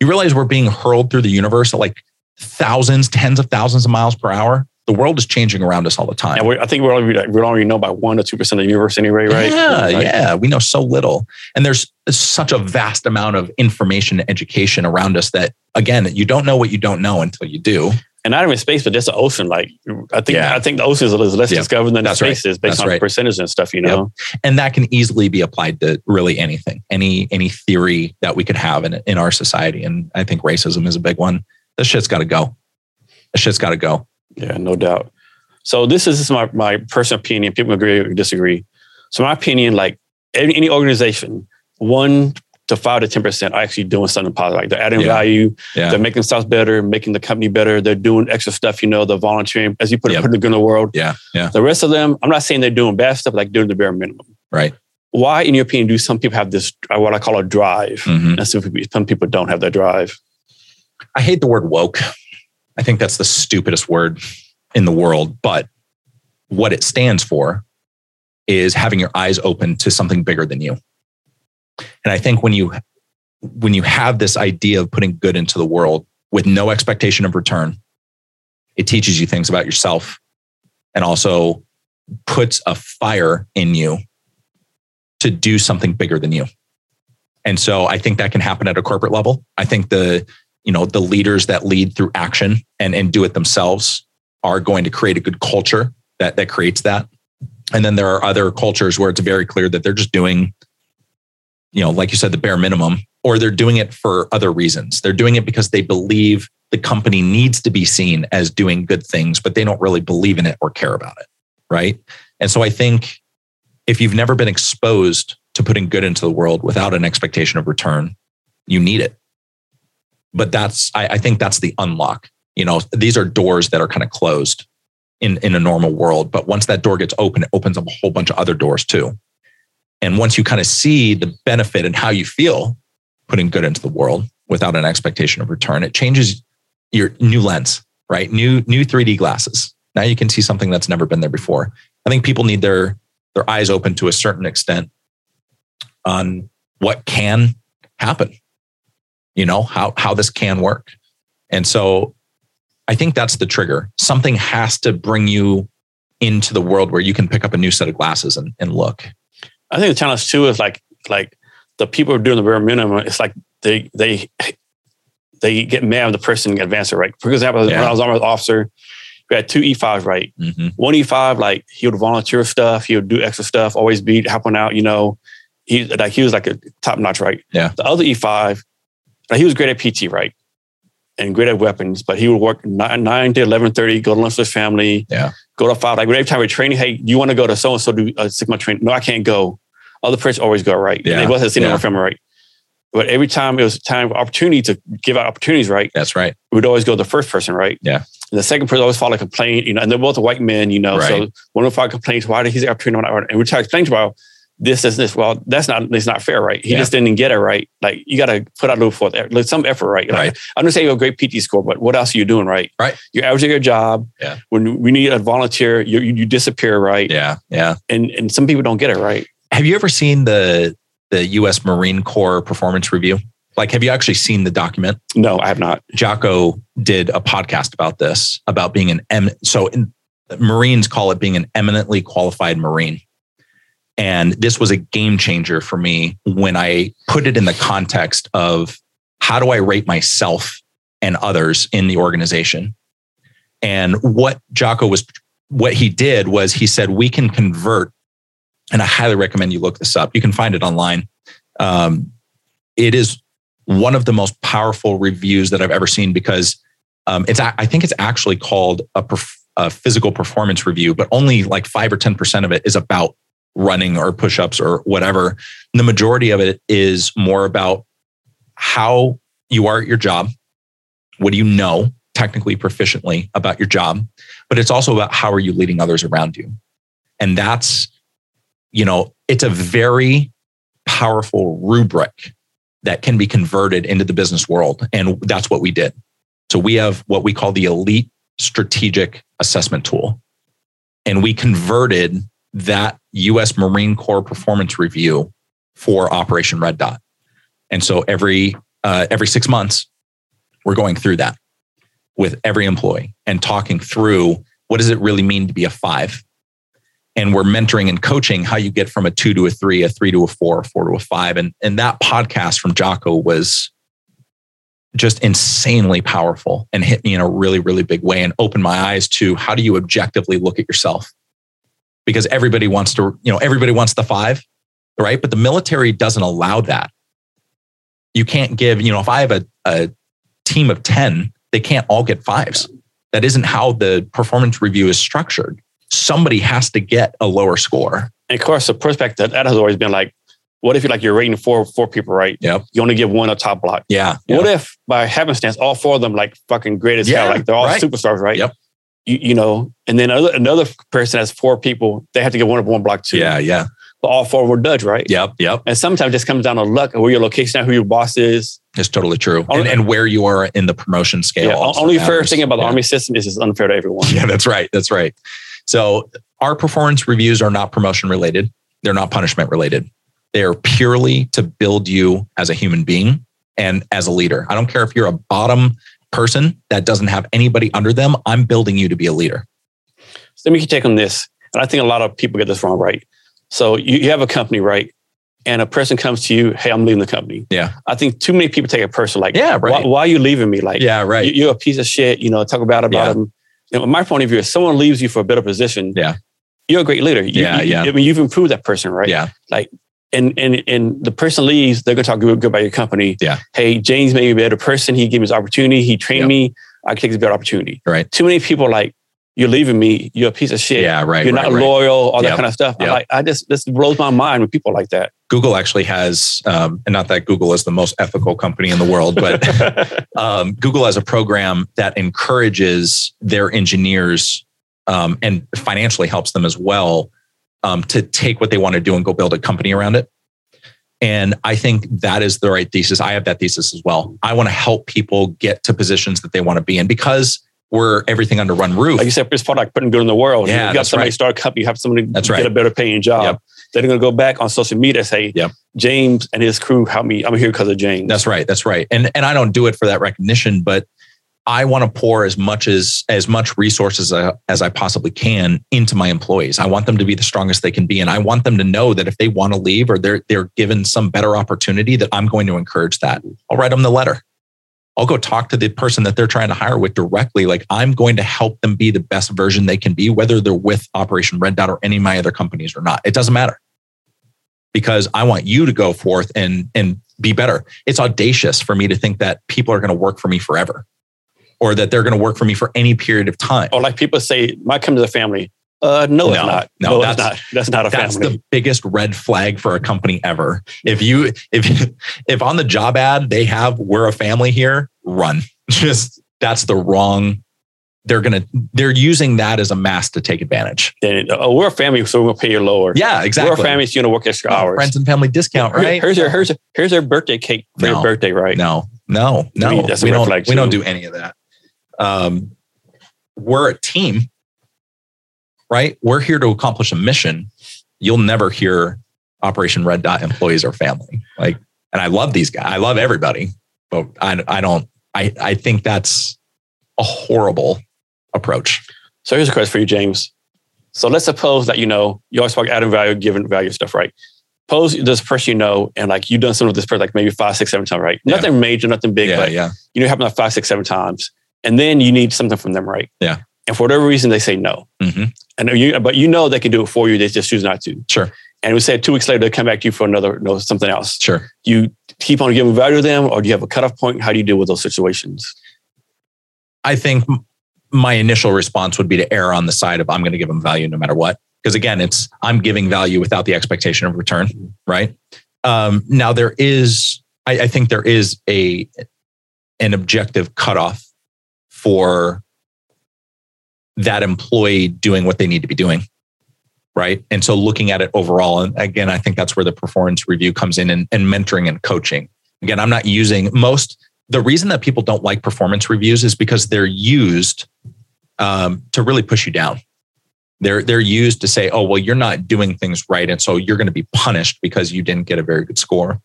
You realize we're being hurled through the universe at like thousands, tens of thousands of miles per hour. The world is changing around us all the time. And I think we already, we only know about one or two percent of the universe anyway, right? Yeah, right. yeah. We know so little, and there's such a vast amount of information and education around us that, again, you don't know what you don't know until you do. And not even space, but just the ocean. Like I think, yeah. I think the ocean is less yep. discovered than That's the space right. is based That's on right. percentage and stuff. You know, yep. and that can easily be applied to really anything, any any theory that we could have in in our society. And I think racism is a big one. This shit's got to go that shit's got to go. Yeah, no doubt. So this is, this is my, my personal opinion. People agree or disagree. So my opinion, like any, any organization, one to five to ten percent are actually doing something positive. Like they're adding yeah. value, yeah. they're making themselves better, making the company better. They're doing extra stuff, you know, the volunteering, as you put it, putting the good in the world. Yeah, yeah. The rest of them, I'm not saying they're doing bad stuff, like doing the bare minimum. Right. Why, in your opinion, do some people have this what I call a drive, mm-hmm. and some people don't have that drive? I hate the word woke. I think that's the stupidest word in the world. But what it stands for is having your eyes open to something bigger than you. And I think when you when you have this idea of putting good into the world with no expectation of return, it teaches you things about yourself and also puts a fire in you to do something bigger than you. And so I think that can happen at a corporate level. I think the, you know, the leaders that lead through action and, and do it themselves are going to create a good culture that, that creates that. And then there are other cultures where it's very clear that they're just doing, you know, like you said, the bare minimum, or they're doing it for other reasons. They're doing it because they believe the company needs to be seen as doing good things, but they don't really believe in it or care about it. Right. And so I think if you've never been exposed to putting good into the world without an expectation of return, you need it. But that's, I, I think that's the unlock. You know, these are doors that are kind of closed in, in a normal world. But once that door gets open, it opens up a whole bunch of other doors too. And once you kind of see the benefit and how you feel putting good into the world without an expectation of return, it changes your new lens, right? New, new 3D glasses. Now you can see something that's never been there before. I think people need their, their eyes open to a certain extent on what can happen, you know, how, how this can work. And so I think that's the trigger. Something has to bring you into the world where you can pick up a new set of glasses and, and look. I think the challenge too is like like the people who are doing the bare minimum. It's like they they they get mad at the person advances it right. For example, yeah. when I was army officer, we had two E5s right. Mm-hmm. One E5 like he would volunteer stuff, he would do extra stuff, always be helping out. You know, he like he was like a top notch right. Yeah. The other E5, he was great at PT right and great at weapons, but he would work nine, nine to eleven thirty, go to lunch with his family, yeah, go to five. Like every time we're training, hey, do you want to go to so and so do a six month training? No, I can't go. Other person always go right. Yeah, they wasn't sitting yeah. on family right. But every time it was time for opportunity to give out opportunities, right? That's right. We'd always go the first person, right? Yeah. And the second person always filed a complaint, you know, and they're both white men, you know. Right. So one of our complaints, why did he say opportunity? And we try to explain to him, this, this, this. Well, that's not it's not fair, right? He yeah. just didn't get it right. Like you got to put out a little forth, like some effort, right? Like, right. I'm gonna you have a great PT score, but what else are you doing, right? Right. You're averaging your job. Yeah. When we need a volunteer, you you disappear, right? Yeah. Yeah. And and some people don't get it right. Have you ever seen the the U.S. Marine Corps performance review? Like, have you actually seen the document? No, I have not. Jocko did a podcast about this, about being an M. So in, Marines call it being an eminently qualified Marine. And this was a game changer for me when I put it in the context of how do I rate myself and others in the organization? And what Jocko was, what he did was he said, we can convert, and I highly recommend you look this up. You can find it online. Um, it is one of the most powerful reviews that I've ever seen because um, it's, I think it's actually called a, perf- a physical performance review, but only like five or 10% of it is about running or push-ups or whatever the majority of it is more about how you are at your job what do you know technically proficiently about your job but it's also about how are you leading others around you. And that's you know it's a very powerful rubric that can be converted into the business world and that's what we did. So we have what we call the elite strategic assessment tool and we converted that US Marine Corps performance review for Operation Red Dot. And so every uh, every six months, we're going through that with every employee and talking through what does it really mean to be a five. And we're mentoring and coaching how you get from a two to a three, a three to a four, a four to a five. And, and that podcast from Jocko was just insanely powerful and hit me in a really, really big way and opened my eyes to how do you objectively look at yourself because everybody wants to, you know, everybody wants the five, right? But the military doesn't allow that. You can't give, you know, if I have a, a team of 10, they can't all get fives. That isn't how the performance review is structured. Somebody has to get a lower score. And of course, the perspective that has always been like, what if you like you're rating four four people, right? Yep. You only give one a top block. Yeah. What if by happenstance all four of them like fucking great as yeah, hell, like they're all right. superstars, right? Yep you, you know, and then another, another person has four people, they have to get one of one block too. Yeah, yeah. But all four were Dutch, right? Yep, yep. And sometimes it just comes down to luck and where your location at, who your boss is. It's totally true. Only, and, and, where you are in the promotion scale. Yeah, only matters. fair thing about the yeah. Army system is it's unfair to everyone. Yeah, that's right. That's right. So our performance reviews are not promotion related. They're not punishment related. They are purely to build you as a human being and as a leader. I don't care if you're a bottom person that doesn't have anybody under them. I'm building you to be a leader. So let me take on this. And I think a lot of people get this wrong, right? So you, you have a company, right? And a person comes to you, hey, I'm leaving the company. Yeah. I think too many people take it personal, like, Yeah, right. why, why are you leaving me? Like, Yeah, right. you, are a piece of shit. You know, talk about about Yeah. them. You know, my point of view is someone leaves you for a better position. Yeah. you're a great leader. You- Yeah, you- yeah. I mean, you've improved that person, right? Yeah. And and and the person leaves, they're gonna talk good, good about your company. Yeah. Hey, James made me a better person. He gave me this opportunity. He trained Yeah. me. I can take this better opportunity. Right. Too many people are like you're leaving me. You're a piece of shit. Yeah, right. You're right, not right. loyal. All that kind of stuff. Yep. like, I just this blows my mind when people like that. Google actually has, um, and not that Google is the most ethical company in the world, but um, Google has a program that encourages their engineers um, and financially helps them as well um, to take what they want to do and go build a company around it. And I think that is the right thesis. I have that thesis as well. I want to help people get to positions that they want to be in because we're everything under one roof. like you said, it's product putting good in the world. Yeah, you got somebody right. start a company, you have somebody That's get right. a better paying job. Yep. They're gonna go back on social media and say, Yep. James and his crew helped me. I'm here because of James. That's right. That's right. And and I don't do it for that recognition, but I want to pour as much as as much resources as I, as I possibly can into my employees. I want them to be the strongest they can be, and I want them to know that if they want to leave or they're they're given some better opportunity, that I'm going to encourage that. I'll write them the letter. I'll go talk to the person that they're trying to hire with directly. Like I'm going to help them be the best version they can be, whether they're with Operation Red Dot or any of my other companies or not. It doesn't matter because I want you to go forth and and be better. It's audacious for me to think that people are going to work for me forever or that they're going to work for me for any period of time. Or like people say, my company's a family. Uh, no, it's not. no, it's that's- not. That's not a That's family. That's the biggest red flag for a company ever. If you if if on the job ad they have we're a family here, run. Just that's the wrong they're going to they're using that as a mask to take advantage. Oh, we're a family, so we're gonna pay you lower. Yeah, exactly. We're a family, so you're gonna work extra hours. Friends and family discount, right? Here's your here's your here's your birthday cake for No. your birthday, right? No, no, no. I mean, we don't. we don't do any of that. Um, we're a team, right? We're here to accomplish a mission. You'll never hear Operation Red Dot employees or family. Like, and I love these guys. I love everybody, but I, I don't. I, I think that's a horrible approach. So here's a question for you, James. So let's suppose that you know you always talk adding value, giving value stuff, right? Suppose this person you know, and like you've done something with this person like maybe five, six, seven times, right? Yeah. Nothing major, nothing big, yeah, but yeah, you know, it happened like five, six, seven times, and then you need something from them, right? Yeah. And for whatever reason, they say no, hmm and you, but you know they can do it for you. They just choose not to. Sure, And we say two weeks later they come back to you for another, no, something else. sure. You keep on giving value to them, or do you have a cutoff point? How do you deal with those situations? I think my initial response would be to err on the side of I'm going to give them value no matter what. Because again, it's I'm giving value without the expectation of return, right? Um, now there is, I, I think there is a an objective cutoff for that employee doing what they need to be doing, right? And so looking at it overall, and again, I think that's where the performance review comes in and, and mentoring and coaching. Again, I'm not using most the reason that people don't like performance reviews is because they're used um, to really push you down. They're they're used to say, oh well, you're not doing things right, and so you're going to be punished because you didn't get a very good score.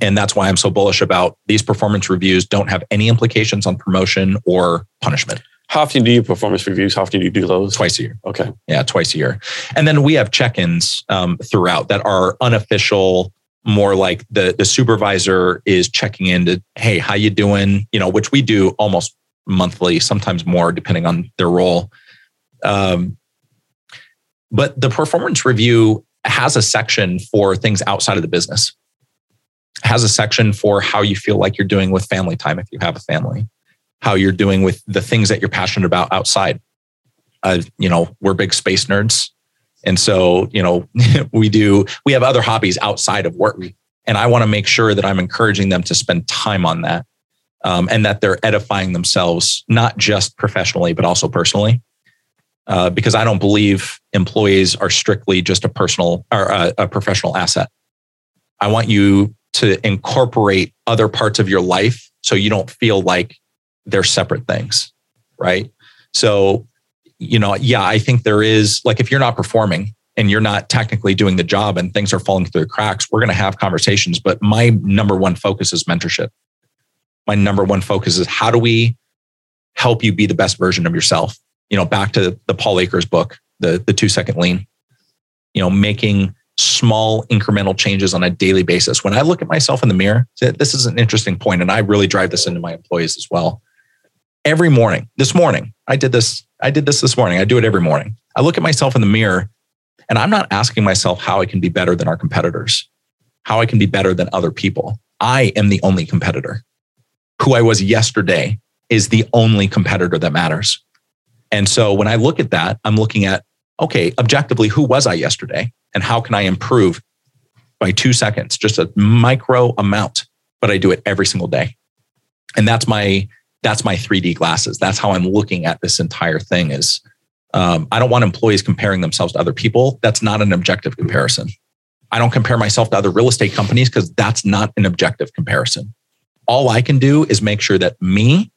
And that's why I'm so bullish about these performance reviews. Don't have any implications on promotion or punishment. How often do you performance reviews? How often do you do those? Twice a year. Okay. Yeah, twice a year. And then we have check-ins um, throughout that are unofficial, more like the the supervisor is checking in to, hey, how you doing? You know, which we do almost monthly, sometimes more, depending on their role. Um, but the performance review has a section for things outside of the business. Has a section for how you feel like you're doing with family time if you have a family, how you're doing with the things that you're passionate about outside uh, you know, we're big space nerds. And so, you know, we do, we have other hobbies outside of work. And I want to make sure that I'm encouraging them to spend time on that um, and that they're edifying themselves, not just professionally, but also personally. Uh, because I don't believe employees are strictly just a personal or a, a professional asset. I want you to incorporate other parts of your life so you don't feel like they're separate things. Right. So you know, yeah, I think there is like if you're not performing and you're not technically doing the job and things are falling through the cracks, we're going to have conversations. But my number one focus is mentorship. My number one focus is how do we help you be the best version of yourself? You know, back to the Paul Akers book, the the two second lean. You know, making small incremental changes on a daily basis. When I look at myself in the mirror, this is an interesting point, and I really drive this into my employees as well. Every morning, this morning, I did this. I did this this morning. I do it every morning. I look at myself in the mirror, and I'm not asking myself how I can be better than our competitors, how I can be better than other people. I am the only competitor. Who I was yesterday is the only competitor that matters. And so when I look at that, I'm looking at, okay, objectively, who was I yesterday? And how can I improve by two seconds, just a micro amount, but I do it every single day. And that's my, that's my 3D glasses. That's how I'm looking at this entire thing is um, I don't want employees comparing themselves to other people. That's not an objective comparison. I don't compare myself to other real estate companies because that's not an objective comparison. All I can do is make sure that me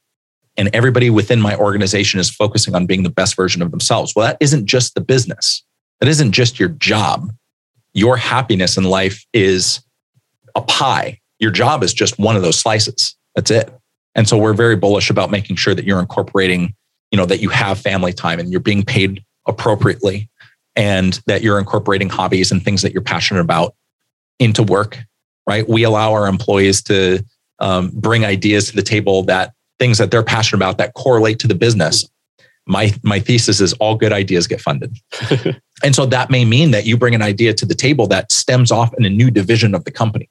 and everybody within my organization is focusing on being the best version of themselves. Well, that isn't just the business, that isn't just your job. Your happiness in life is a pie. Your job is just one of those slices. That's it. And so we're very bullish about making sure that you're incorporating, you know, that you have family time and you're being paid appropriately and that you're incorporating hobbies and things that you're passionate about into work, right? We allow our employees to um, bring ideas to the table that things that they're passionate about that correlate to the business. My, my thesis is all good ideas get funded. and so that may mean that you bring an idea to the table that stems off in a new division of the company.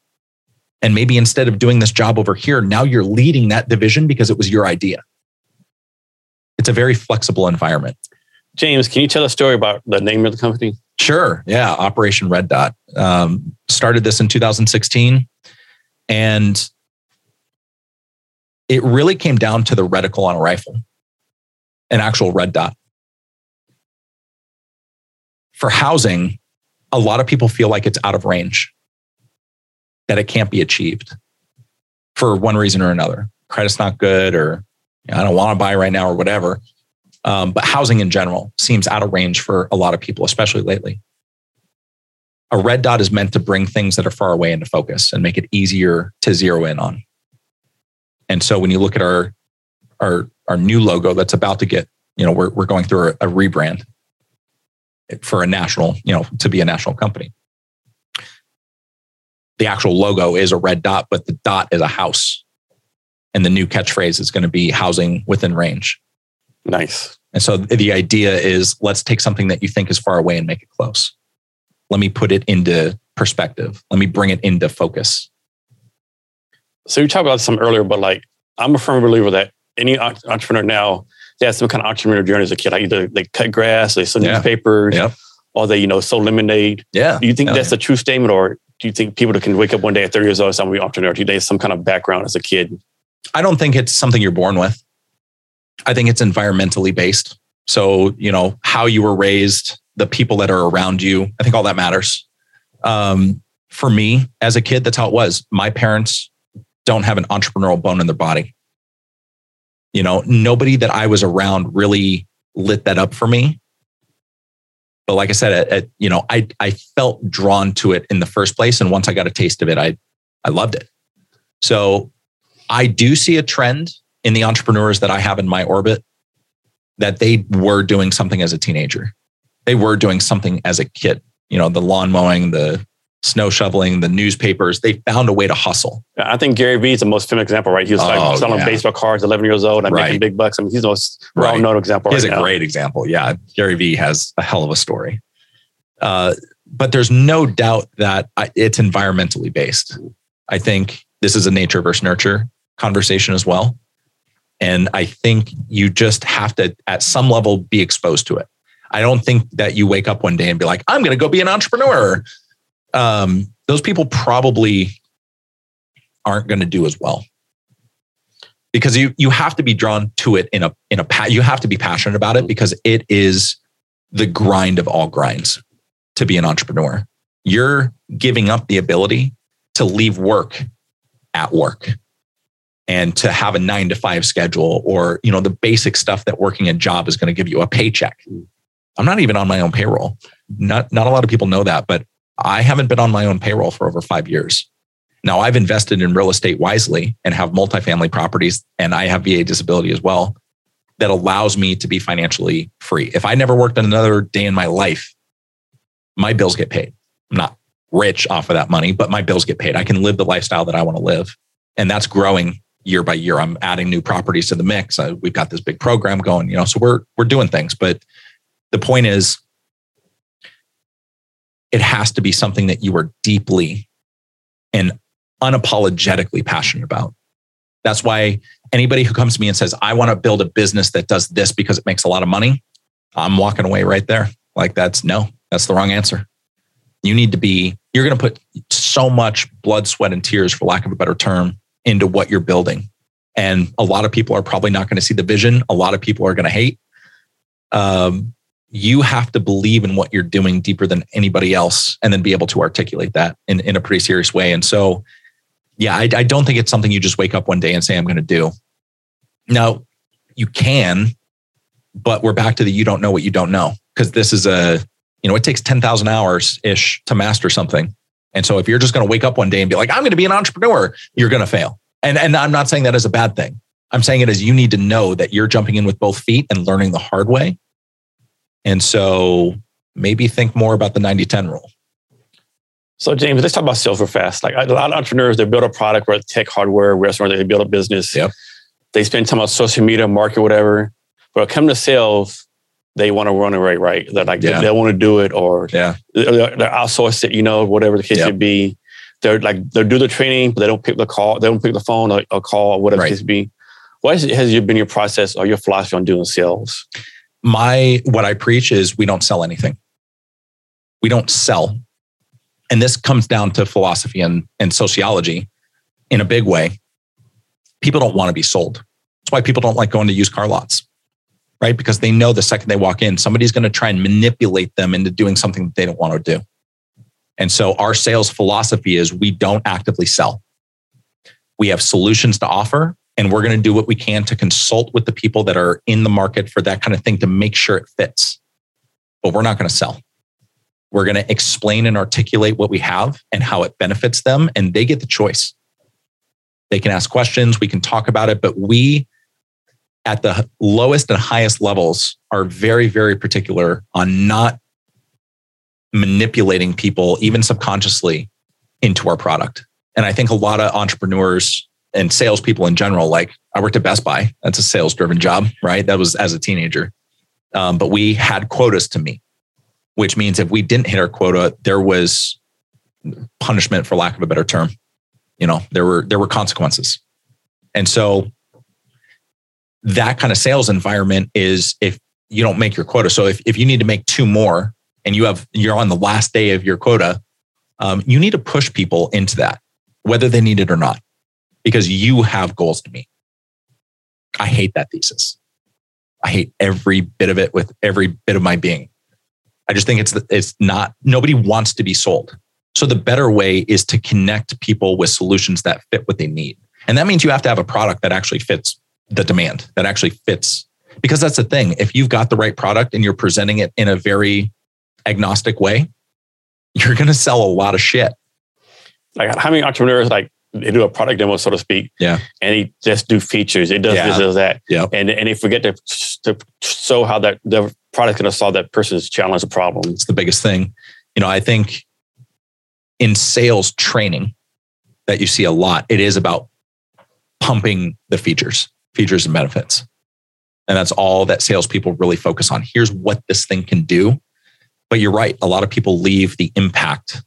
And maybe instead of doing this job over here, now you're leading that division because it was your idea. It's a very flexible environment. James, can you tell a story about the name of the company? Sure. Yeah. Operation Red Dot. Um, started this in 2016. And it really came down to the reticle on a rifle, an actual red dot. For housing, a lot of people feel like it's out of range, that it can't be achieved for one reason or another. Credit's not good, or you know, I don't want to buy right now, or whatever. Um, but housing in general seems out of range for a lot of people, especially lately. A red dot is meant to bring things that are far away into focus and make it easier to zero in on. And so when you look at our our our new logo that's about to get, you know, we're we're going through a, a rebrand for a national, you know, to be a national company. The actual logo is a red dot, but the dot is a house. And the new catchphrase is going to be housing within range. Nice. And so the idea is let's take something that you think is far away and make it close. Let me put it into perspective. Let me bring it into focus. So you talked about some earlier, but like I'm a firm believer that any entrepreneur now they have some kind of entrepreneur journey as a kid. Like either they cut grass, they sell yeah. newspapers, or they you know sell lemonade. Yeah. Do you think yeah. that's a true statement, or do you think people that can wake up one day at 30 years old and say, "I'm an entrepreneur"? Do they have some kind of background as a kid? I don't think it's something you're born with. I think it's environmentally based. So you know how you were raised, the people that are around you. I think all that matters. Um, for me, as a kid, that's how it was. My parents don't have an entrepreneurial bone in their body. You know, nobody that I was around really lit that up for me. But like I said, at, at, you know, I I felt drawn to it in the first place, and once I got a taste of it, I I loved it. So I do see a trend in the entrepreneurs that I have in my orbit that they were doing something as a teenager. They were doing something as a kid. You know, the lawn mowing, the snow shoveling, the newspapers. They found a way to hustle. I think Gary Vee is the most famous example, right? He was like oh, selling yeah. baseball cards, 11 years old, and right. making big bucks. I mean, he's the most well known example. He's right a now. great example. Yeah. Gary Vee has a hell of a story. Uh, but there's no doubt that it's environmentally based. I think this is a nature versus nurture conversation as well. And I think you just have to, at some level, be exposed to it. I don't think that you wake up one day and be like, I'm going to go be an entrepreneur um, those people probably aren't going to do as well because you you have to be drawn to it in a in a you have to be passionate about it because it is the grind of all grinds to be an entrepreneur. You're giving up the ability to leave work at work and to have a 9 to 5 schedule or you know the basic stuff that working a job is going to give you a paycheck. I'm not even on my own payroll. Not not a lot of people know that, but I haven't been on my own payroll for over five years. Now I've invested in real estate wisely and have multifamily properties and I have VA disability as well. that allows me to be financially free. If I never worked another day in my life, my bills get paid. I'm not rich off of that money, but my bills get paid. I can live the lifestyle that I want to live. And that's growing year by year. I'm adding new properties to the mix. I, we've got this big program going, you know, so we're we're doing things, but the point is it has to be something that you are deeply and unapologetically passionate about. That's why anybody who comes to me and says, I want to build a business that does this because it makes a lot of money, I'm walking away right there. Like, that's no, that's the wrong answer. You need to be, you're going to put so much blood, sweat, and tears, for lack of a better term, into what you're building. And a lot of people are probably not going to see the vision. A lot of people are going to hate. Um, you have to believe in what you're doing deeper than anybody else and then be able to articulate that in, in a pretty serious way. And so yeah, I, I don't think it's something you just wake up one day and say, I'm going to do. Now, you can, but we're back to the you don't know what you don't know because this is a, you know, it takes 10,000 hours ish to master something. And so if you're just going to wake up one day and be like, I'm going to be an entrepreneur, you're going to fail. And, and I'm not saying that as a bad thing. I'm saying it as you need to know that you're jumping in with both feet and learning the hard way. And so maybe think more about the 90 10 rule. So, James, let's talk about sales real fast. Like a lot of entrepreneurs, they build a product, whether tech, hardware, restaurant, they build a business. Yep. They spend time on social media, market, whatever. But come to sales, they want to run it right, right. They're like, yeah. they, they want to do it or yeah. they're, they're outsourced it, you know, whatever the case yep. may be. They're like, they do the training, but they don't pick the call. They don't pick the phone or, or call or whatever right. the case be. What has been your process or your philosophy on doing sales? My, what I preach is we don't sell anything. We don't sell and this comes down to philosophy and, and sociology in a big way. People don't want to be sold. That's why people don't like going to used car lots, right? Because they know the second they walk in, somebody's going to try and manipulate them into doing something that they don't want to do. And so our sales philosophy is we don't actively sell. We have solutions to offer, and we're going to do what we can to consult with the people that are in the market for that kind of thing to make sure it fits. But we're not going to sell. We're going to explain and articulate what we have and how it benefits them, and they get the choice. They can ask questions, we can talk about it, but we, at the lowest and highest levels, are very, very particular on not manipulating people, even subconsciously, into our product. And I think a lot of entrepreneurs and salespeople in general, like I worked at Best Buy, that's a sales driven job, right? That was as a teenager. Um, but we had quotas to meet which means if we didn't hit our quota, there was punishment for lack of a better term. You know, there were there were consequences. And so that kind of sales environment is if you don't make your quota. So if, if you need to make two more and you have you're on the last day of your quota, um, you need to push people into that, whether they need it or not, because you have goals to meet. I hate that thesis. I hate every bit of it with every bit of my being. I just think it's it's not nobody wants to be sold. So the better way is to connect people with solutions that fit what they need. And that means you have to have a product that actually fits the demand, that actually fits. Because that's the thing. If you've got the right product and you're presenting it in a very agnostic way, you're going to sell a lot of shit. Like how many entrepreneurs like they do a product demo, so to speak. Yeah. And he just do features. It does yeah. this, does that. Yeah. And and they forget to, to show how that the product going to solve that person's challenge or problem. It's the biggest thing. You know, I think in sales training that you see a lot, it is about pumping the features, features and benefits. And that's all that salespeople really focus on. Here's what this thing can do. But you're right. A lot of people leave the impact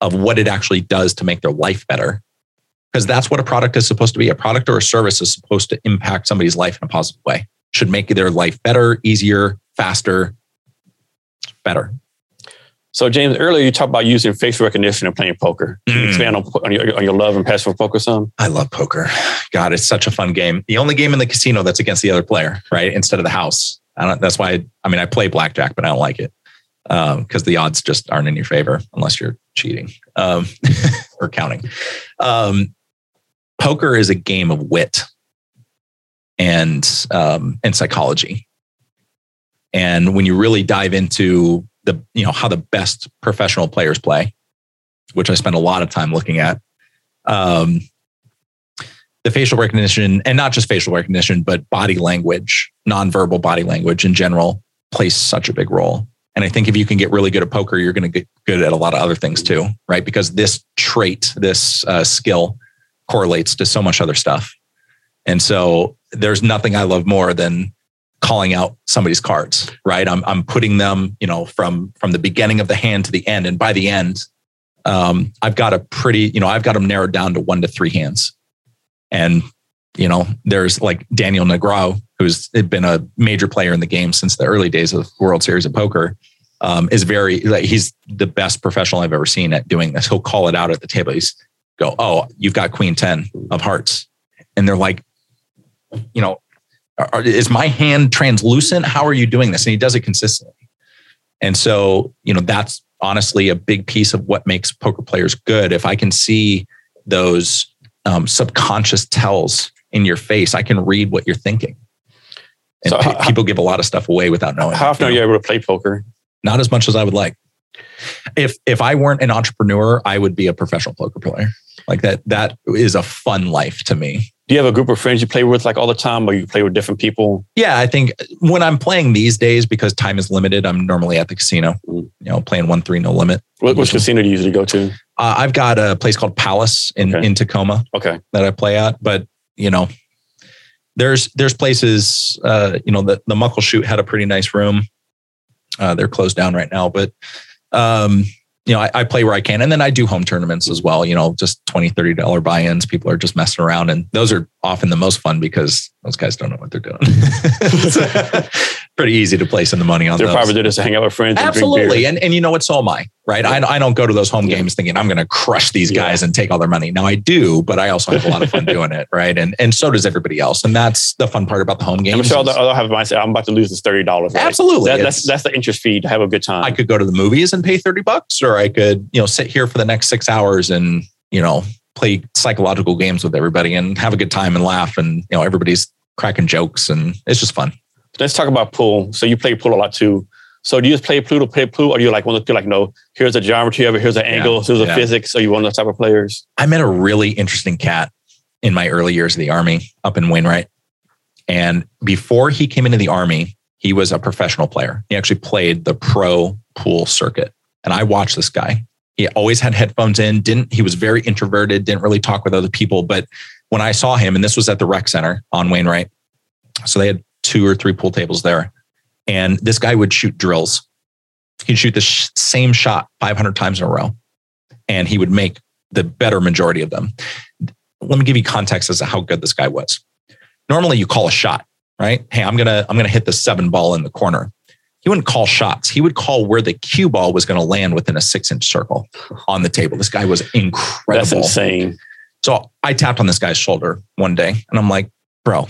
of what it actually does to make their life better because that's what a product is supposed to be. A product or a service is supposed to impact somebody's life in a positive way, should make their life better, easier, faster, better. So, James, earlier you talked about using facial recognition and playing poker. Can you mm. expand on, on, your, on your love and passion for poker some? I love poker. God, it's such a fun game. The only game in the casino that's against the other player, right? Instead of the house. I don't, that's why, I, I mean, I play blackjack, but I don't like it because um, the odds just aren't in your favor unless you're cheating um, or counting. Um, poker is a game of wit and um, and psychology. And when you really dive into the you know how the best professional players play, which I spend a lot of time looking at, um, the facial recognition and not just facial recognition, but body language, nonverbal body language in general plays such a big role. And I think if you can get really good at poker, you're going to get good at a lot of other things too, right? Because this trait, this uh, skill correlates to so much other stuff. And so there's nothing I love more than calling out somebody's cards, right? I'm, I'm putting them, you know, from, from the beginning of the hand to the end. And by the end, um, I've got a pretty, you know, I've got them narrowed down to one to three hands. And, you know, there's like Daniel Negreanu, who's been a major player in the game since the early days of World Series of Poker, um, is very, like, he's the best professional I've ever seen at doing this. He'll call it out at the table. He's go, Oh, you've got Queen 10 of hearts. And they're like, you know, are, is my hand translucent? How are you doing this? And he does it consistently. And so, you know, that's honestly a big piece of what makes poker players good. If I can see those um, subconscious tells in your face, I can read what you're thinking. And so pe- how, people give a lot of stuff away without knowing. How often you know? are you able to play poker? Not as much as I would like. If if I weren't an entrepreneur, I would be a professional poker player. Like that that is a fun life to me. Do you have a group of friends you play with like all the time or you play with different people? Yeah i think when i'm playing these days because time is limited i'm normally at the casino mm. you know playing one three no limit. What, which casino do you usually go to? Uh, i've got a place called palace in, okay. in tacoma okay. that i play at but you know there's there's places uh, you know the, the muckleshoot had a pretty nice room. Uh, they're closed down right now but um you know, I, I, play where I can. And then I do home tournaments as well, you know, just 20, $30 buy-ins. People are just messing around. And those are often the most fun because those guys don't know what they're doing. pretty easy to place in the money on they're those. probably there just to hang out with friends. Absolutely. And, and, and you know what? So am I, right? Yeah. I, I don't go to those home yeah. games thinking I'm going to crush these guys yeah. and take all their money. Now I do, but I also have a lot of fun doing it. Right. And, and so does everybody else. And that's the fun part about the home games. I'm sure they'll, have mindset. I'm about to lose this $30. Right? Absolutely. That, that's, that's the interest fee to have a good time. I could go to the movies and pay 30 bucks, or I could, you know, sit here for the next six hours and, you know, play psychological games with everybody and have a good time and laugh. And, you know, everybody's cracking jokes and it's just fun let's talk about pool. So you play pool a lot too. So do you just play pool to play pool, or do you like want to like no? Here's a geometry of it. Here's an angle. Yeah, here's a yeah. physics. Are you one of those type of players? I met a really interesting cat in my early years of the army up in Wainwright, and before he came into the army, he was a professional player. He actually played the pro pool circuit, and I watched this guy. He always had headphones in. Didn't he was very introverted. Didn't really talk with other people. But when I saw him, and this was at the rec center on Wainwright, so they had two or three pool tables there. And this guy would shoot drills. He'd shoot the sh- same shot 500 times in a row, and he would make the better majority of them. Let me give you context as to how good this guy was. Normally, you call a shot, right? Hey, I'm gonna I'm gonna hit the seven ball in the corner. He wouldn't call shots. He would call where the cue ball was going to land within a six inch circle on the table. This guy was incredible. That's insane. So I tapped on this guy's shoulder one day, and I'm like, bro,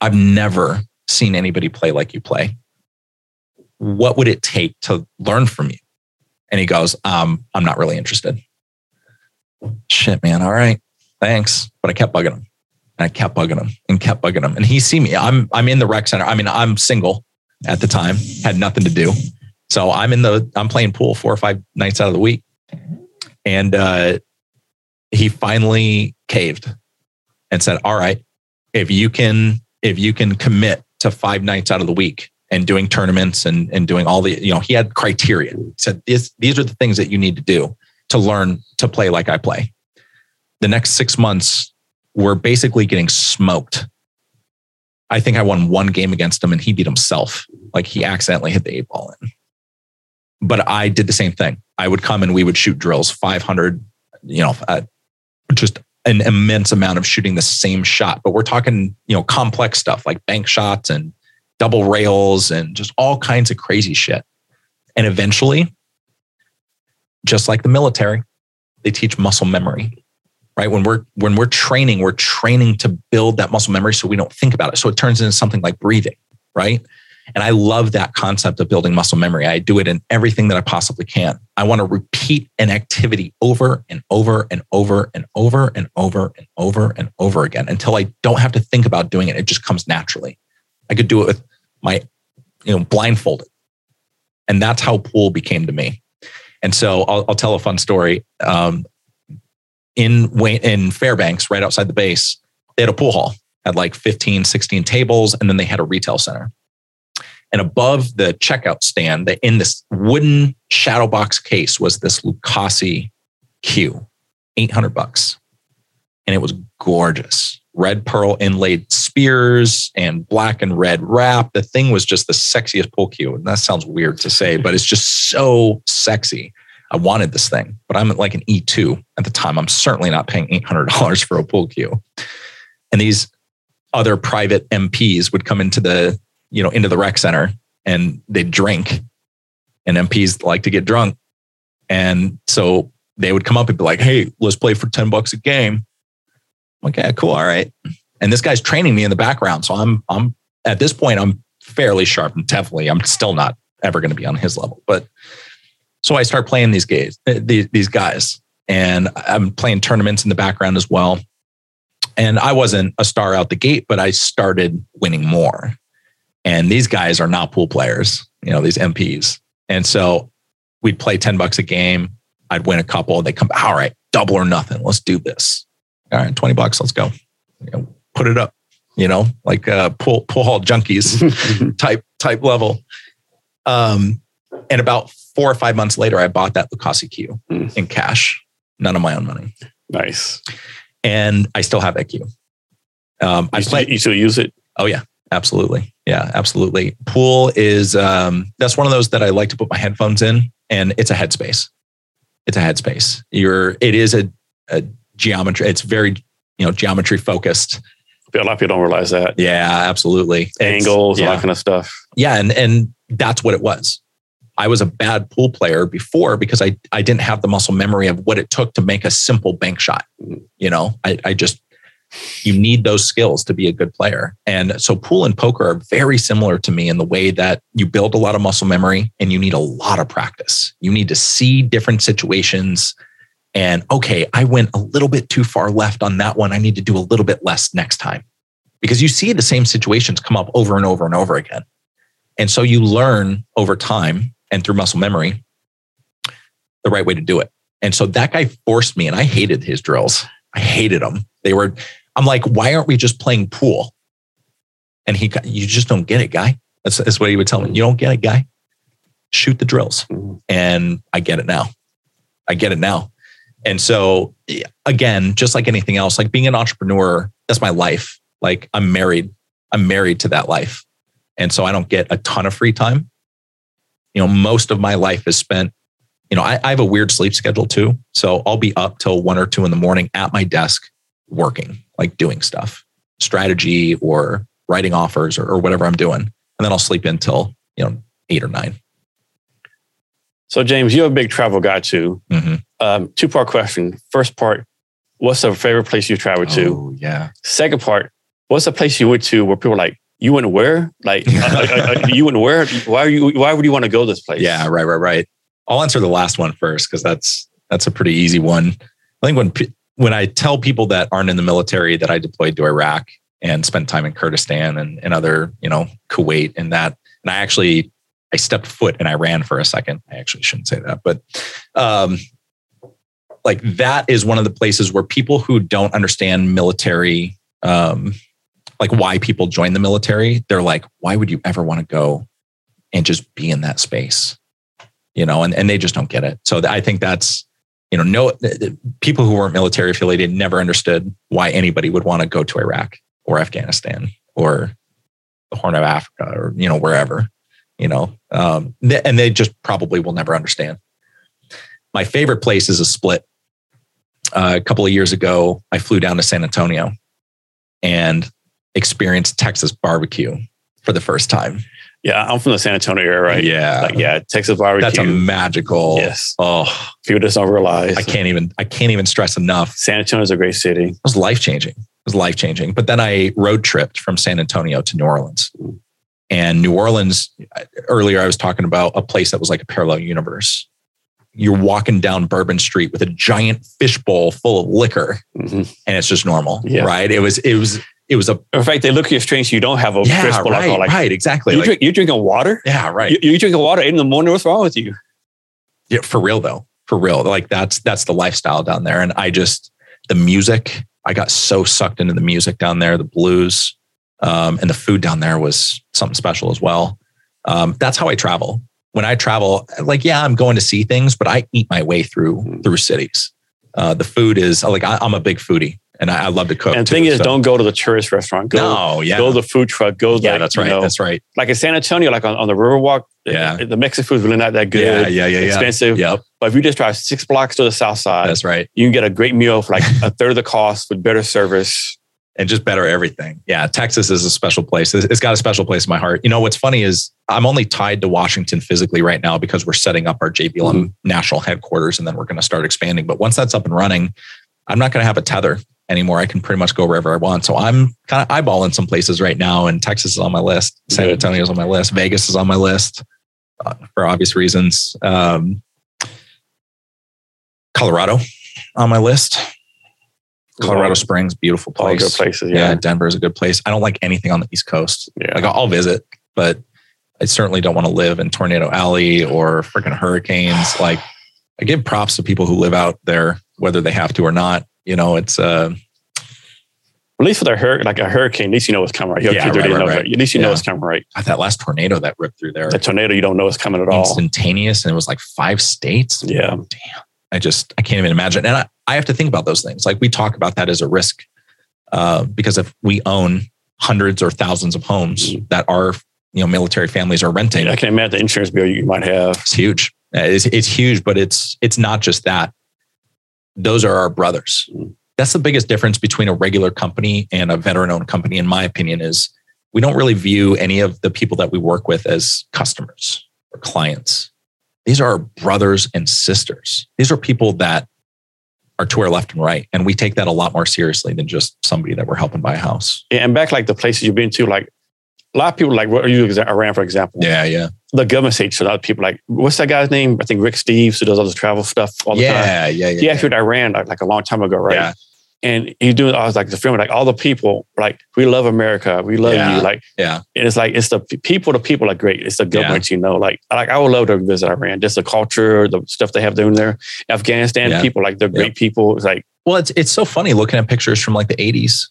I've never seen anybody play like you play. What would it take to learn from you? And he goes, um, I'm not really interested. Shit, man. All right. Thanks. But I kept bugging him. And I kept bugging him and kept bugging him. And he see me. I'm I'm in the rec center. I mean, I'm single at the time, had nothing to do. So I'm in the I'm playing pool four or five nights out of the week. And uh, he finally caved and said, All right, if you can if you can commit to five nights out of the week and doing tournaments and, and doing all the, you know, he had criteria. He said, these, these are the things that you need to do to learn to play like I play. The next six months, we're basically getting smoked. I think I won one game against him and he beat himself. Like he accidentally hit the eight ball in. But I did the same thing. I would come and we would shoot drills, 500, you know, just an immense amount of shooting the same shot, but we're talking, you know, complex stuff like bank shots and double rails and just all kinds of crazy shit. And eventually, just like the military, they teach muscle memory. Right? When we're when we're training, we're training to build that muscle memory so we don't think about it. So it turns into something like breathing, right? And I love that concept of building muscle memory. I do it in everything that I possibly can. I want to repeat an activity over and over and over and over and over and over and over again until I don't have to think about doing it. It just comes naturally. I could do it with my, you know, blindfolded. And that's how pool became to me. And so I'll, I'll tell a fun story. Um, in in Fairbanks, right outside the base, they had a pool hall, had like 15, 16 tables, and then they had a retail center. And above the checkout stand, they, in this wooden shadow box case was this Lucasi cue, 800 bucks. And it was gorgeous. Red pearl inlaid spears and black and red wrap. The thing was just the sexiest pool cue. And that sounds weird to say, but it's just so sexy. I wanted this thing, but I'm like an E2 at the time. I'm certainly not paying $800 for a pool cue. And these other private MPs would come into the, you know, into the rec center and they'd drink. And MPs like to get drunk. And so they would come up and be like, hey, let's play for 10 bucks a game. I'm like, yeah, cool. All right. And this guy's training me in the background. So I'm I'm at this point, I'm fairly sharp and definitely I'm still not ever going to be on his level. But so I start playing these guys, uh, these, these guys, and I'm playing tournaments in the background as well. And I wasn't a star out the gate, but I started winning more. And these guys are not pool players, you know, these MPs. And so we'd play 10 bucks a game. I'd win a couple. They come, all right, double or nothing. Let's do this. All right, 20 bucks. Let's go. You know, put it up, you know, like uh, pool, pool hall junkies type, type level. Um, and about four or five months later, I bought that Lucasi cue Mm. in cash, none of my own money. Nice. And I still have that cue. Um, I play, you still use it? Oh yeah, absolutely. Yeah, absolutely. Pool is um that's one of those that I like to put my headphones in and it's a headspace. It's a headspace. You're it is a, a geometry. It's very, you know, geometry focused. A lot of people don't realize that. Yeah, absolutely. Angles, all that kind of stuff. yeah, and and that's what it was. I was a bad pool player before because I I didn't have the muscle memory of what it took to make a simple bank shot. You know, I I just you need those skills to be a good player. And so pool and poker are very similar to me in the way that you build a lot of muscle memory and you need a lot of practice. You need to see different situations and okay, I went a little bit too far left on that one. I need to do a little bit less next time. Because you see the same situations come up over and over and over again. And so you learn over time and through muscle memory the right way to do it. And so that guy forced me, and I hated his drills. I hated them. They were, I'm like, why aren't we just playing pool? And he, you just don't get it, guy. That's, that's what he would tell me. You don't get it, guy. Shoot the drills. Mhm. And I get it now. I get it now. And so, again, just like anything else, like being an entrepreneur, that's my life. Like I'm married. I'm married to that life. And so I don't get a ton of free time. You know, most of my life is spent, you know, I, I have a weird sleep schedule too. So I'll be up till one or two in the morning at my desk working, like doing stuff, strategy or writing offers or, or whatever I'm doing. And then I'll sleep until, you know, eight or 9 So, James, you're a big travel guy too. Mhm. Um, two part question. First part, what's the favorite place you've traveled to? Oh, yeah. Second part, what's the place you went to where people are like, you went where? Like, uh, uh, uh, you went where? Why are you? Why would you want to go this place? Yeah, right, right, right. I'll answer the last one first because that's that's a pretty easy one. I think when pe- when I tell people that aren't in the military that I deployed to Iraq and spent time in Kurdistan and, and other, you know, Kuwait and that, and I actually I stepped foot in Iran for a second. I actually shouldn't say that, but um, like that is one of the places where people who don't understand military, um, like why people join the military, they're like, why would you ever want to go and just be in that space? You know, and, and they just don't get it. So I think that's, you know, no people who weren't military affiliated never understood why anybody would want to go to Iraq or Afghanistan or the Horn of Africa or, you know, wherever, you know, um, and they just probably will never understand. My favorite place is a split. Uh, a couple of years ago, I flew down to San Antonio and experienced Texas barbecue for the first time. Yeah, I'm from the San Antonio area, right? Yeah. Like, yeah, Texas barbecue. That's a magical. yes. Oh, People just don't realize. I can't even I can't even stress enough. San Antonio is a great city. It was life changing. It was life changing. But then I road tripped from San Antonio to New Orleans. And New Orleans, earlier I was talking about a place that was like a parallel universe. You're walking down Bourbon Street with a giant fishbowl full of liquor, Mhm. and it's just normal, Yeah. right? It was, it was, it was a In fact, they look at you strange. You don't have a yeah, of right, alcohol. Like, right, exactly. you Like, drink, you're drinking water. yeah, right. You, you're drinking water eight in the morning. What's wrong with you? Yeah, for real though. For real. Like that's that's the lifestyle down there. And I just the music. I got so sucked into the music down there, the blues, um, and the food down there was something special as well. Um, that's how I travel. When I travel, like yeah, I'm going to see things, but I eat my way through through cities. Uh, the food is like I, am a big foodie, and I, I love to cook. And the too, thing is, so- don't go to the tourist restaurant. Go, no, yeah, go to the food truck. Go, yeah, like, that's you right, know, that's right. like in San Antonio, like on, on the Riverwalk. Yeah. the, the Mexican food is really not that good. Yeah, yeah, yeah, yeah. expensive. Yep, But if you just drive six blocks to the south side, that's right. you can get a great meal for like a third of the cost with better service. and just better everything. Yeah, Texas is a special place. It's it's got a special place in my heart. You know what's funny is I'm only tied to Washington physically right now because we're setting up our JBLM Mm-hmm. national headquarters, and then we're going to start expanding. But once that's up and running, I'm not going to have a tether anymore. I can pretty much go wherever I want. So I'm kind of eyeballing some places right now, and Texas is on my list. San Antonio is on my list. Vegas is on my list uh, for obvious reasons. Um, Colorado on my list. Colorado Springs, beautiful All place. good places. Yeah, Yeah. Denver is a good place. I don't like anything on the East Coast. Yeah. Like I'll visit, but I certainly don't want to live in Tornado Alley or freaking hurricanes. Like I give props to people who live out there, whether they have to or not. You know, it's uh At least with a hur- like a hurricane, at least you know it's coming right. You Yeah, right, right, know, right. At least you know Yeah. it's coming right. that last tornado that ripped through there. The tornado, you don't know it's coming at all. Instantaneous, and it was like five states. Yeah. damn. I just I can't even imagine. And I, I have to think about those things. Like we talk about that as a risk, uh, because if we own hundreds or thousands of homes that our you know military families are renting, I can imagine the insurance bill you might have. It's huge. It's, it's huge, but it's it's not just that. Those are our brothers. That's the biggest difference between a regular company and a veteran-owned company, in my opinion, is we don't really view any of the people that we work with as customers or clients. These are our brothers and sisters. These are people that are to our left and right, and we take that a lot more seriously than just somebody that we're helping buy a house. And back like the places you've been to, like a lot of people like what are you Iran, for example. Yeah, yeah, The government said so a lot of people like what's that guy's name? I think Rick Steves who does all this travel stuff all the time. yeah, yeah, yeah. He actually went to Iran like, like a long time ago, right? Yeah. And he's doing I was like the film, like all the people, like we love America, we love Yeah. you. Like yeah. and it's like it's the people, the people are great. It's the Yeah. government, you know. Like like I would love to visit Iran. Just the culture, the stuff they have doing there. Afghanistan Yeah. people, like they're Yeah. great people. It's like Well, it's it's so funny looking at pictures from like the 80s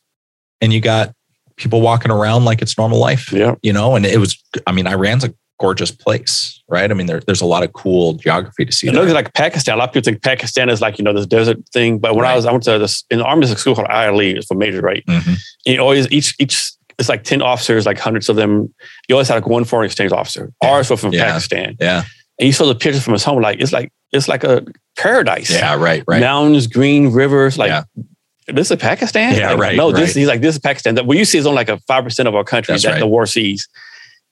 and you got people walking around like it's normal life, yeah, you know, and it was I mean, Iran's a gorgeous place, right? I mean, there, there's a lot of cool geography to see. You know, like Pakistan. A lot of people think Pakistan is like you know this desert thing, but when I was I went to this in the army, there's a school called ILE. It's for major, right? Mhm. You always each each it's like ten officers, like hundreds of them. You always had like one foreign exchange officer. Yeah. Ours were from Yeah. Pakistan, Yeah. and you saw the pictures from his home. Like it's like it's like a paradise. Yeah, right, right. Mountains, green rivers. Like Yeah. This is Pakistan. Yeah, Like, right, No, this right. he's like this is Pakistan. That what you see is only like a five percent of our country That's that right. the war sees,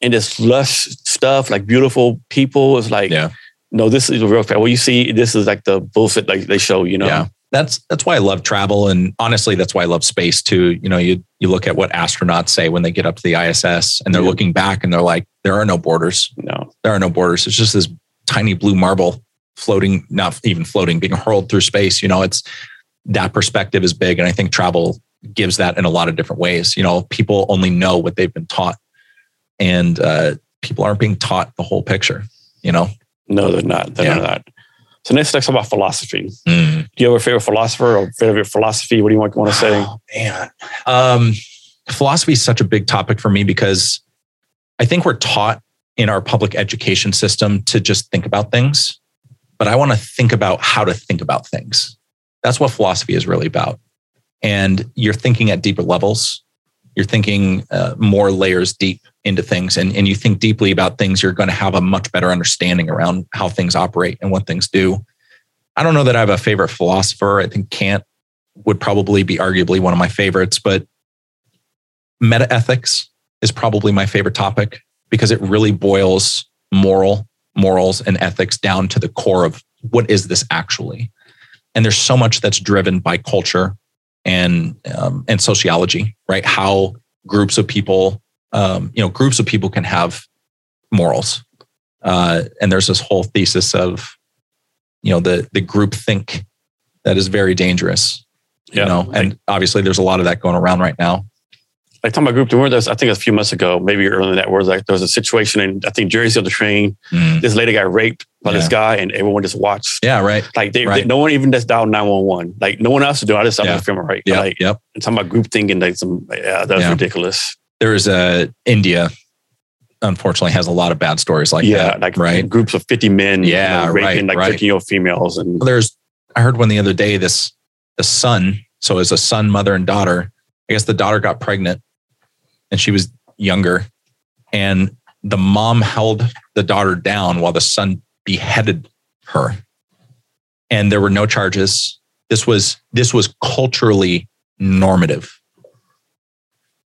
and this lush stuff, like beautiful people. Is like Yeah. no, this is real fact. What you see, this is like the bullshit like they show, you know. Yeah. That's that's why I love travel and honestly that's why I love space too. You know, you you look at what astronauts say when they get up to the ISS and they're Yeah. looking back and they're like there are no borders. No. There are no borders. It's just this tiny blue marble floating, not even floating, being hurled through space. You know, it's that perspective is big. And I think travel gives that in a lot of different ways. You know, people only know what they've been taught. And uh, people aren't being taught the whole picture, you know? No, they're not. They're Yeah. not. So next, let's talk about philosophy. Mm. Do you have a favorite philosopher or favorite philosophy? What do you want, want to say? Oh, man. Um, philosophy is such a big topic for me because I think we're taught in our public education system to just think about things, but I want to think about how to think about things. That's what philosophy is really about. And you're thinking at deeper levels. You're thinking uh, more layers deep into things, and, and you think deeply about things. You're going to have a much better understanding around how things operate and what things do. I don't know that I have a favorite philosopher. I think Kant would probably be arguably one of my favorites, but meta ethics is probably my favorite topic because it really boils moral morals and ethics down to the core of what is this actually and there's so much that's driven by culture and um, and sociology right? How groups of people um, you know groups of people can have morals. Uh, and there's this whole thesis of you know the the group think that is very dangerous Yeah. you know? And obviously there's a lot of that going around right now Like talking about group, there was, I think a few months ago, maybe earlier than that, where like there was a situation in I think Jersey on the train. Mm, This lady got raped by Yeah. this guy, and everyone just watched. Yeah, right. Like they, Right. they- no one even just dialed nine one one. Like no one else is doing. I just I'm Yeah. right. Yeah. Like yep. and talking about group thinking. Like some yeah, that's Yeah. ridiculous. There is a India, unfortunately, has a lot of bad stories like yeah, that. like right. groups of fifty men. you Yeah, know, raping right, like right. year old females and There's, I heard one the other day. This the son. So it's a son, mother, and daughter. I guess the daughter got pregnant, and she was younger, and the mom held the daughter down while the son beheaded her, and there were no charges. This was this was culturally normative.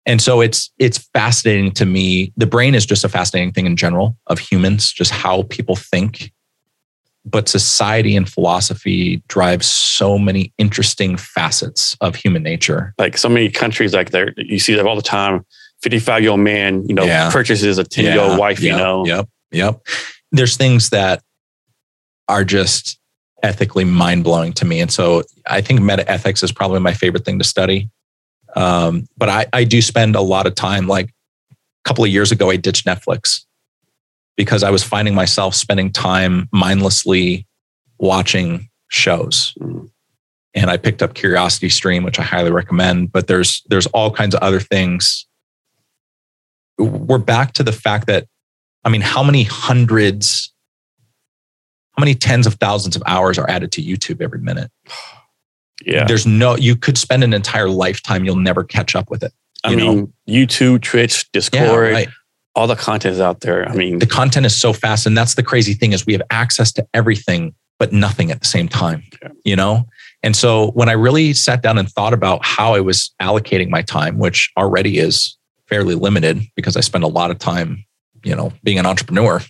And so it's it's fascinating to me. The brain is just a fascinating thing in general of humans, just how people think. But society and philosophy drives so many interesting facets of human nature. like so many countries like there you see that all the time 55 year old man you know Yeah. purchases a 10 year old wife you know Yep. Yep. There's things that are just ethically mind blowing to me. And so I think meta ethics is probably my favorite thing to study. Um, but I, I do spend a lot of time, like a couple of years ago, I ditched Netflix because I was finding myself spending time mindlessly watching shows. Mm. And I picked up Curiosity Stream, which I highly recommend. But there's there's all kinds of other things. We're back to the fact that I mean, how many hundreds, how many tens of thousands of hours are added to YouTube every minute? yeah There's no, you could spend an entire lifetime, you'll never catch up with it. i you mean youtube twitch discord right. all the content is out there i mean The content is so fast. And that's the crazy thing is we have access to everything, but nothing at the same time, Yeah. you know? And so when I really sat down and thought about how I was allocating my time, which already is fairly limited because I spend a lot of time, you know, being an entrepreneur,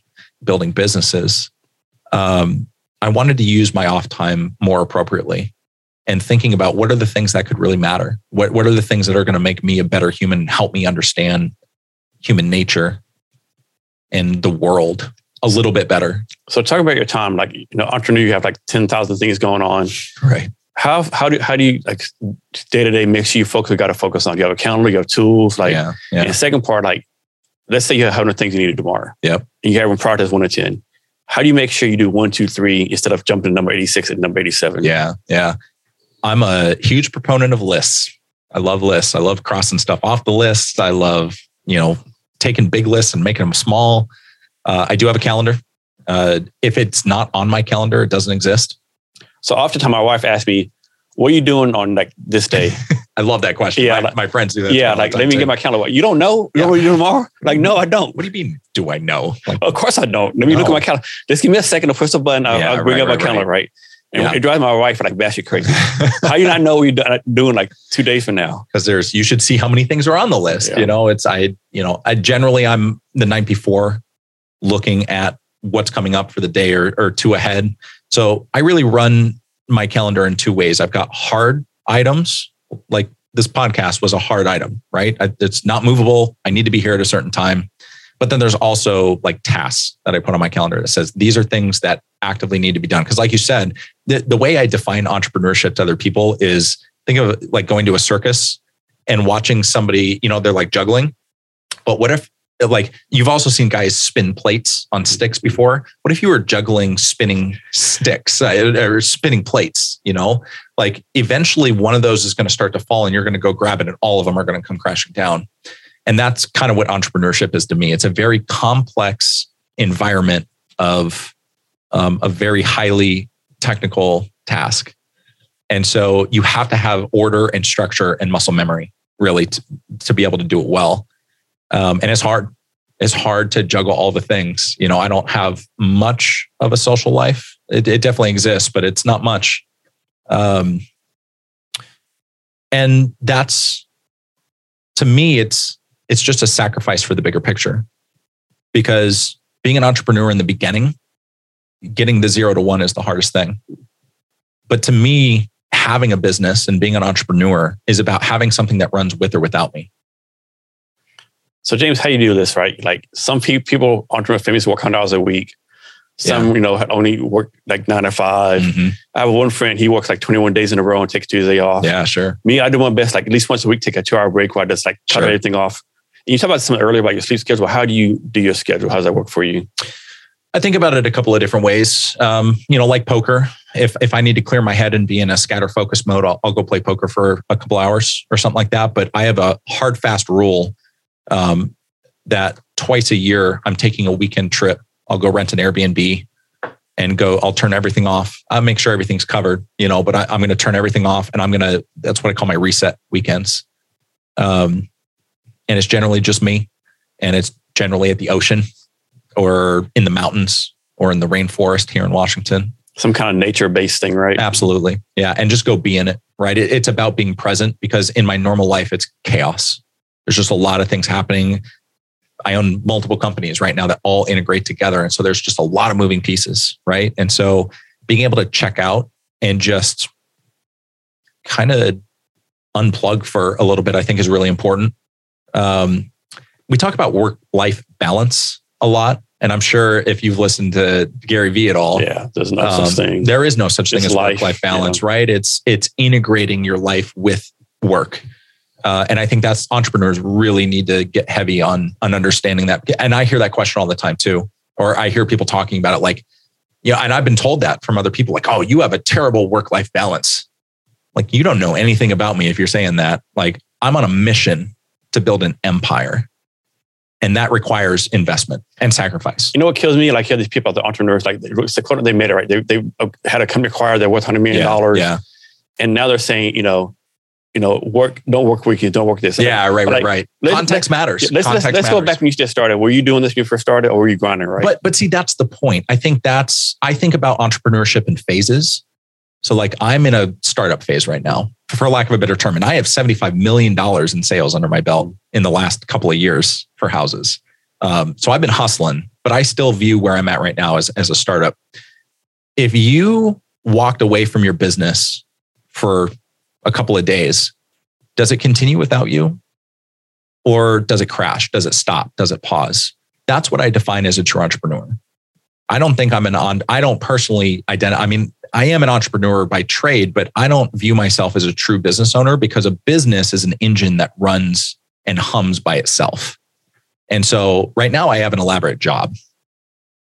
building businesses, um, I wanted to use my off time more appropriately and thinking about what are the things that could really matter? What, what are the things that are going to make me a better human, help me understand human nature and the world a little bit better? so talk about your time like you know entrepreneur you have like 10,000 things going on Right. How how do how do you like day to day make sure you focus You got to focus on you have a calendar you have tools like yeah. and Yeah. the second part like let's say you have 100 things you need to do tomorrow Yep. and you have one prioritize one to 10 how do you make sure you do one two three instead of jumping to number 86 and number 87 Yeah. Yeah. I'm a huge proponent of lists. I love lists. I love crossing stuff off the list. I love, you know, taking big lists and making them small. Uh, I do have a calendar. Uh, if it's not on my calendar, it doesn't exist. So oftentimes my wife asks me what are you doing on like this day I love that question. Yeah, my, like- my friends do that. yeah like let me too. get my calendar you don't know you know Yeah. what you're doing tomorrow like no i don't What do you mean? Do I know? Like, Of course I don't. Let me look at my calendar. Just give me a second to push the button. I'll, Yeah, I'll bring right, up my right, calendar, right? And Yeah. it drives my wife like batshit crazy. How you not know what you're uh, doing like two days from now? because there's you should see how many things are on the list. You know, it's I you know I generally I'm the night before looking at what's coming up for the day or, or two ahead. So I really run my calendar in two ways. I've got hard items like this podcast was a hard item, right? It's not movable. I need to be here at a certain time. But then there's also like tasks that I put on my calendar that says these are things that actively need to be done. Because, like you said, the, the way I define entrepreneurship to other people is think of like going to a circus and watching somebody, you know, they're like juggling. But what if, like, you've also seen guys spin plates on sticks before? What if you were juggling spinning sticks uh, or spinning plates? You know, like eventually one of those is going to start to fall and you're going to go grab it and all of them are going to come crashing down. And that's kind of what entrepreneurship is to me. It's a very complex environment of um, a very highly technical task. And so you have to have order and structure and muscle memory really to, to be able to do it well. Um, and it's hard. It's hard to juggle all the things. You know, I don't have much of a social life. It, it definitely exists, but it's not much. Um, and that's to me, it's it's just a sacrifice for the bigger picture. Because being an entrepreneur in the beginning, getting the zero to one is the hardest thing. But to me, having a business and being an entrepreneur is about having something that runs with or without me. So James, how do you do this, right? Like some pe- people, entrepreneur families work 100 hours a week. Some, you know, only work like nine to 5 Mhm. I have one friend, he works like 21 days in a row and takes Tuesday off. Yeah, sure. Me, I do my best, like at least once a week, take a two hour break where I just like cut Sure. everything off. And you talked about something earlier about your sleep schedule. How do you do your schedule? How does that work for you? I think about it a couple of different ways. Um, you know, like poker. If if I need to clear my head and be in a scatter focus mode, I'll, I'll go play poker for a couple hours or something like that. But I have a hard fast rule um, that twice a year I'm taking a weekend trip. I'll go rent an Airbnb and go. I'll turn everything off. I'll make sure everything's covered. You know, but I, I'm going to turn everything off, and I'm going to. That's what I call my reset weekends. Um, and it's generally just me, and it's generally at the ocean or in the mountains or in the rainforest here in Washington. Some kind of nature based thing, right? Absolutely. Yeah. And just go be in it, right? It, it's about being present because in my normal life, it's chaos. There's just a lot of things happening. I own multiple companies right now that all integrate together. And so there's just a lot of moving pieces, right? And so being able to check out and just kind of unplug for a little bit, I think is really important. Um, we talk about work life balance a lot. And I'm sure if you've listened to Gary Vee at all, yeah, there's no um, such thing. There is no such thing as work life balance, right? It's it's integrating your life with work. Uh, and I think that's entrepreneurs really need to get heavy on on understanding that. And I hear that question all the time too, or I hear people talking about it like, you know, and I've been told that from other people, like, oh, you have a terrible work life balance. Like, you don't know anything about me if you're saying that. Like, I'm on a mission to build an empire and that requires investment and sacrifice. You know what kills me? Like, you have these people, the entrepreneurs, like they made it right. They, they had a company acquired, they're worth $100 million. Yeah, yeah. And now they're saying, you know, you know, work, don't work weekends, don't work this. Yeah, right, right, right. Context matters. Let's, Context let's, let's matters. go back when you just started. Were you doing this when you first started or were you grinding, right? But, but see, that's the point. I think that's, I think about entrepreneurship in phases. So like I'm in a startup phase right now, for lack of a better term, and I have $75 million in sales under my belt in the last couple of years for houses. Um, so I've been hustling, but I still view where I'm at right now as, as a startup. If you walked away from your business for a couple of days, does it continue without you? Or does it crash? Does it stop? Does it pause? That's what I define as a true entrepreneur. I don't think I'm an on, I don't personally identify. I mean, I am an entrepreneur by trade, but I don't view myself as a true business owner because a business is an engine that runs and hums by itself. And so right now I have an elaborate job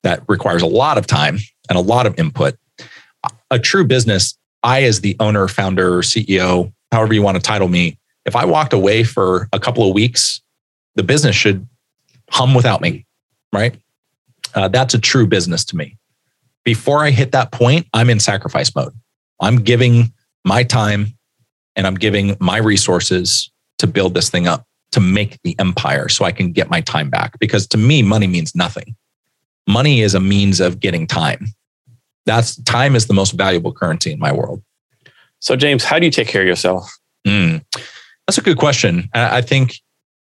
that requires a lot of time and a lot of input. A true business, I, as the owner, founder, CEO, however you want to title me, if I walked away for a couple of weeks, the business should hum without me, right? Uh, that's a true business to me. Before I hit that point, I'm in sacrifice mode. I'm giving my time and I'm giving my resources to build this thing up to make the empire so I can get my time back. Because to me, money means nothing. Money is a means of getting time. That's time is the most valuable currency in my world. So, James, how do you take care of yourself? Mm, that's a good question. I think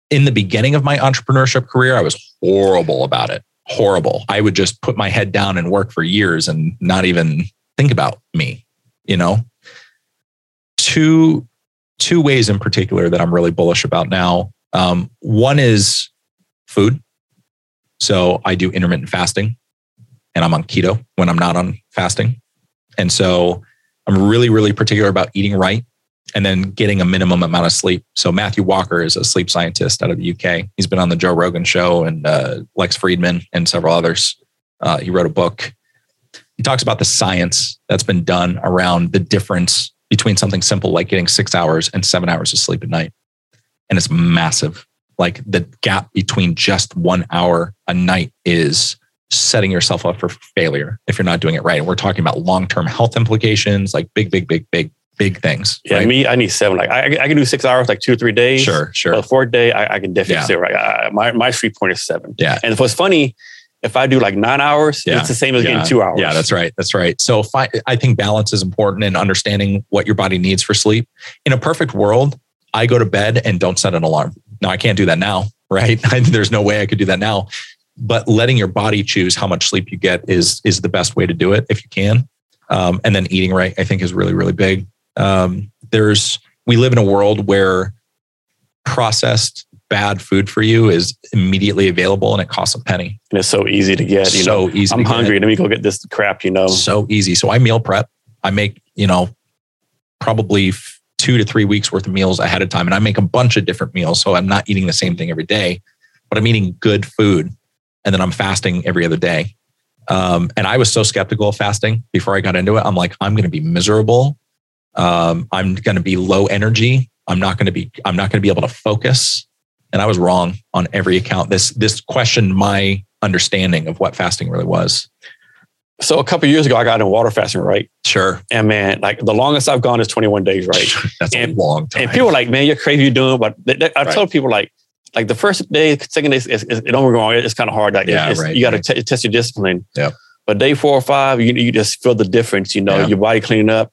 in the beginning of my entrepreneurship career, I was horrible about it. Horrible. I would just put my head down and work for years and not even think about me, you know? Two two ways in particular that I'm really bullish about now um, one is food. So I do intermittent fasting and I'm on keto when I'm not on fasting. And so I'm really, really particular about eating right and then getting a minimum amount of sleep. So Matthew Walker is a sleep scientist out of the UK. He's been on the Joe Rogan show and uh, Lex Fridman and several others. Uh, he wrote a book. He talks about the science that's been done around the difference between something simple like getting six hours and seven hours of sleep at night and it's massive. Like the gap between just one hour a night is setting yourself up for failure if you're not doing it right. And we're talking about long term health implications, like big, big, big, big, big things. Yeah, right? me, I need seven. Like I, I can do six hours, like two or three days. Sure, sure. But the fourth day, I, I can definitely yeah. say right. I, my my street point is seven. Yeah. And what's funny, if I do like nine hours, yeah. it's the same as yeah. getting two hours. Yeah, that's right. That's right. So I, I think balance is important and understanding what your body needs for sleep. In a perfect world, I go to bed and don't set an alarm. Now I can't do that now, right? There's no way I could do that now. But letting your body choose how much sleep you get is is the best way to do it if you can. Um, and then eating right, I think, is really really big. Um, there's we live in a world where processed bad food for you is immediately available and it costs a penny. And it's so easy to get. You so know, easy. I'm hungry. Let me go get this crap. You know, so easy. So I meal prep. I make you know probably two to three weeks worth of meals ahead of time. And I make a bunch of different meals. So I'm not eating the same thing every day, but I'm eating good food. And then I'm fasting every other day. Um, and I was so skeptical of fasting before I got into it. I'm like, I'm going to be miserable. Um, I'm going to be low energy. I'm not going to be. I'm not going to be able to focus. And I was wrong on every account. This this questioned my understanding of what fasting really was. So a couple years ago, I got into water fasting, right? Sure. And man, like the longest I've gone is 21 days, right? That's And- a long time. And people are like, man, you're crazy, you're doing. But I Right. told people like, like the first day, second day, it's, it's, it don't me wrong, it's kind of hard. Like, Yeah, right, you got to right. t- test your discipline. Yeah. But day four or five, you you just feel the difference. You know, Yeah. your body cleaning up,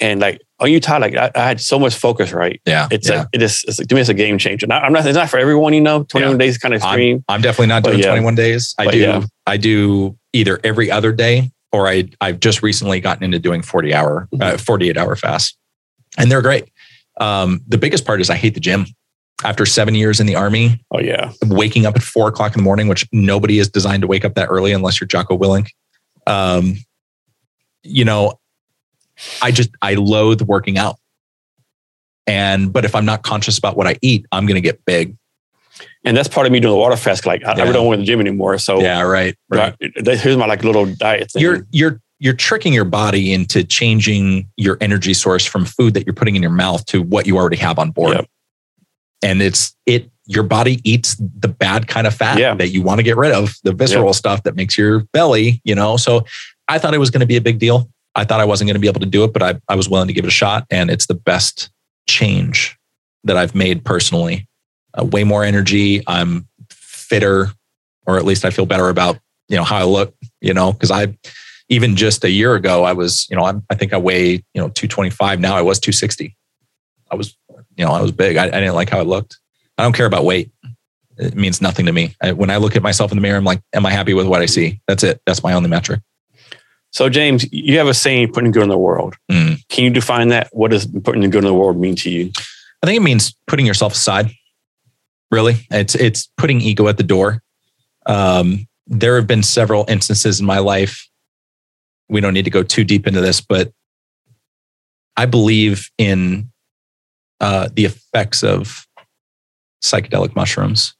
and like, are you tired? Like, I, I had so much focus, right? yeah. It's yeah. a, it is it's, to me, it's a game changer. Not, I'm not. It's not for everyone, you know. 21 days is kind of extreme. I'm definitely not doing yeah. 21 days. I But do yeah. I do either every other day or I I've just recently gotten into doing 40 hour Mm-hmm. uh, 48 hour fast. And they're great. Um, the biggest part is I hate the gym. After seven years in the army, oh yeah, waking up at four o'clock in the morning, which nobody is designed to wake up that early unless you're Jocko Willink. Um, you know, I just I loathe working out. And but if I'm not conscious about what I eat, I'm gonna get big. and that's part of me doing the water fast. Like, I, I Yeah. really don't want to the gym anymore. So yeah, right. Right. that- here's my like little diet thing. you're you're you're tricking your body into changing your energy source from food that you're putting in your mouth to what you already have on board. Yep. And it's it your body eats the bad kind of fat Yeah. that you want to get rid of, the visceral stuff that makes your belly, you know. So I thought it was going to be a big deal. I thought I wasn't going to be able to do it, but I, I was willing to give it a shot. And it's the best change that I've made personally. Uh, way more energy. I'm fitter, or at least I feel better about, you know, how I look, you know, because I, even just a year ago, I was, you know, I'm, I think I weigh, you know, 225. Now I was 260. I was, you know, I was big. I, I didn't like how it looked. I don't care about weight. It means nothing to me. I, when I look at myself in the mirror, I'm like, am I happy with what I see? That's it. That's my only metric. So, James, you have a saying, putting good in the world. Mm. Can you define that? What does putting good in the world mean to you? I think it means putting yourself aside. Really, it's it's putting ego at the door. Um, there have been several instances in my life. We don't need to go too deep into this, but I believe in uh, the effects of psychedelic mushrooms.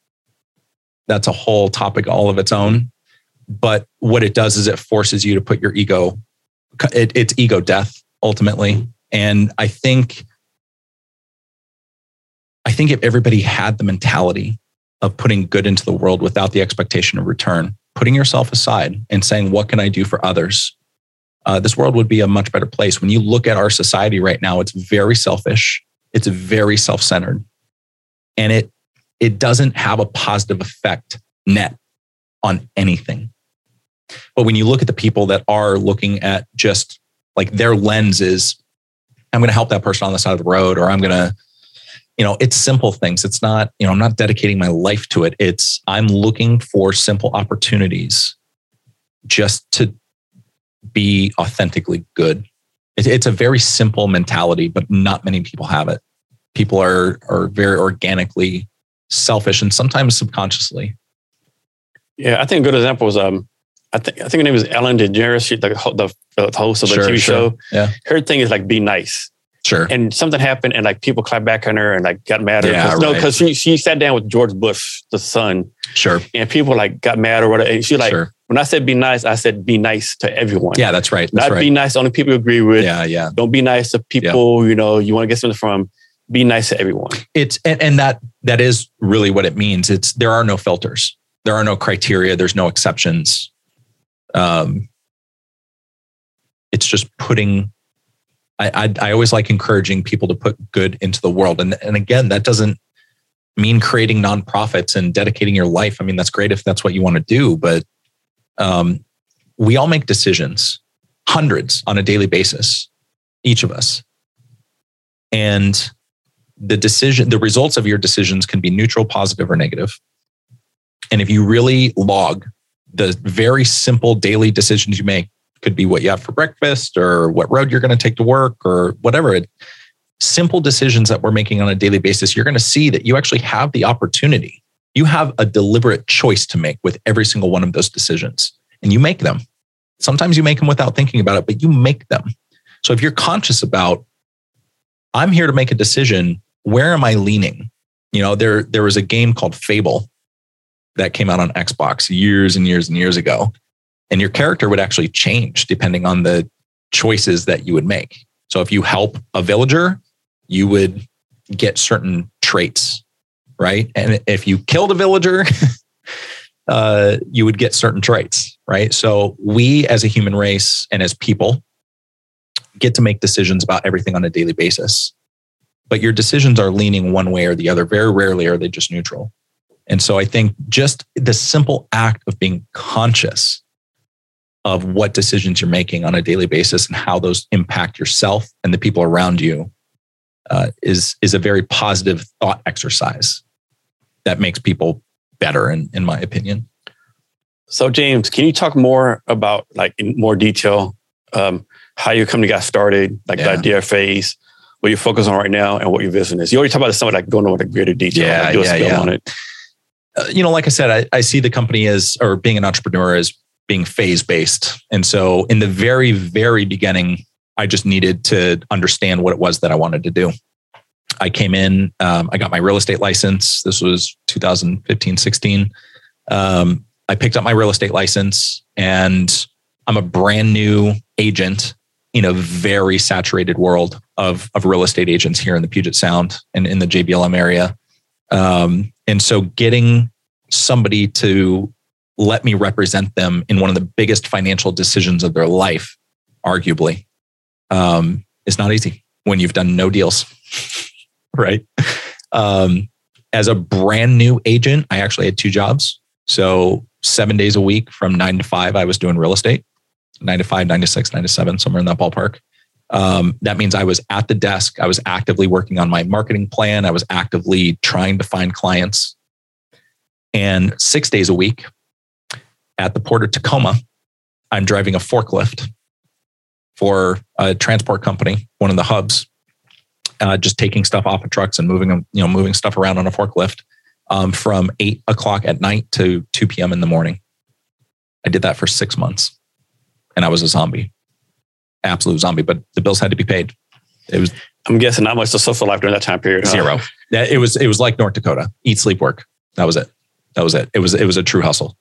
That's a whole topic all of its own. But what it does is it forces you to put your ego. It, it's ego death ultimately, and I think I think if everybody had the mentality of putting good into the world without the expectation of return, putting yourself aside and saying, What can I do for others? Uh, this world would be a much better place. When you look at our society right now, it's very selfish, it's very self centered, and it, it doesn't have a positive effect net on anything. But when you look at the people that are looking at just like their lens is, I'm going to help that person on the side of the road, or I'm going to you know it's simple things. It's not you know i'm not dedicating my life to it. It's i'm looking for simple opportunities just to be authentically good it, it's a very simple mentality but not many people have it people are are very organically selfish and sometimes subconsciously Yeah, I think a good example is um, I think I think her name is Ellen DeGeneres. She's like the, the host of the Sure, TV sure. show. Yeah. her thing is like be nice. sure and something happened and like people clapped back on her and like got mad at her. Yeah, 'Cause- no, because she, she sat down with George Bush, the son, sure and people like got mad or whatever. And she like, sure when I said be nice, I said be nice to everyone. yeah that's right that's Not right. be nice to only people you agree with. yeah yeah. Don't be nice to people, you know, you want to get something from. Be nice to everyone. it's and, and that that is really what it means. It's there are no filters. There are no criteria. There's no exceptions. Um it's just putting I, I i always like encouraging people to put good into the world. And and again that doesn't mean creating nonprofits and dedicating your life. I mean that's great if that's what you want to do but um we all make decisions hundreds on a daily basis each of us and the decision the results of your decisions can be neutral positive or negative. and if you really log the very simple daily decisions you make could be what you have for breakfast or what road you're going to take to work or whatever it simple decisions that we're making on a daily basis you're going to see that you actually have the opportunity you have a deliberate choice to make with every single one of those decisions and you make them. Sometimes you make them without thinking about it but you make them. So if you're conscious about i'm here to make a decision. Where am i leaning? You know there there was a game called fable that came out on xbox years and years and years ago And your character would actually change depending on the choices that you would make. So if you help a villager, you would get certain traits, right? And if you killed a villager, uh, you would get certain traits, right? So we as a human race and as people get to make decisions about everything on a daily basis. But your decisions are leaning one way or the other. Very rarely are they just neutral. And so I think just the simple act of being conscious of what decisions you're making on a daily basis and how those impact yourself and the people around you uh, is is a very positive thought exercise that makes people better, in, in my opinion. So, James, can you talk more about, like, in more detail, um, how your company got started, like yeah. the idea phase, what you're focused on right now, and what your vision is? You already talked about some of like going into greater detail. Yeah, like, yeah, yeah. on it. Uh, you know, like I said, I, I see the company as, or being an entrepreneur as being phase based. And so, in the very, very beginning, I just needed to understand what it was that I wanted to do. I came in, um, I got my real estate license. This was 2015, 16. Um, I picked up my real estate license and I'm a brand new agent in a very saturated world of, of real estate agents here in the Puget Sound and in the JBLM area. Um, and so getting somebody to let me represent them in one of the biggest financial decisions of their life, arguably, um, is not easy when you've done no deals. right? Um, as a brand new agent, I actually had two jobs. So seven days a week from nine to five, I was doing real estate. Nine to five, nine to six, nine to seven, somewhere in that ballpark. Um, that means I was at the desk. I was actively working on my marketing plan. I was actively trying to find clients. And six days a week at the port of Tacoma, I'm driving a forklift for a transport company, one of the hubs uh, just taking stuff off of trucks and moving them, you know, moving stuff around on a forklift um, from eight o'clock at night to 2 p.m. in the morning. I did that for six months and I was a zombie, absolute zombie, but the bills had to be paid. It was, I'm guessing not much of social life during that time period. Zero. It was, it was like North Dakota, eat, sleep, work. That was it. That was it. It was, it was a true hustle.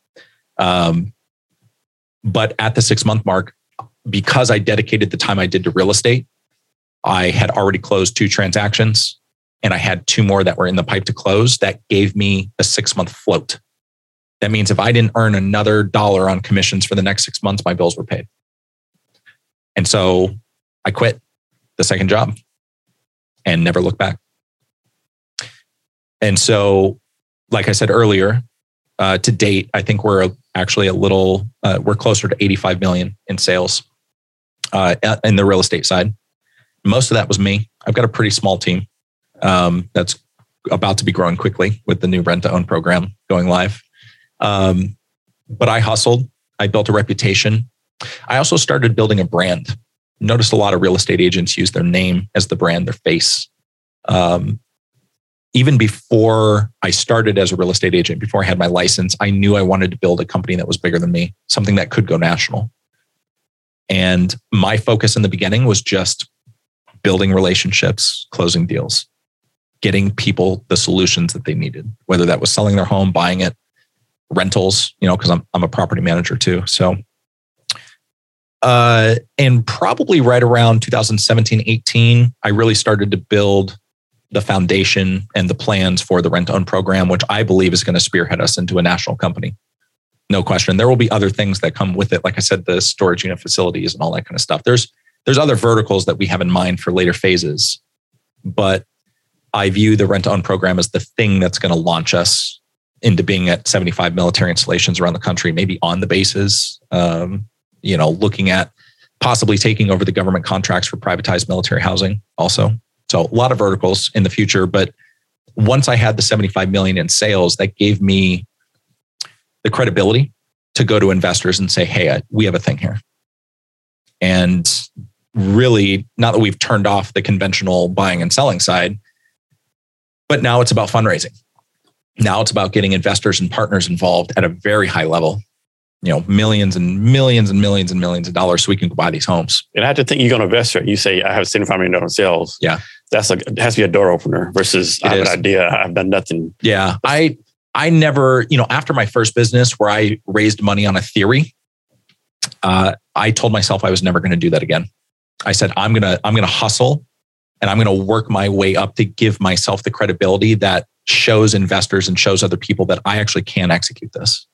Um, but at the six month mark, because I dedicated the time I did to real estate, I had already closed two transactions and I had two more that were in the pipe to close. That gave me a six month float. That means if I didn't earn another dollar on commissions for the next six months, my bills were paid. And so I quit the second job and never looked back. And so, like I said earlier, uh, to date, I think we're actually a little, uh, we're closer to 85 million in sales uh, in the real estate side. Most of that was me. I've got a pretty small team um, that's about to be growing quickly with the new rent to own program going live. Um, but I hustled. I built a reputation. I also started building a brand. Noticed a lot of real estate agents use their name as the brand, their face. Um, even before I started as a real estate agent, before I had my license, I knew I wanted to build a company that was bigger than me, something that could go national. And my focus in the beginning was just building relationships, closing deals, getting people the solutions that they needed, whether that was selling their home, buying it, rentals, you know, because I'm, I'm a property manager too. So, uh, and probably right around 2017, 18, I really started to build the foundation and the plans for the rent own program, which I believe is going to spearhead us into a national company. No question. There will be other things that come with it. Like I said, the storage unit facilities and all that kind of stuff. There's there's other verticals that we have in mind for later phases, but I view the rent to own program as the thing that's going to launch us into being at 75 military installations around the country, maybe on the bases. Um, you know, looking at possibly taking over the government contracts for privatized military housing also. So a lot of verticals in the future, but once I had the 75 million in sales, that gave me the credibility to go to investors and say, "Hey, we have a thing here." And really not that we've turned off the conventional buying and selling side, but now it's about fundraising. Now it's about getting investors and partners involved at a very high level. You know, millions and millions and millions and millions of dollars so we can buy these homes. And I have to think you're going to invest right. You say, I have $75 million sales. Yeah. That's like, it has to be a door opener versus it I have is. an idea. I've done nothing. Yeah. I, I never, you know, after my first business where I raised money on a theory, uh, I told myself I was never going to do that again. I said, I'm going to, I'm going to hustle and I'm going to work my way up to give myself the credibility that shows investors and shows other people that I actually can execute this.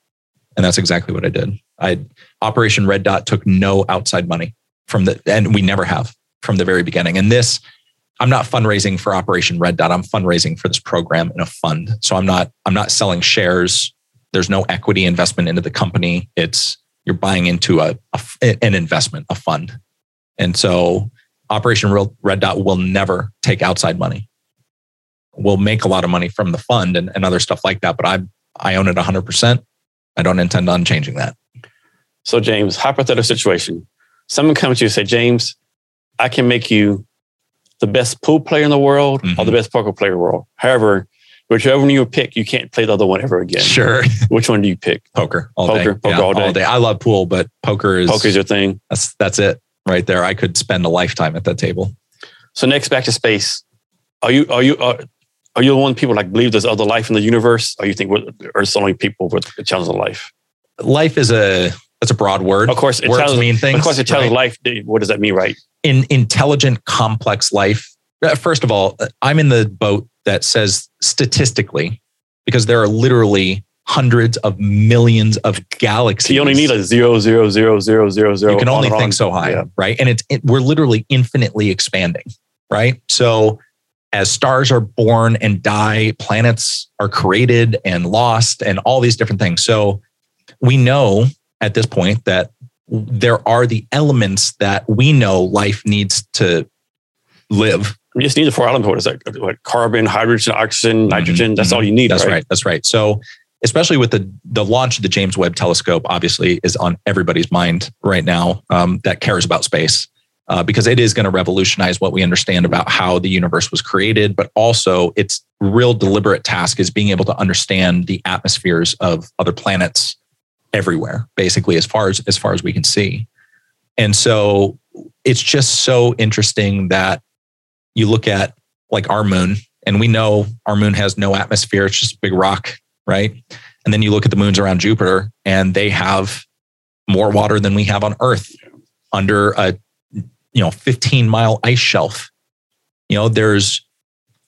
And that's exactly what I did. I Operation Red Dot took no outside money from the, and we never have from the very beginning. And this, I'm not fundraising for Operation Red Dot. I'm fundraising for this program in a fund. So I'm not, I'm not selling shares. There's no equity investment into the company. It's you're buying into a, a an investment, a fund. And so Operation Red Dot will never take outside money. We'll make a lot of money from the fund and, and other stuff like that, but I I own it 100%. I don't intend on changing that. So, James, hypothetical situation. Someone comes to you and say, James, I can make you the best pool player in the world mm-hmm. or the mm-hmm. best poker player in the world. However, whichever one you pick, you can't play the other one ever again. Sure. Which one do you pick? Poker. All poker. Day. Poker yeah, all, day. all day. I love pool, but poker is poker's your thing. That's that's it right there. I could spend a lifetime at that table. So next, back to space. Are you are you are, are you the one people like believe there's other life in the universe? Or you think we're, are only people with a challenge of life? Life is a that's a broad word. Of course, it Words mean things. Of course, it tells right? life. What does that mean, right? In intelligent, complex life. Uh, first of all, uh, I'm in the boat that says statistically, because there are literally hundreds of millions of galaxies. you only need a zero, zero, zero, zero, zero, zero. You can only think on. so high, yeah. right? And it's it, we're literally infinitely expanding, right? So as stars are born and die, planets are created and lost, and all these different things. So we know at this point that there are the elements that we know life needs to live. We just need the four elements. What is that? What, carbon, hydrogen, oxygen, mm-hmm. nitrogen. That's mm-hmm. all you need. That's right? right. That's right. So, especially with the the launch of the James Webb Telescope, obviously is on everybody's mind right now um, that cares about space. Uh, because it is going to revolutionize what we understand about how the universe was created, but also its real deliberate task is being able to understand the atmospheres of other planets everywhere, basically, as far as as far as we can see. And so it's just so interesting that you look at like our moon, and we know our moon has no atmosphere, it's just a big rock, right? And then you look at the moons around Jupiter, and they have more water than we have on Earth under a you know 15 mile ice shelf. You know, there's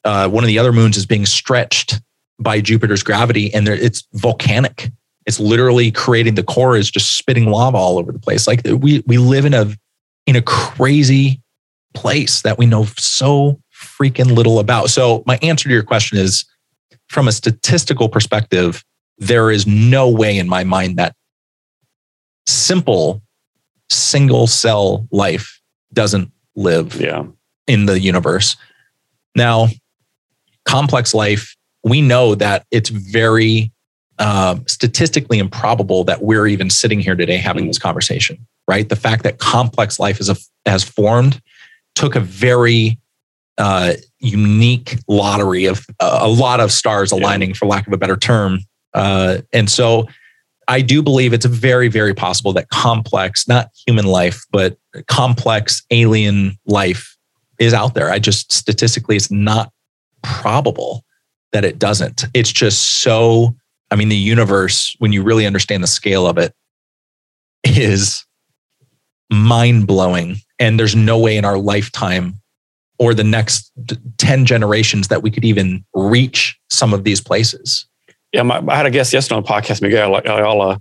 uh, one of the other moons is being stretched by Jupiter's gravity, and there, it's volcanic it's literally creating the core is just spitting lava all over the place. Like we we live in a in a crazy place that we know so freaking little about. So my answer to your question is from a statistical perspective, there is no way in my mind that simple single cell life doesn't live yeah. in the universe. Now, complex life, we know that it's very uh, statistically improbable that we're even sitting here today having this conversation, right? The fact that complex life is a, has formed took a very uh, unique lottery of uh, a lot of stars aligning, yeah. for lack of a better term. Uh, and so I do believe it's very, very possible that complex, not human life, but complex alien life is out there. I just statistically, it's not probable that it doesn't. It's just so I mean, the universe, when you really understand the scale of it, is mind blowing. And there's no way in our lifetime or the next 10 generations that we could even reach some of these places. Yeah, my, I had a guest yesterday on the podcast, Miguel Ayala.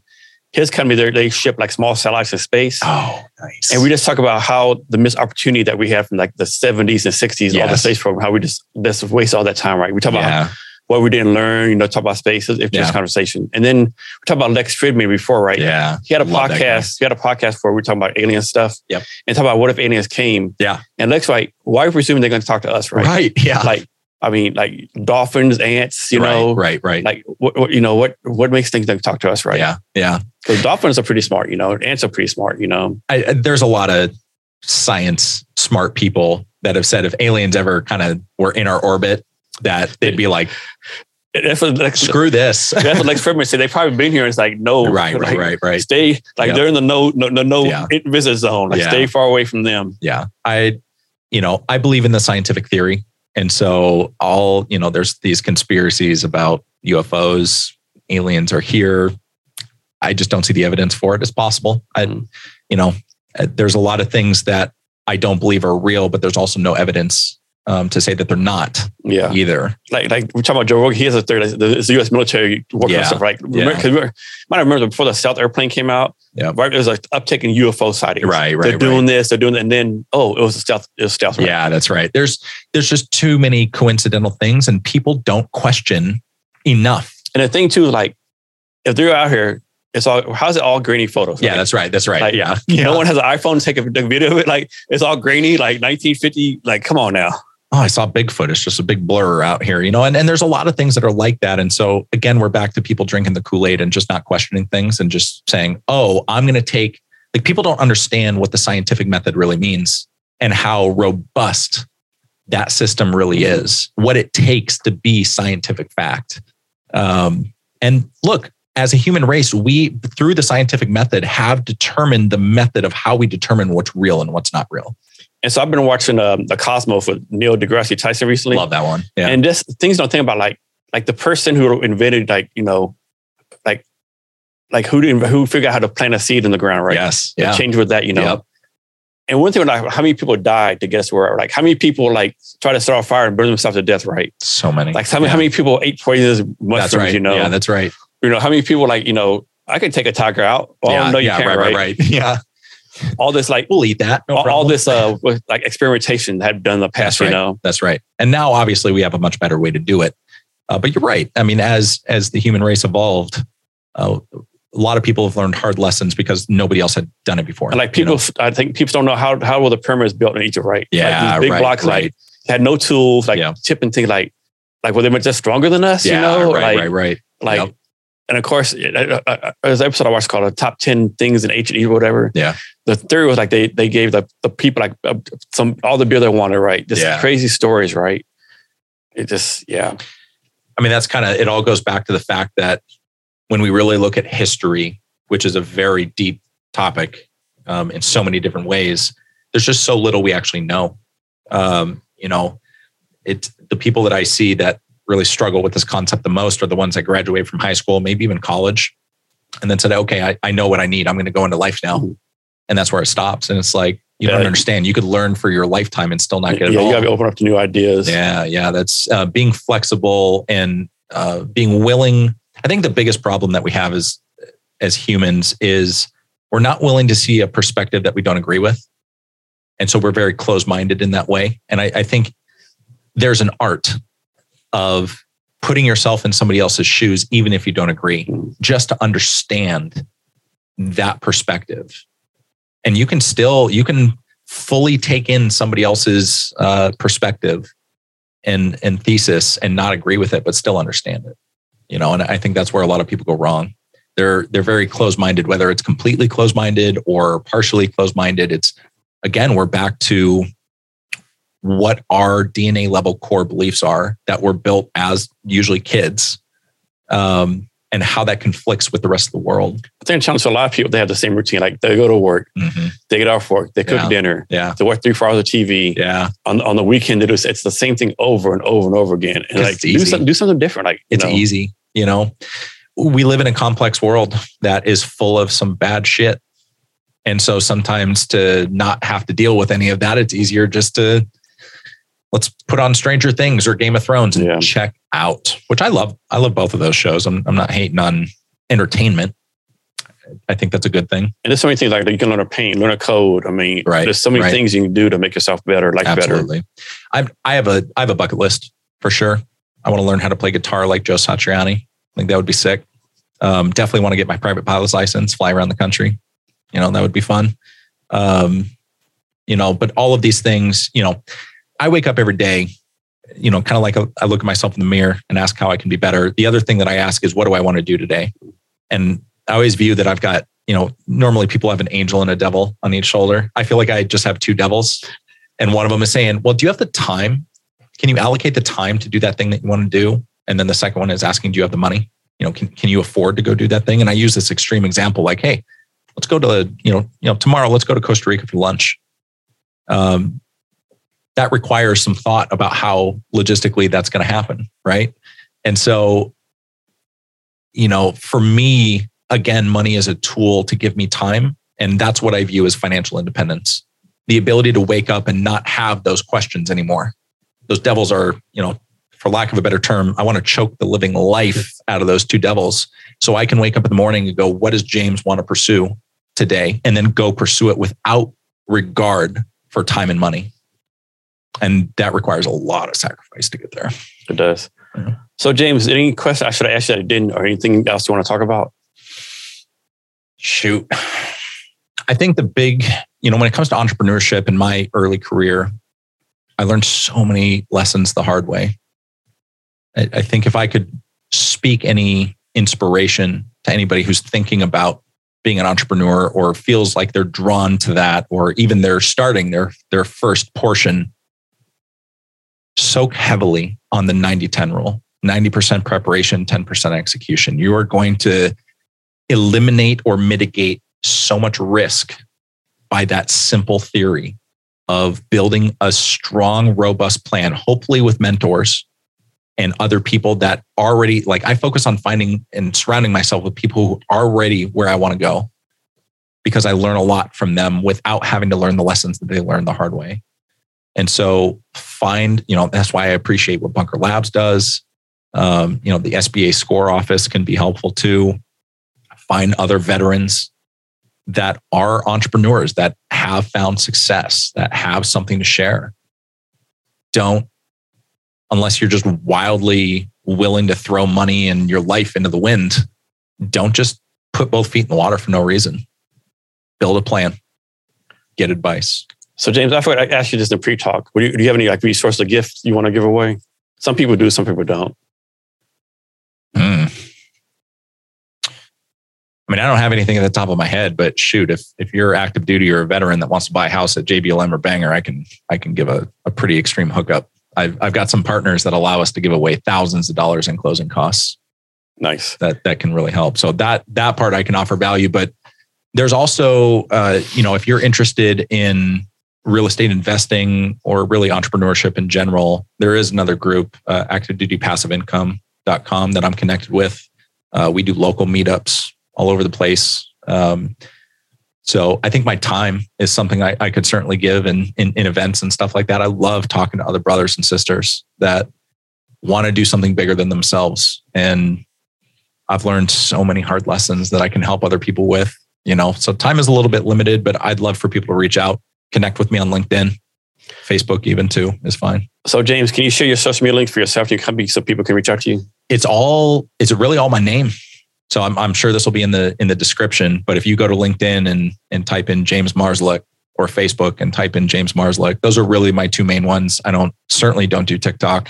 His company, they ship like small satellites in space. Oh, nice. And we just talk about how the missed opportunity that we have from like the 70s and 60s, yes. all the space program, how we just, just waste all that time, right? We talk yeah. about what we didn't learn, you know, talk about spaces, it's just conversation. And then we talked about Lex Fridman before, right? Yeah. He had a Love podcast. He had a podcast where we are talking about alien stuff. Yep. And talk about what if aliens came. Yeah. And Lex like, why are we presuming they're going to talk to us, right? Right. Yeah. Like, I mean, like dolphins, ants, you right, know, right, right. Like, what, what, you know, what what makes things talk to us, right? Yeah, yeah. Because dolphins are pretty smart, you know. Ants are pretty smart, you know. I, there's a lot of science smart people that have said if aliens ever kind of were in our orbit, that they'd be like, that's what like, screw this. that's what Lex Fridman said. They've probably been here. And it's like no, right, right, right, right. Stay like yep. they're in the no, no, no, no yeah. visit zone. Like yeah. stay far away from them. Yeah, I, you know, I believe in the scientific theory, and so all you know, there's these conspiracies about UFOs, aliens are here. I just don't see the evidence for it as possible. I, Mhm. you know, there's a lot of things that I don't believe are real, but there's also no evidence um, to say that they're not Yeah. either. Like, like we're talking about Joe Rogan. He has a third, it's the U.S. military working Yeah. on stuff, right? Yeah. Were- might remember before the South airplane came out, Yeah. right? There's like uptick in UFO sightings. Right, right, They're right. doing this, they're doing that. And then, oh, it was a stealth, it was stealth. right? Yeah, that's right. There's there's just too many coincidental things, and people don't question enough. And the thing too, like, if they're out here, it's all, how's it all grainy photos? Yeah, that's right. That's right. Like, yeah. No one has an iPhone to take a a video of it. Like, it's all grainy, like 1950. Like, come on now. Oh, I saw Bigfoot. It's just a big blur out here, you know. And and there's a lot of things that are like that. And so again, we're back to people drinking the Kool Aid and just not questioning things and just saying, "Oh, I'm going to take." Like people don't understand what the scientific method really means and how robust that system really is. What it takes to be scientific fact. Um, and look, as a human race, we through the scientific method have determined the method of how we determine what's real and what's not real. And so I've been watching um, the Cosmos with Neil deGrasse Tyson recently. Love that one. Yeah. And just things don't think about like like the person who invented like you know like like who didn't who figured out how to plant a seed in the ground right Yes. The Yeah. change with that you know Yep. and one thing like how many people died to get us where like how many people like try to start a fire and burn themselves to death right So many. like how, many Yeah. how many people ate poisonous mushrooms That's right. you know Yeah, that's right. you know how many people like you know I could take a tiger out oh yeah, no you yeah, can't right, right, right. Yeah. All this like We'll eat that. No all, all this uh like experimentation had done in the past That's you right. know That's right. And now obviously we have a much better way to do it. Uh, but you're right. I mean, as as the human race evolved, uh, a lot of people have learned hard lessons because nobody else had done it before. And like you know? people, I think people don't know how how were the pyramids built in Egypt, right? Yeah, like these big right, blocks, right. like had no tools, like Yeah. tipping things, like like were they just stronger than us? yeah, you know, right, like right, right. like, Yep. and of course, uh, uh, uh, there's an episode I watched called "The Top Ten Things in Ancient Egypt," or whatever. Yeah. The theory was like they they gave the the people like uh, some all the beer they wanted, right? Just Yeah. crazy stories, right? It just yeah, I mean, that's kind of it. All goes back to the fact that when we really look at history, which is a very deep topic um, in so many different ways, there's just so little we actually know. Um, you know, it's the people that I see that really struggle with this concept the most are the ones that graduate from high school, maybe even college, and then said, "Okay, I, I know what I need. I'm going to go into life now," and that's where it stops. And it's like you don't understand. You could learn for your lifetime and still not get it yeah, all. you got to open up to new ideas. Yeah, yeah, that's uh, being flexible and uh, being willing. I think the biggest problem that we have is as humans is we're not willing to see a perspective that we don't agree with, and so we're very close-minded in that way. And I, I think there's an art of putting yourself in somebody else's shoes, even if you don't agree, Mm. just to understand that perspective. And you can still you can fully take in somebody else's uh, perspective and and thesis and not agree with it, but still understand it. You know, and I think that's where a lot of people go wrong. They're they're very close-minded, whether it's completely close-minded or partially close-minded. It's again, we're back to what our DNA level core beliefs are that were built as usually kids, um, and how that conflicts with the rest of the world. I think challenge for a lot of people, they have the same routine. Like they go to work, mm-hmm. they get off work, they cook Yeah. dinner, Yeah, they watch three, four hours of TV. yeah, On, on the weekend, they do, it's the same thing over and over and over again. And like do something, do something different. Like it's know, easy. You know, we live in a complex world that is full of some bad shit. And so sometimes to not have to deal with any of that, it's easier just to let's put on Stranger Things or Game of Thrones and Yeah. check out, which I love. I love both of those shows. I'm, I'm not hating on entertainment. I think that's a good thing. And there's so many things like you can learn a paint, learn a code. I mean, Right, there's so many right. things you can do to make yourself better, like better. Absolutely. I I have a I have a bucket list for sure. I want to learn how to play guitar like Joe Satriani. I think that would be sick. Um, definitely want to get my private pilot's license, fly around the country. You know, that would be fun. Um, you know, but all of these things, you know, I wake up every day, you know, kind of like a, I look at myself in the mirror and ask how I can be better. The other thing that I ask is, what do I want to do today? And I always view that I've got, you know, normally people have an angel and a devil on each shoulder. I feel like I just have two devils. And one of them is saying, well, do you have the time? Can you allocate the time to do that thing that you want to do? And then the second one is asking, do you have the money? You know, can, can you afford to go do that thing? And I use this extreme example like, hey, let's go to, the, you know, you know, tomorrow, let's go to Costa Rica for lunch. Um, that requires some thought about how logistically that's going to happen. Right. And so, you know, for me, again, money is a tool to give me time. And that's what I view as financial independence the ability to wake up and not have those questions anymore. Those devils are, you know, for lack of a better term, I want to choke the living life out of those two devils so I can wake up in the morning and go, what does James want to pursue today? And then go pursue it without regard for time and money. And that requires a lot of sacrifice to get there. It does. Yeah. So, James, any question I should have asked you that I didn't, or anything else you want to talk about? Shoot. I think the big, you know, when it comes to entrepreneurship in my early career, I learned so many lessons the hard way. I, I think if I could speak any inspiration to anybody who's thinking about being an entrepreneur or feels like they're drawn to that, or even they're starting their, their first portion, soak heavily on the 90 10 rule 90% preparation, 10% execution. You are going to eliminate or mitigate so much risk by that simple theory of building a strong, robust plan, hopefully with mentors and other people that already like I focus on finding and surrounding myself with people who are already where I want to go because I learn a lot from them without having to learn the lessons that they learned the hard way. And so find, you know, that's why I appreciate what Bunker Labs does. Um, you know, the SBA score office can be helpful too. Find other veterans that are entrepreneurs that have found success, that have something to share. Don't, unless you're just wildly willing to throw money and your life into the wind, don't just put both feet in the water for no reason. Build a plan, get advice. So, James, I forgot I asked you this in the pre-talk. Do you, do you have any like resource or gifts you want to give away? Some people do, some people don't. Hmm. I mean, I don't have anything at the top of my head, but shoot, if if you're active duty or a veteran that wants to buy a house at JBLM or Bangor, I can I can give a, a pretty extreme hookup. I've I've got some partners that allow us to give away thousands of dollars in closing costs. Nice. That that can really help. So that that part I can offer value, but there's also uh, you know if you're interested in real estate investing or really entrepreneurship in general, there is another group, uh, active duty passive income.com that I'm connected with. Uh, we do local meetups all over the place. Um, so I think my time is something I, I could certainly give in, in, in events and stuff like that. I love talking to other brothers and sisters that want to do something bigger than themselves. And I've learned so many hard lessons that I can help other people with, you know. So time is a little bit limited, but I'd love for people to reach out, connect with me on LinkedIn, Facebook even too is fine. So James, can you share your social media links for yourself and your company so people can reach out to you? It's all it's really all my name. So I'm, I'm sure this will be in the in the description. But if you go to LinkedIn and and type in James Marszalek or Facebook and type in James Marszalek, those are really my two main ones. I don't certainly don't do TikTok.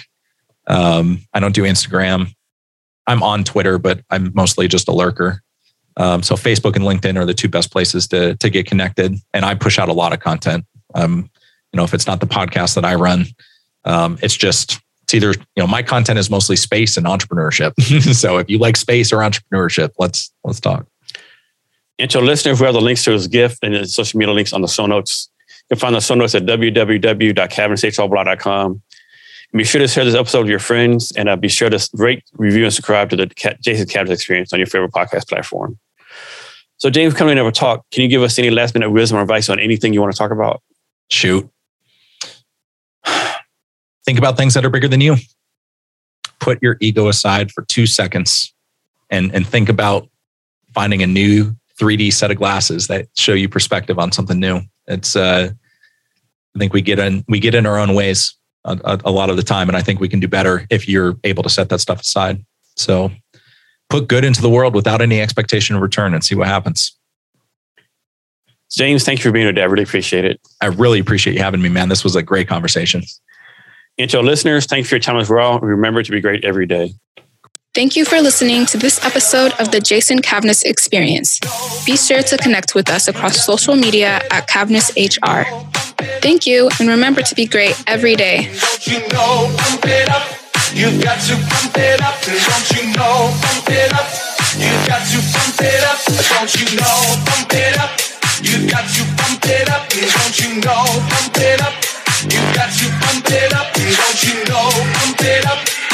Um, I don't do Instagram. I'm on Twitter, but I'm mostly just a lurker. Um, so Facebook and LinkedIn are the two best places to to get connected. And I push out a lot of content. Um, you know, if it's not the podcast that I run, um, it's just it's either you know my content is mostly space and entrepreneurship. so if you like space or entrepreneurship, let's let's talk. And to listeners, we have the links to his gift and his social media links on the show notes. You can find the show notes at www.cavnesshrblog.com. Be sure to share this episode with your friends and uh, be sure to rate, review, and subscribe to the Jason Cavness Experience on your favorite podcast platform. So, James, coming in over talk, can you give us any last minute wisdom or advice on anything you want to talk about? Shoot think about things that are bigger than you. Put your ego aside for two seconds and, and think about finding a new 3D set of glasses that show you perspective on something new. It's, uh, I think we get in, we get in our own ways a, a, lot of the time. And I think we can do better if you're able to set that stuff aside. So put good into the world without any expectation of return and see what happens. James, thank you for being here today. I really appreciate it. I really appreciate you having me, man. This was a great conversation. And to our listeners, thanks for your time as well. Remember to be great every day. Thank you for listening to this episode of the Jason Cavness Experience. Be sure to connect with us across social media at Cavness HR. Thank you, and remember to be great every day. You know, pump it up. you got to pump it up. Don't you know, pump it up. you got to pump it up. Don't you know, pump it up. you got to pump it up. Don't you know, pump it up. you got to pump it up. Don't you know, pump it up.